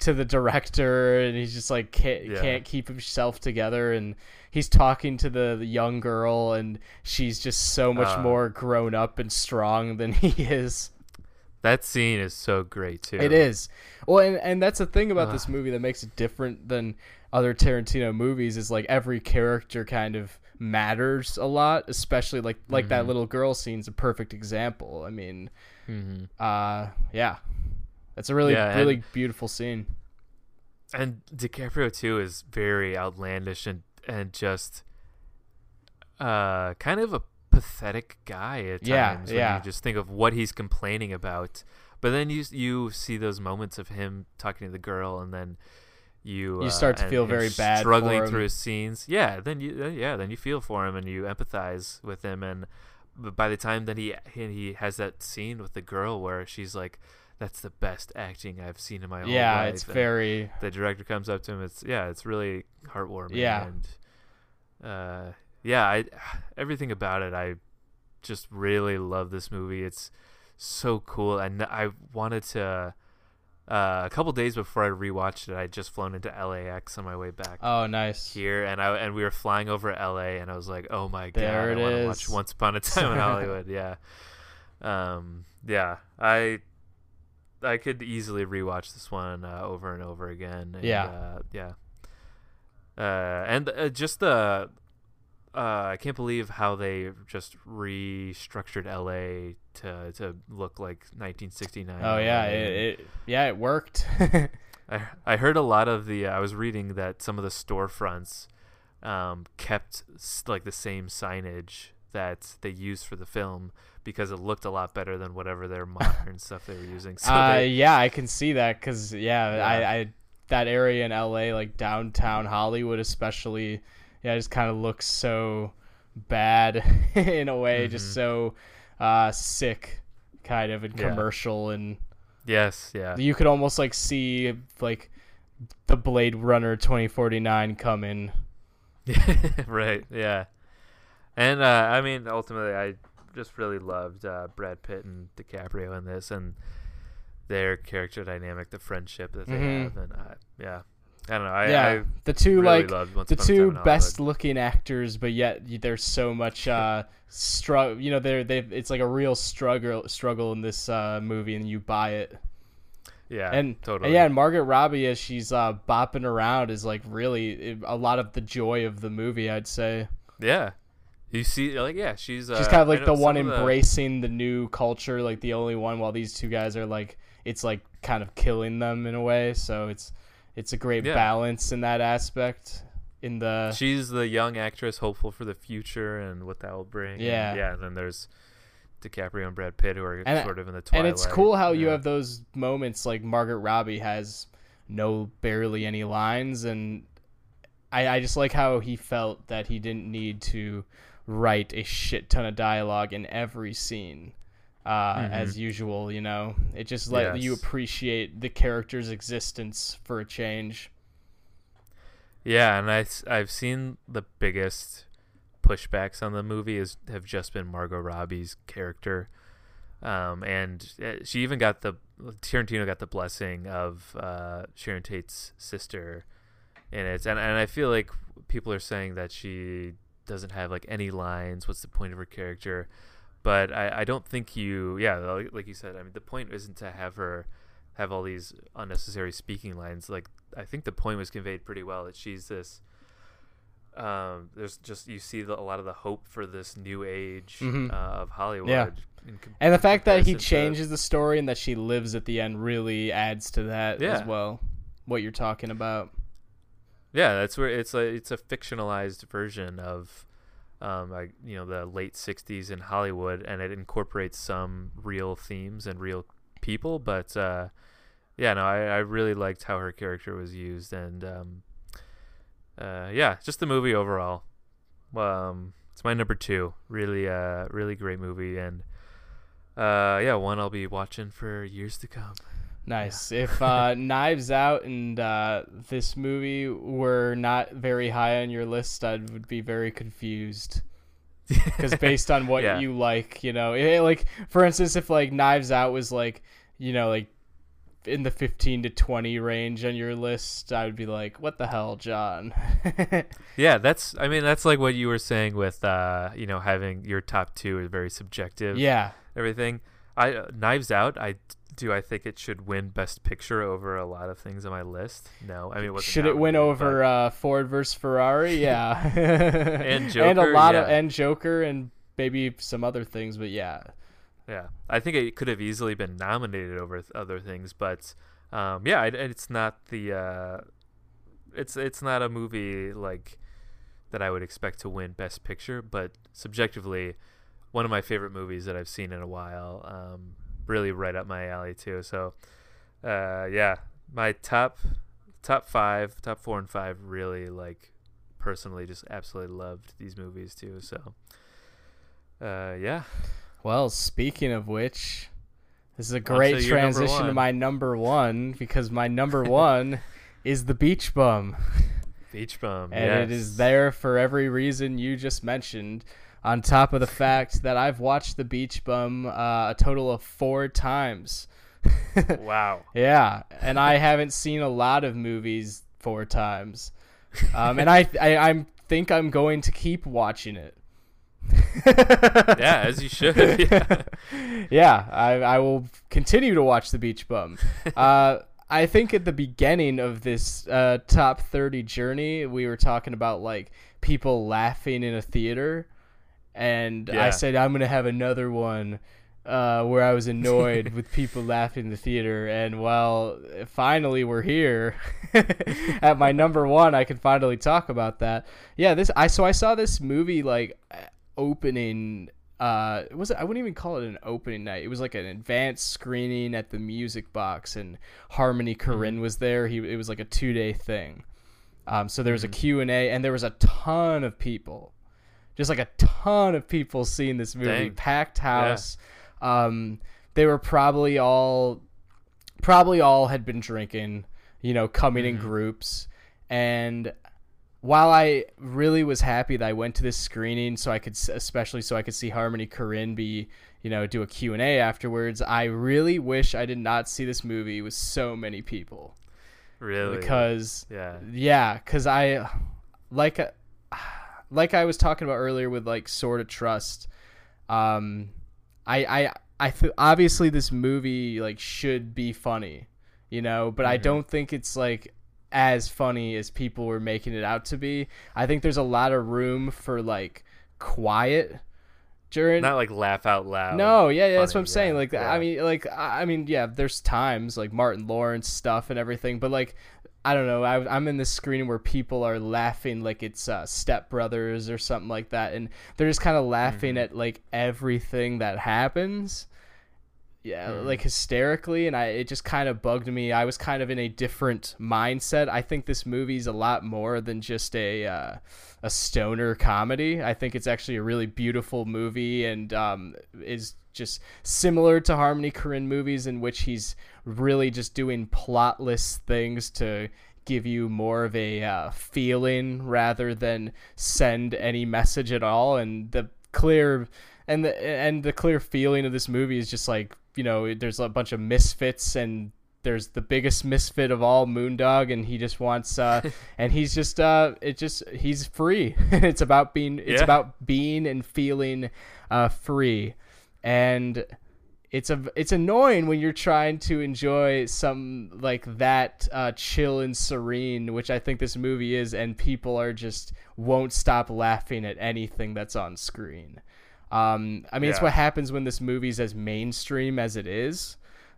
to the director, and he's just like can't Yeah. can't keep himself together. And he's talking to the, the young girl, and she's just so much Uh. more grown up and strong than he is. That scene is so great too. It is. Well, and, and that's the thing about this movie that makes it different than other Tarantino movies is like every character kind of matters a lot, especially like like that Mhm. little girl scene's a perfect example. I mean, hmm uh yeah. That's a really Yeah, and- really beautiful scene. And DiCaprio too is very outlandish and and just uh kind of a pathetic guy at Yeah, times yeah. when you just think of what he's complaining about. But then you you see those moments of him talking to the girl and then you You uh, start to feel very bad for struggling through his scenes. Yeah, then you uh, yeah, then you feel for him and you empathize with him and by the time that he he he has that scene with the girl where she's like that's the best acting I've seen in my whole Yeah, life. it's and very the director comes up to him. It's yeah, it's really heartwarming. Yeah. and uh, yeah, I everything about it, I just really love this movie. It's so cool, and I wanted to. Uh, a couple days before I rewatched it, I just flown into LAX on my way back Oh, nice. here, and I and we were flying over LA, and I was like, "Oh my There god, it I want to watch Once Upon a Time in Hollywood." Yeah, um, yeah, I I could easily rewatch this one uh, over and over again. And, Yeah. uh, yeah, uh, and uh, just the uh, I can't believe how they just restructured LA to to look like 1969. Oh yeah, it, it yeah it worked. I I heard a lot of the. Uh, I was reading that some of the storefronts um, kept like the same signage that they used for the film because it looked a lot better than whatever their modern stuff they were using. So uh, they, yeah, I can see that because yeah, Yeah. I, I that area in LA, like downtown Hollywood, especially, yeah, it just kind of looks so bad in a way, just Mhm. so uh, sick, kind of, and Yeah. commercial, and yes, yeah, you could almost like see like the Blade Runner twenty forty nine coming. right, yeah. And uh, I mean, ultimately, I just really loved uh, Brad Pitt and DiCaprio in this, and their character dynamic, the friendship that they Mhm. have, and uh, yeah, I don't know. I, yeah, I the two really like the Upon a Time two best looking actors, but yet there's so much uh struggle. You know, they're they it's like a real struggle struggle in this uh movie, and you buy it. Yeah, and totally. yeah, and Margaret Robbie as she's uh bopping around is like really a lot of the joy of the movie. I'd say Yeah. You see, like, yeah, she's uh, she's kind of like the one of the- embracing the new culture, like the only one. While these two guys are like, it's like kind of killing them in a way. So it's it's a great Yeah. balance in that aspect. In the She's the young actress, hopeful for the future and what that will bring. and Yeah. yeah. And then there's DiCaprio and Brad Pitt, who are And- sort of in the twilight. and it's cool how you have those moments like Margaret Robbie has no barely any lines and I, I just like how he felt that he didn't need to write a shit ton of dialogue in every scene uh, Mhm. as usual you know it just let you appreciate the character's existence for a change Yeah, and I, have seen the biggest pushbacks on the movie is have just been Margot Robbie's character, um, and uh, she even got the Tarantino got the blessing of uh, Sharon Tate's sister in it, and and I feel like people are saying that she doesn't have like any lines. What's the point of her character? But I, I don't think you yeah like, like you said I mean the point isn't to have her have all these unnecessary speaking lines like I think the point was conveyed pretty well that she's this. Um, there's just you see the, a lot of the hope for this new age Mhm. uh, of Hollywood. Yeah. com- and the fact that he comparison to- changes the story and that she lives at the end really adds to that as well what you're talking about Yeah, that's where it's a it's a fictionalized version of, um, like you know the late '60s in Hollywood, and it incorporates some real themes and real people. But uh, yeah, no, I, I really liked how her character was used, and um, uh, yeah, just the movie overall. Um, it's my number two. Really, uh, really great movie, and uh, yeah, one I'll be watching for years to come. Nice. If uh, Knives Out and uh, this movie were not very high on your list, I would be very confused. Because based on what Yeah. you like, you know, eh, like for instance, if like Knives Out was like, you know, like in the fifteen to twenty range on your list, I would be like, what the hell, John? Yeah, that's. I mean, that's like what you were saying with, uh, you know, having your top two is very subjective. yeah. Everything. I uh, Knives Out. I do. I think it should win Best Picture over a lot of things on my list. No, I mean, wasn't Should it win over uh, Ford versus Ferrari? Yeah. and Joker, and a Joker, lot of and Joker and maybe some other things, but yeah. yeah, I think it could have easily been nominated over th- other things, but um, yeah, it, it's not the. Uh, it's it's not a movie like that I would expect to win Best Picture, but subjectively, one of my favorite movies that I've seen in a while. Um, really right up my alley too. So, uh, yeah, my top top five, top four and five, really like personally just absolutely loved these movies too. So, uh, yeah, Well, speaking of which, this is a great transition to my number one because my number one is the Beach Bum. Beach Bum, and yes. it is there for every reason you just mentioned. On top of the fact that I've watched The Beach Bum uh, a total of four times. wow. Yeah, and I haven't seen a lot of movies four times, um, and I, I I think I'm going to keep watching it. yeah, as you should. Yeah. yeah, I, I will continue to watch The Beach Bum. Uh, I think at the beginning of this uh, top 30 journey, we were talking about like people laughing in a theater. And I said, I'm going to have another one uh, where I was annoyed with people laughing in the theater. And well, finally we're here at my number one. I can finally talk about that. Yeah, this I so I saw this movie like opening uh it was I wouldn't even call it an opening night. It was like an advanced screening at the Music Box and Harmony Korine was there. He it was like a 2-day thing. Um so there was a Q&A and there was a ton of people. Just like a ton of people seeing this movie. Dang. Packed house. Um they were probably all probably all had been drinking, you know, coming in groups and while I really was happy that I went to this screening, so I could, especially so I could see Harmony Korine be, you know, do a Q and A afterwards. I really wish I did not see this movie with so many people Really? because, yeah. yeah, because I, like, uh, like I was talking about earlier with like sort of trust. Um, I, I, I th- obviously this movie like should be funny, you know, but I Mhm. don't think it's like as funny as people were making it out to be. I think there's a lot of room for like quiet during Not like laugh out loud. no, yeah, yeah, that's what I'm saying. Like, yeah. I mean, like, I I mean, yeah, there's times like Martin Lawrence stuff and everything, but like, I don't know. I, I'm in this screen where people are laughing like it's uh, Step Brothers or something like that, and they're just kind of laughing Mhm. at like everything that happens. Yeah, Mhm. like hysterically, and I it just kind of bugged me. I was kind of in a different mindset. I think this movie's a lot more than just a uh, a stoner comedy. I think it's actually a really beautiful movie and um, is just similar to Harmony Korine movies in which he's really just doing plotless things to give you more of a uh, feeling rather than send any message at all. And the clear and the and the clear feeling of this movie is just like you know there's a bunch of misfits and there's the biggest misfit of all moondog and he just wants uh and he's just uh it just he's free it's about being it's Yeah. about being and feeling uh free and it's a it's annoying when you're trying to enjoy some like that uh, chill and serene, which I think this movie is, and people are just won't stop laughing at anything that's on screen. Um, I mean, it's what happens when this movie's as mainstream as it is.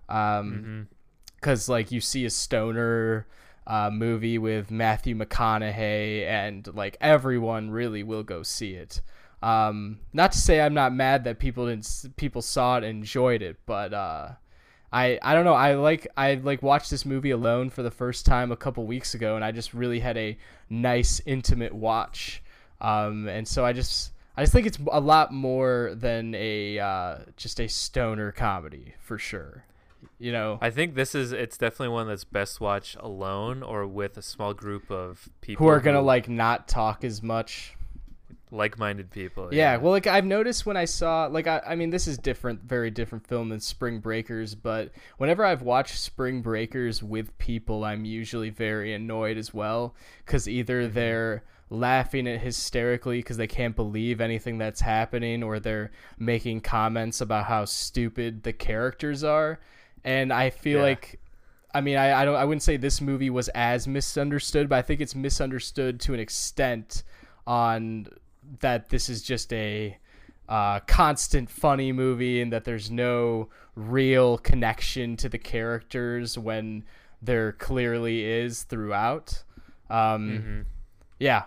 Um, Mhm. because like you see a stoner uh, movie with Matthew McConaughey, and like everyone really will go see it. Um, not to say I'm not mad that people didn't people saw it and enjoyed it, but uh, I I don't know. I like I like watched this movie alone for the first time a couple weeks ago, and I just really had a nice intimate watch. Um, and so I just I just think it's a lot more than a uh, just a stoner comedy for sure. You know, I think this is it's definitely one that's best watched alone or with a small group of people who are gonna like not talk as much. Like-minded people. Yeah, well, like I've noticed when I saw, like, I, I mean, this is different, very different film than Spring Breakers, but whenever I've watched Spring Breakers with people, I'm usually very annoyed as well, because either mm-hmm. they're laughing at hysterically because they can't believe anything that's happening, or they're making comments about how stupid the characters are, and I feel Yeah. like I mean, I, I don't I wouldn't say this movie was as misunderstood, but I think it's misunderstood to an extent on that this is just a uh, constant funny movie and that there's no real connection to the characters when there clearly is throughout. Um, hmm Yeah,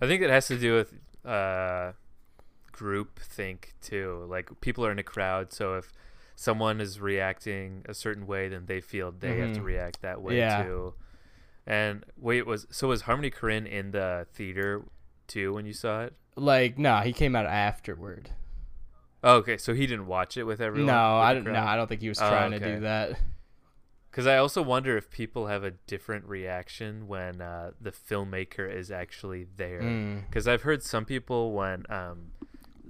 I think it has to do with uh, group think too. Like people are in a crowd, so if someone is reacting a certain way, then they feel they have to Mhm. react that way Yeah. too. And wait, was so was Harmony Korine in the theater too when you saw it? like no, he came out afterward. Oh, okay, so he didn't watch it with everyone. no, with I don't. No. I don't think he was Oh, trying to do that. Because I also wonder if people have a different reaction when uh, the filmmaker is actually there. Mm. Because I've heard some people when um,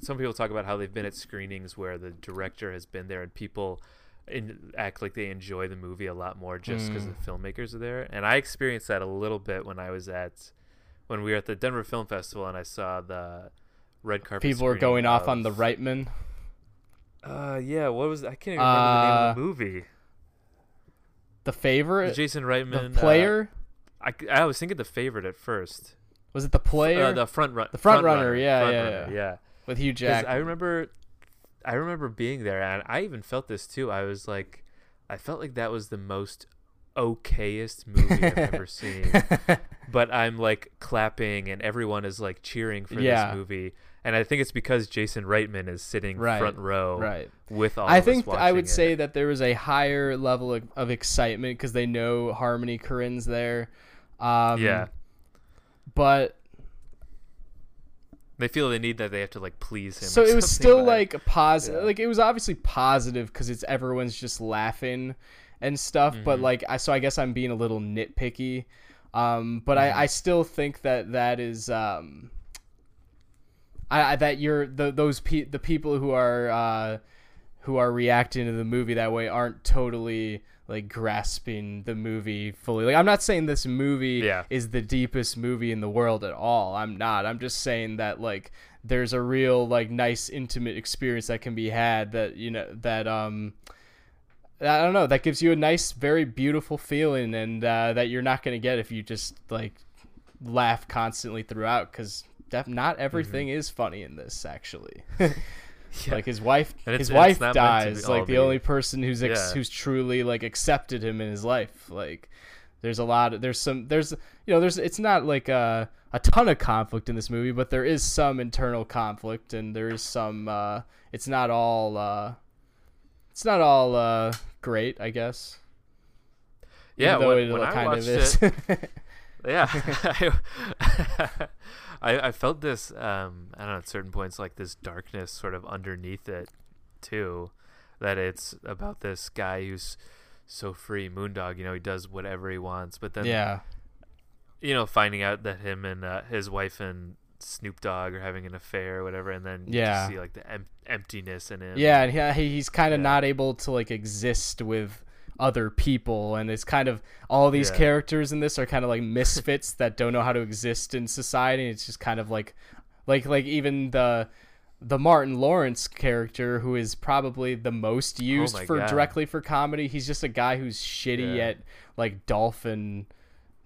some people talk about how they've been at screenings where the director has been there and people in, act like they enjoy the movie a lot more just because Mm. the filmmakers are there. And I experienced that a little bit when I was at when we were at the Denver Film Festival and I saw the red carpet. People were going off on the Reitman. Uh, yeah. What was I can't even remember the name of the Uh, movie. The The favorite, Jason Reitman the uh, player. I, I was thinking the favorite at first. was it the player Uh, the front run. The front runner, yeah, yeah, runner, yeah. yeah. with Hugh Jackman? I remember, I remember being there, and I even felt this too. I was like, I felt like that was the most okayest movie I've ever seen. But I'm like clapping, and everyone is like cheering for Yeah. this movie. And I think it's because Jason Reitman is sitting Right, front row right. with all. I think I would watching say that there was a higher level of, of excitement because they know Harmony Korine's there. Um, yeah, But they feel the need that they have to like please him. so it was still like positive. yeah. Like it was obviously positive because it's everyone's just laughing and stuff. But Mhm. like I so I guess I'm being a little nitpicky. Um, but Mm-hmm. I, I still think that that is um, I, I that you're the those pe- the people who are uh, who are reacting to the movie that way aren't totally like grasping the movie fully. Like I'm not saying this movie Yeah. is the deepest movie in the world at all. I'm not. I'm just saying that like there's a real like nice intimate experience that can be had that you know that um I don't know that gives you a nice very beautiful feeling and uh, that you're not gonna get if you just like laugh constantly throughout because def- not everything is funny in this actually. Yeah. Like his wife, his wife it's not meant to dies. Like the be- only person who's ex- Yeah. who's truly like accepted him in his life. Like there's a lot. Of, there's some. There's you know. There's. It's not like a a ton of conflict in this movie, but there is some internal conflict, and there is some. Uh, it's not all. Uh, it's not all uh, great, I guess. yeah. Even When, I watched of is. it, yeah I, I I felt this um I don't know at certain points like this darkness sort of underneath it too that it's about this guy who's so free moondog you know he does whatever he wants but then yeah. you know finding out that him and uh, his wife and Snoop Dogg are having an affair or whatever and then Yeah. see like the em- emptiness in him Yeah, and he, he's kind of Yeah. not able to like exist with other people, and it's kind of all these Yeah. characters in this are kind of like misfits that don't know how to exist in society. It's just kind of like, like, like even the the Martin Lawrence character, who is probably the most oh used Oh for God. directly for comedy. He's just a guy who's shitty Yeah. at like dolphin,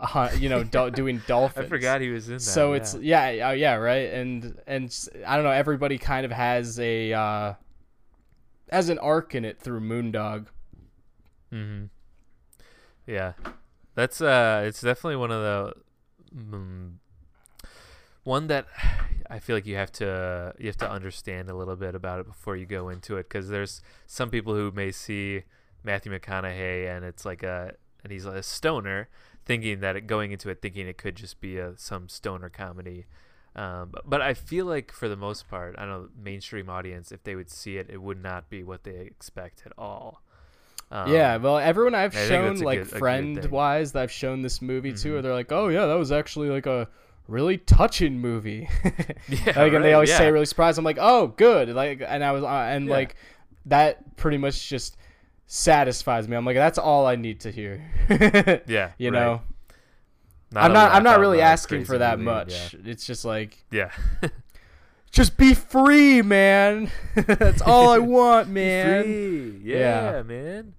uh, you know, do- doing dolphins. I forgot he was in that So yeah. it's yeah, uh, yeah, right, and and I don't know. Everybody kind of has a uh, has an arc in it through Moondog. Mm-hmm. Yeah, that's uh, it's definitely one of the mm, one that I feel like you have to you have to understand a little bit about it before you go into it because there's some people who may see Matthew McConaughey and it's like a and he's a stoner thinking that it, going into it thinking it could just be a some stoner comedy. Um, but, but I feel like for the most part, I don't know mainstream audience if they would see it, it would not be what they expect at all. Um, yeah, well, everyone I've shown like good- friend wise that I've shown this movie to, Mhm. they're like, oh yeah, that was actually like a really touching movie. Yeah, like, and they right, always say really surprised. I'm like, oh, good. Like, and I was, uh, and Yeah. like, that pretty much just satisfies me. I'm like, that's all I need to hear. Yeah, you right. know. Not I'm not. I'm not really asking for that movie, much. It's just like, Yeah. yeah. just be free, man. that's all I want, man. Free. Yeah. Yeah, man.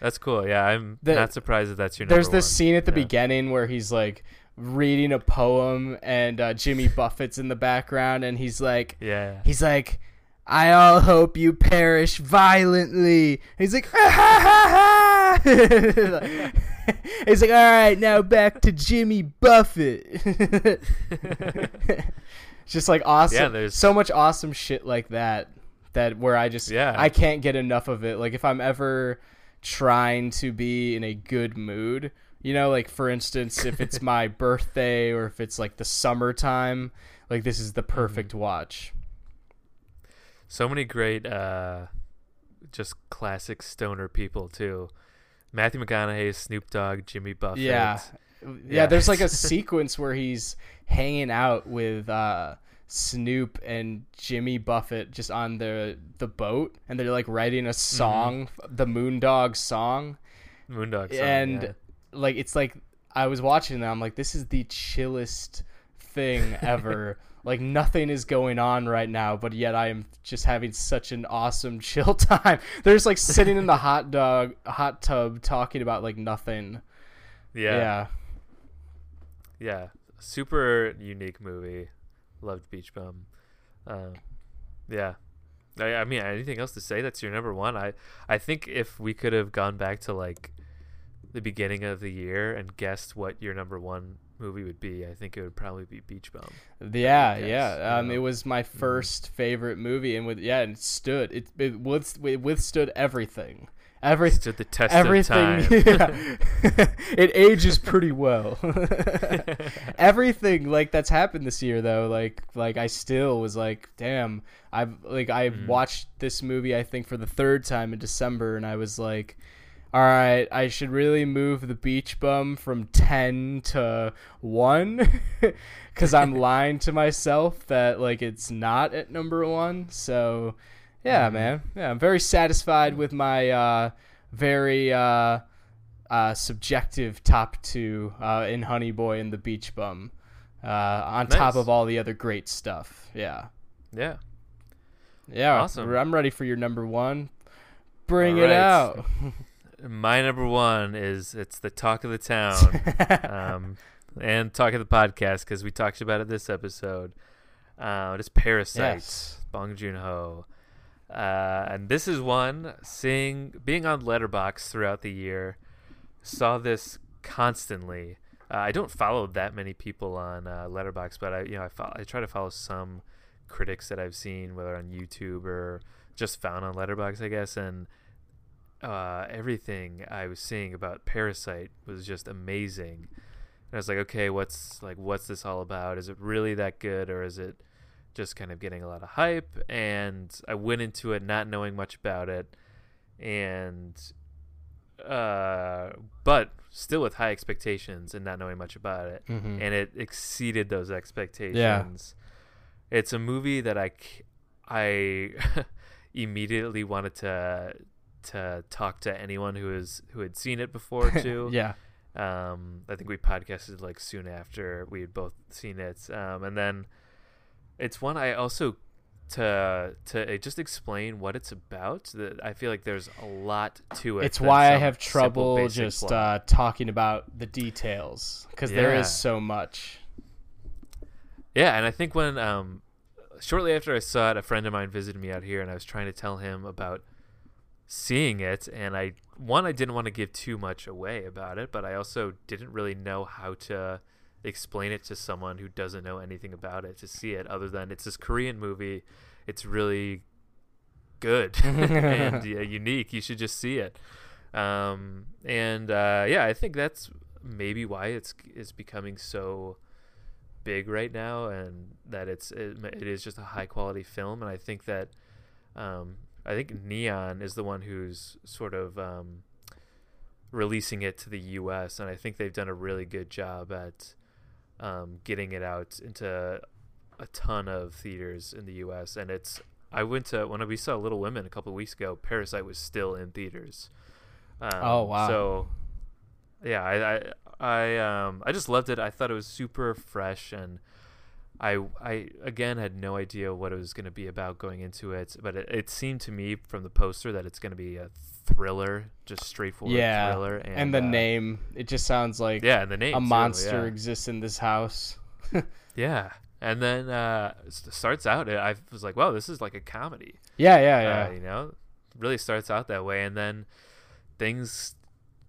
That's cool. Yeah, I'm The- not surprised that that's your. There's this one. scene at the Yeah. beginning where he's like reading a poem, and uh, Jimmy Buffett's in the background, and he's like, Yeah. he's like. I all hope you perish violently. He's like, ah, ha, ha, ha. he's like, all right, now back to Jimmy Buffett. just like awesome. Yeah, there's- so much awesome shit like that. That where I just Yeah. I can't get enough of it. Like if I'm ever trying to be in a good mood, you know, like for instance, if it's my birthday or if it's like the summertime, like this is the Mm-hmm. perfect watch. So many great, uh, just classic stoner people too. Matthew McConaughey, Snoop Dogg, Jimmy Buffett. Yeah. yeah, Yeah. There's like a sequence where he's hanging out with uh, Snoop and Jimmy Buffett just on the the boat, and they're like writing a song, the Moondog song, Moondog. Song, and yeah. like it's like I was watching that. I'm like, this is the chillest thing ever. like nothing is going on right now, but yet I am just having such an awesome chill time. They're just like sitting in the hot dog hot tub talking about like nothing. yeah, yeah. yeah, super unique movie. Loved Beach Bum. Um, yeah, I, I mean, anything else to say? That's your number one. I I think if we could have gone back to like the beginning of the year and guessed what your number one movie would be, I think it would probably be Beach Bum. Yeah, yeah. you Um, know. it was my 1st favorite movie, and with yeah, and it stood. It it, with, it withstood everything. Every Stood the test everything. of time. Yeah. it ages pretty well. everything like that's happened this year, though, like like I still was like, damn. I've like I Mhm. watched this movie I think for the third time in December, and I was like. All right, I should really move the beach bum from 10 to 1 cuz I'm lying to myself that like it's not at number 1. So, yeah, Mhm. man. Yeah, I'm very satisfied with my uh very uh uh subjective top 2 uh in Honey Boy and the Beach Bum. Uh on top of all the other great stuff. Yeah. yeah. Yeah. Awesome. I'm ready for your number 1. Bring All it right. out. My number one is it's the talk of the town. um, and talk of the podcast because we talked about it this episode. Uh, it is Parasites, Yes. Bong Joon Ho, uh, and this is one seeing being on Letterboxd throughout the year. Saw this constantly. Uh, I don't follow that many people on uh, Letterboxd, but I you know I I try to follow some critics that I've seen whether on YouTube or just found on Letterboxd, I guess, and uh, everything I was seeing about Parasite was just amazing. And I was like, okay, what's like, what's this all about? Is it really that good, or is it just kind of getting a lot of hype? And I went into it not knowing much about it, and uh, but still with high expectations and not knowing much about it, Mhm. and it exceeded those expectations. It's a movie that I, I immediately wanted to to talk to anyone who is who had seen it before too. yeah. Um, I think we podcasted like soon after we had both seen it, um, and then it's one I also to to just explain what it's about. That I feel like there's a lot to it. It's why I have trouble basic just uh, talking about the details because there Yeah. is so much. Yeah, and I think when um, shortly after I saw it, a friend of mine visited me out here, and I was trying to tell him about seeing it, and I one I didn't want to give too much away about it, but I also didn't really know how to explain it to someone who doesn't know anything about it to see it, other than it's this Korean movie. It's really good and yeah, unique. You should just see it. Um, and uh, yeah, I think that's maybe why it's it's becoming so big right now, and that it's it, it is just a high quality film. And I think that um, I think Neon is the one who's sort of um, releasing it to the U.S. and I think they've done a really good job at um, getting it out into a ton of theaters in the U.S. And it's I went to when we saw Little Women a couple of weeks ago. Parasite was still in theaters. Um, Oh, wow. So yeah, I I I um I just loved it. I thought it was super fresh and. I, I again had no idea what it was going to be about going into it, but it, it seemed to me from the poster that it's going to be a thriller, just straightforward Yeah, thriller. And, And, the uh, name, it just sounds like yeah, and the name a too, monster yeah. exists in this house. Yeah, and then uh, starts out. I was like, "Wow, this is like a comedy." Yeah, yeah, yeah. Uh, you know, really starts out that way, and then things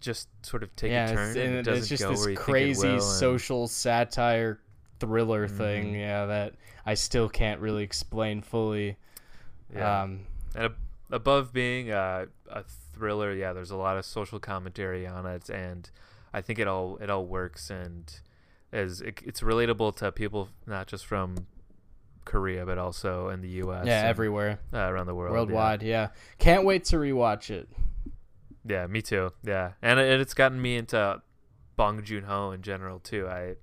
just sort of take yeah, a it's, turn, and, and it it's doesn't just go this crazy think it will. and- social satire thriller thing. Mhm. Yeah, that I still can't really explain fully. yeah. Um, and ab- above being a, a thriller, yeah, there's a lot of social commentary on it, and I think it all it all works and is it, it's relatable to people not just from Korea but also in the U.S. yeah, and, everywhere, uh, around the world, yeah. worldwide. Yeah. can't wait to rewatch it. Yeah, me too. Yeah, and it, it's gotten me into Bong Joon Ho in general too. I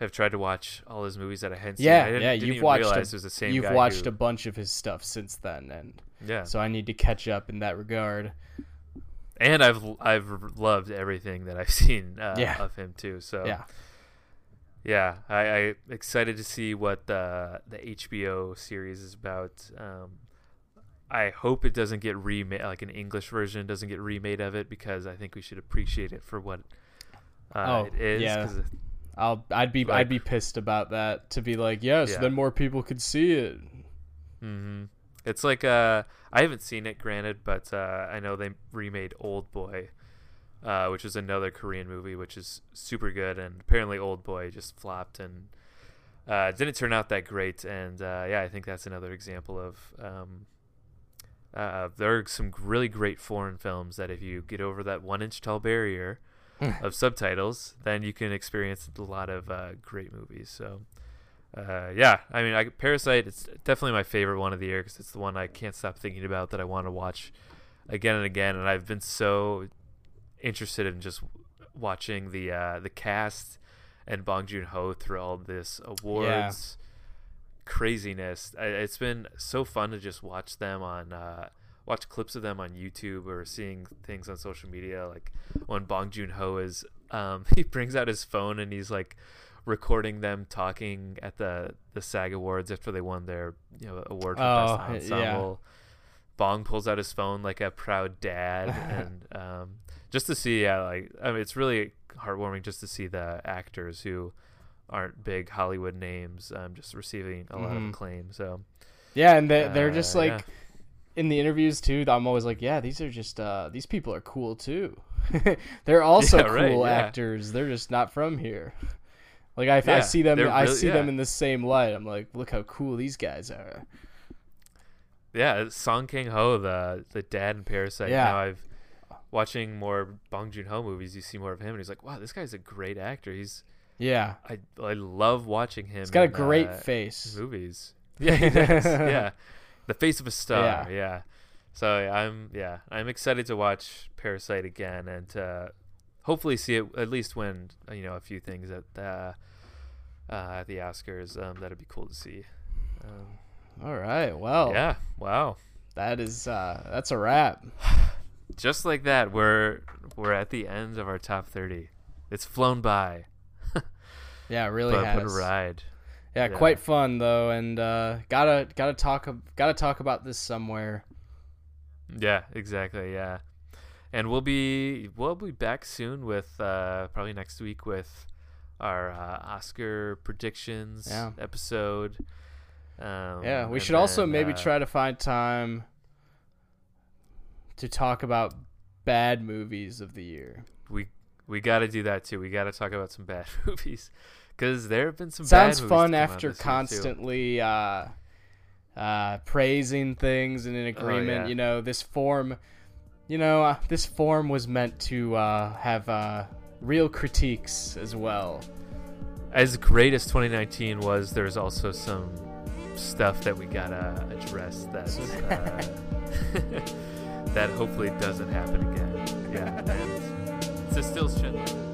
have tried to watch all his movies that I hadn't Yeah, seen. I yeah, you've watched a- it was the same You've watched who- a bunch of his stuff since then, and yeah. so I need to catch up in that regard. and I've I've loved everything that I've seen uh, Yeah. of him too. So Yeah. yeah, I, I excited to see what the the HBO series is about. Um, I hope it doesn't get remade, like an English version doesn't get remade of it, because I think we should appreciate it for what uh, Oh, it is. yeah. I'll I'd be Like- I'd be pissed about that to be like yes Yeah. then more people could see it. hmm It's like uh, I haven't seen it, granted, but uh, I know they remade Old Boy, uh, which is another Korean movie, which is super good. And apparently, Old Boy just flopped and uh, didn't turn out that great. And uh, yeah, I think that's another example of um, uh, there are some really great foreign films that if you get over that one inch tall barrier of subtitles, then you can experience a lot of uh, great movies. So uh, yeah, I mean, I, Parasite. It's definitely my favorite one of the year because it's the one I can't stop thinking about that I want to watch again and again. And I've been so interested in just watching the uh, the cast and Bong Joon Ho through all this awards craziness. I, it's been so fun to just watch them on. Watch clips of them on YouTube or seeing things on social media, like when Bong Joon Ho is, um, he brings out his phone and he's like, recording them talking at the the SAG Awards after they won their you know award for Oh, best yeah. ensemble. Bong pulls out his phone like a proud dad, and um, just to see, yeah, like I mean, it's really heartwarming just to see the actors who aren't big Hollywood names um, just receiving a lot of Mhm. acclaim. So Yeah, and they they're just Uh, like yeah. In the interviews too. I'm always like, yeah, these are just uh these people are cool too. they're also Yeah, cool right, yeah. actors. They're just not from here. Like I, I see them, I really- see them in the same light. I'm like, look how cool these guys are. yeah, Song Kang Ho, the the dad in Parasite. Yeah. Now I've watching more Bong Joon Ho movies. You see more of him, and he's like, wow, this guy's a great actor. He's Yeah, I I love watching him. he's got a great uh, face. movies. Yeah, he does. yeah, the face of a star. Yeah. Yeah. So yeah, I'm yeah I'm excited to watch Parasite again and to hopefully see it at least win you know a few things at the uh, at the Oscars. Um, that'd be cool to see. Um, All right, well, Yeah. Wow. that is uh that's a wrap. Just like that, we're we're at the end of our top thirty. It's flown by. Yeah, it really but has. what a ride. Yeah, Yeah. quite fun though, and uh, gotta gotta talk gotta talk about this somewhere. Yeah, exactly. Yeah, and we'll be we'll be back soon with uh, probably next week with our uh, Oscar predictions Yeah. episode. Um, Yeah, we should also maybe uh, try to find time to talk about bad movies of the year. We we got to do that too. We got to talk about some bad movies because there have been some. Sounds fun to come out after this year, too. constantly uh, uh, praising things and in agreement. Oh, yeah. You know, this form, you know, uh, this form was meant to uh, have uh, real critiques as well. As great as 2019 was, there's also some stuff that we gotta address that uh, that hopefully doesn't happen again. Yeah, it's a still Schindler.